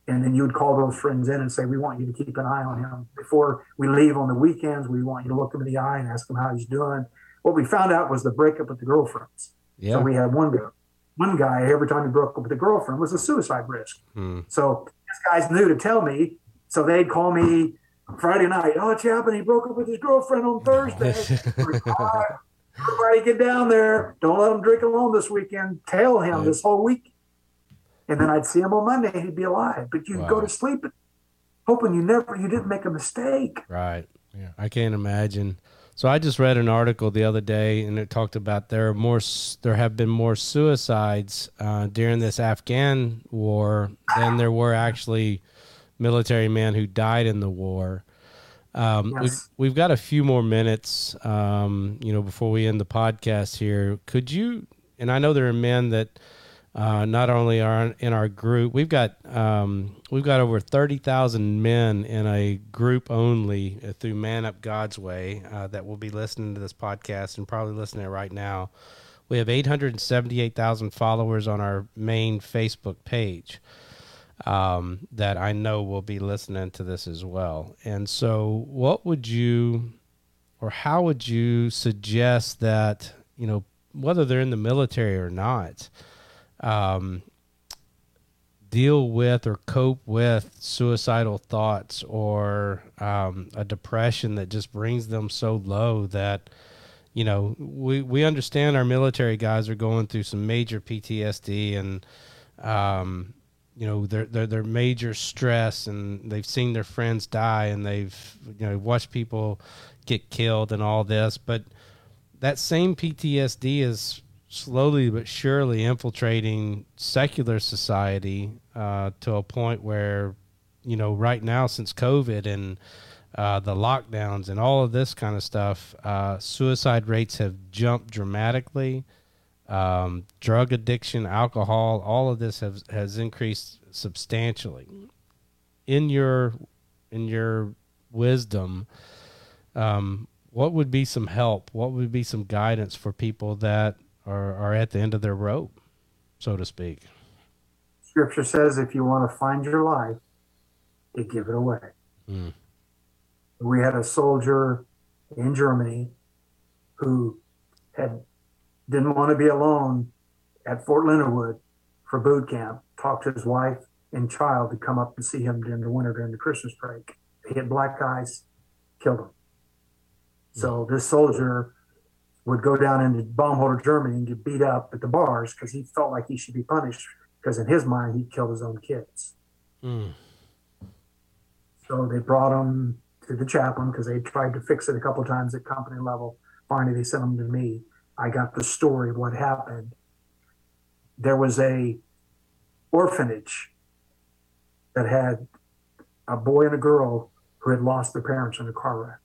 and then you would call those friends in and say, we want you to keep an eye on him before we leave on the weekends. We want you to look him in the eye and ask him how he's doing. What we found out was the breakup with the girlfriends. Yeah. So we had one guy, one guy every time he broke up with a girlfriend was a suicide risk. Hmm. So these guys knew to tell me. So they'd call me Friday night, oh, it's happened. He broke up with his girlfriend on Thursday. [LAUGHS] Everybody get down there. Don't let him drink alone this weekend. Tell him right. this whole week. And then I'd see him on Monday. He'd be alive. But you'd wow. go to sleep hoping you never, you didn't make a mistake. Right. Yeah. I can't imagine. So I just read an article the other day, and it talked about there are more, there have been more suicides uh, during this Afghan war than there were actually military man who died in the war. Um, yes. we've, we've got a few more minutes, um, you know, before we end the podcast here. Could you, and I know there are men that uh, not only are in our group, we've got um, we've got over thirty thousand men in a group only uh, through Man Up God's Way uh, that will be listening to this podcast and probably listening right now. We have eight hundred seventy-eight thousand followers on our main Facebook page um, that I know will be listening to this as well. And so, what would you, or how would you suggest that, you know, whether they're in the military or not, um, deal with or cope with suicidal thoughts or um, a depression that just brings them so low that, you know, we, we understand our military guys are going through some major PTSD and, um, you know their their their major stress and they've seen their friends die and they've you know watched people get killed and all this but that same PTSD is slowly but surely infiltrating secular society uh, to a point where you know right now since COVID and uh, the lockdowns and all of this kind of stuff, uh, suicide rates have jumped dramatically um, drug addiction, alcohol, all of this has has increased substantially. In your in your wisdom, um, what would be some help? What would be some guidance for people that are, are at the end of their rope, so to speak? Scripture says, if you want to find your life, you give it away. Mm. We had a soldier in Germany who had didn't want to be alone at Fort Leonard Wood for boot camp. Talked to his wife and child to come up and see him during the winter during the Christmas break. He had black eyes, killed him. So this soldier would go down into Baumholder, Germany and get beat up at the bars because he felt like he should be punished because in his mind he killed his own kids. Mm. So they brought him to the chaplain because they tried to fix it a couple times at company level. Finally, they sent him to me. I got the story of what happened. There was a orphanage that had a boy and a girl who had lost their parents in a car wreck.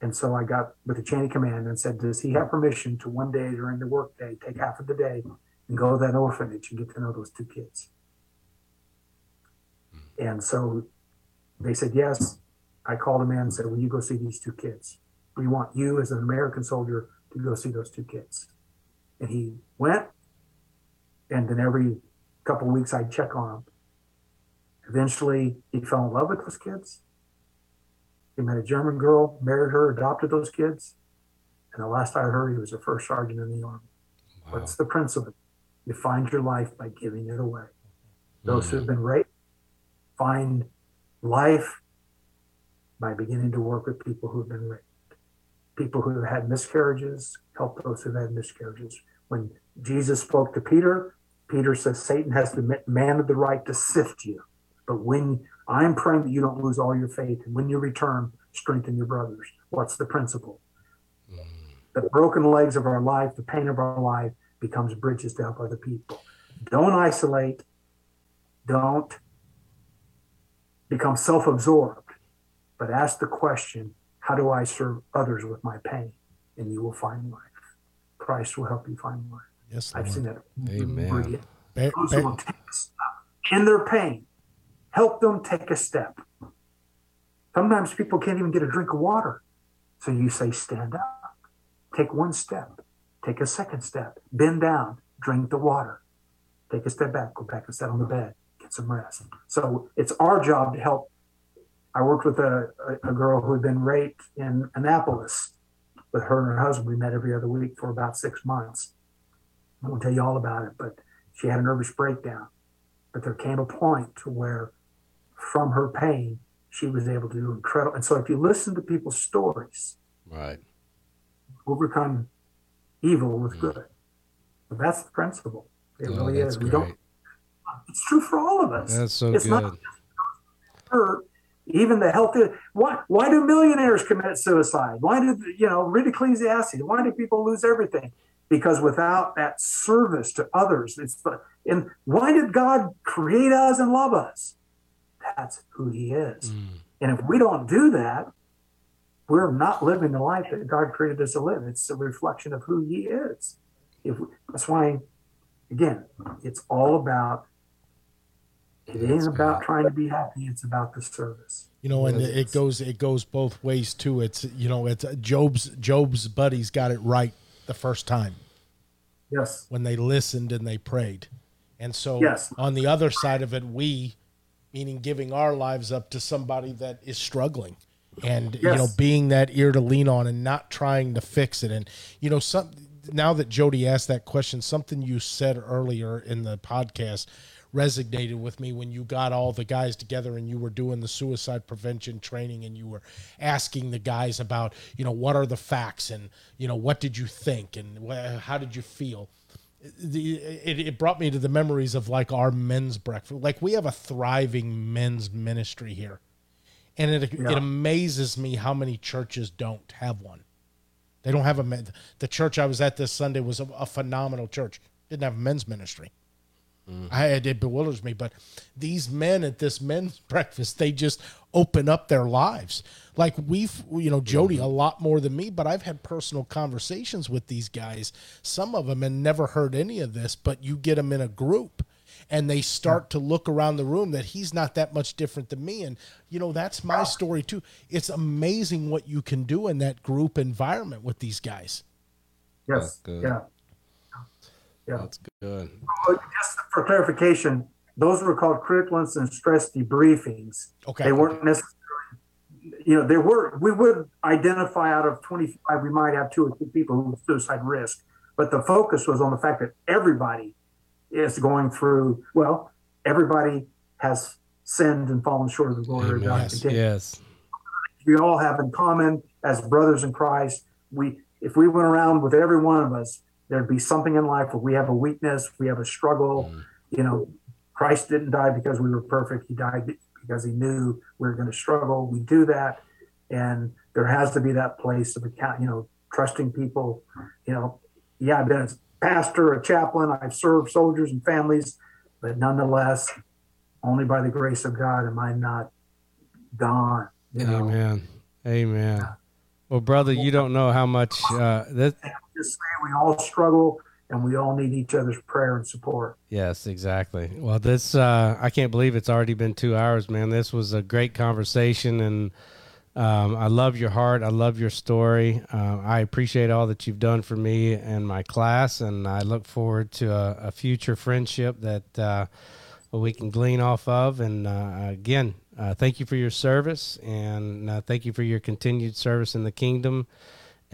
And so I got with the chain of command and said, Does he have permission to one day during the workday take half of the day and go to that orphanage and get to know those two kids? Hmm. And so They said, yes. I called him in and said, will you go see these two kids? We want you as an American soldier to go see those two kids. And he went. And then every couple of weeks, I'd check on him. Eventually, he fell in love with those kids. He met a German girl, married her, adopted those kids. And the last I heard, he was a first sergeant in the Army. Wow. What's the principle? You find your life by giving it away. Those who have mm-hmm. been raped find life by beginning to work with people who have been raped. People who have had miscarriages, help those who had miscarriages. When Jesus spoke to Peter, Peter says Satan has demanded the right to sift you. But when I'm praying that you don't lose all your faith, and when you return, strengthen your brothers. What's the principle? Mm. The broken legs of our life, the pain of our life becomes bridges to help other people. Don't isolate. Don't become self absorbed, but ask the question how do I serve others with my pain? And you will find life. Christ will help you find life. Yes, I've seen that. Amen. Bear, bear. In their pain, help them take a step. Sometimes people can't even get a drink of water. So you say, stand up, take one step, take a second step, bend down, drink the water, take a step back, go back and sit on the bed, get some rest. So it's our job to help. I worked with a, a, a girl who had been raped in Annapolis with her and her husband. We met every other week for about six months. I won't tell you all about it, but she had a nervous breakdown. But there came a point to where, from her pain, she was able to do incredible. And so, if you listen to people's stories, right, overcome evil with mm. good. But that's the principle. It oh, really is. We don't. It's true for all of us. That's so it's good. Not hurt, even the healthy. Why? Why do millionaires commit suicide? Why do you know? Read Ecclesiastes. Why do people lose everything? Because without that service to others, it's the. And why did God create us and love us? That's who He is. Mm. And if we don't do that, we're not living the life that God created us to live. It's a reflection of who He is. If we, that's why, again, it's all about. It ain't about trying to be happy. It's about the service. You know, and it goes it goes both ways too. It's you know, it's Job's Job's buddies got it right the first time. Yes. When they listened and they prayed, and so yes. on the other side of it, we, meaning giving our lives up to somebody that is struggling and yes. you know being that ear to lean on and not trying to fix it and you know some now that Jody asked that question something you said earlier in the podcast resonated with me when you got all the guys together and you were doing the suicide prevention training and you were asking the guys about you know what are the facts and you know what did you think and how did you feel the, it, it brought me to the memories of like our men's breakfast like we have a thriving men's ministry here and it yeah. it amazes me how many churches don't have one. They don't have a men. the church I was at this Sunday was a, a phenomenal church. Didn't have a men's ministry. Mm. I it bewilders me, but these men at this men's [LAUGHS] breakfast, they just open up their lives. Like we've, you know, Jody mm-hmm. a lot more than me, but I've had personal conversations with these guys. Some of them and never heard any of this, but you get them in a group and they start to look around the room that he's not that much different than me and you know that's my story too it's amazing what you can do in that group environment with these guys yes yeah yeah that's good just for clarification those were called critical incident stress debriefings okay they weren't necessarily you know there were we would identify out of 25 we might have two or three people who suicide risk but the focus was on the fact that everybody is going through, well, everybody has sinned and fallen short of the glory of God. Yes. We all have in common as brothers in Christ. We, if we went around with every one of us, there'd be something in life where we have a weakness, we have a struggle. Mm. You know, Christ didn't die because we were perfect. He died because he knew we were going to struggle. We do that. And there has to be that place of account, you know, trusting people. You know, yeah, I've been a pastor, a chaplain. I've served soldiers and families, but nonetheless, only by the grace of God am I not gone. You know? Amen. Amen. Well, brother, you don't know how much uh, that. Just say we all struggle. and we all need each other's prayer and support. Yes, exactly. Well, this uh, I can't believe it's already been two hours, man. This was a great conversation, and um, I love your heart. I love your story. Uh, I appreciate all that you've done for me and my class, and I look forward to a, a future friendship that uh, we can glean off of. And uh, again, uh, thank you for your service, and uh, thank you for your continued service in the kingdom.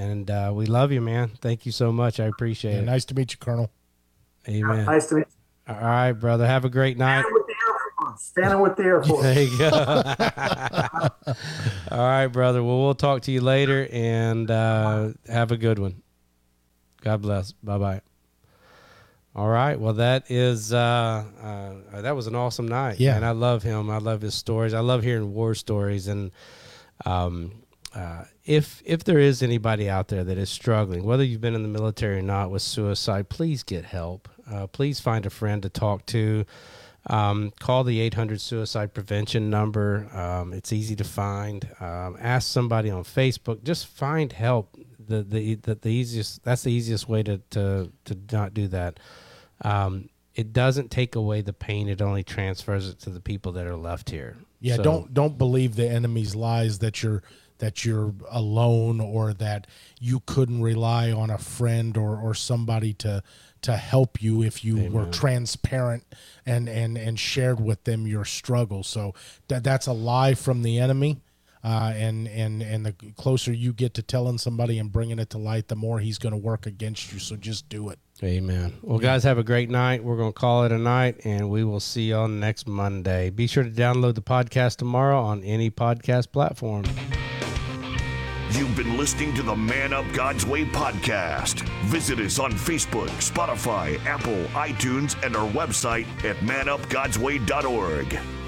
And uh, we love you, man. Thank you so much. I appreciate Yeah, it. nice to meet you, Colonel. Amen. Nice to meet you. All right, brother. Have a great night. Standing with the Air Force. Standing with the Air [LAUGHS] Force. There you go. [LAUGHS] All right, brother. Well, we'll talk to you later and uh, have a good one. God bless. Bye bye. All right. Well, that is uh, uh, that was an awesome night. Yeah. and I love him. I love his stories. I love hearing war stories. And um, uh, if if there is anybody out there that is struggling, whether you've been in the military or not, with suicide, please get help. Uh, please find a friend to talk to. Um, call the 800 suicide prevention number. Um, it's easy to find. Um, ask somebody on Facebook. Just find help. The, the the the easiest that's the easiest way to to to not do that. Um, it doesn't take away the pain. It only transfers it to the people that are left here. Yeah, So- don't don't believe the enemy's lies that you're that you're alone or that you couldn't rely on a friend or or somebody to to help you if you were transparent and and and shared with them your struggle. So that that's a lie from the enemy. Uh, and and and the closer you get to telling somebody and bringing it to light, the more he's going to work against you. So just do it. Amen. Well, guys, have a great night. We're going to call it a night, and we will see you on next Monday. Be sure to download the podcast tomorrow on any podcast platform. You've been listening to the Man Up God's Way podcast. Visit us on Facebook, Spotify, Apple, iTunes, and our website at manupgodsway.org.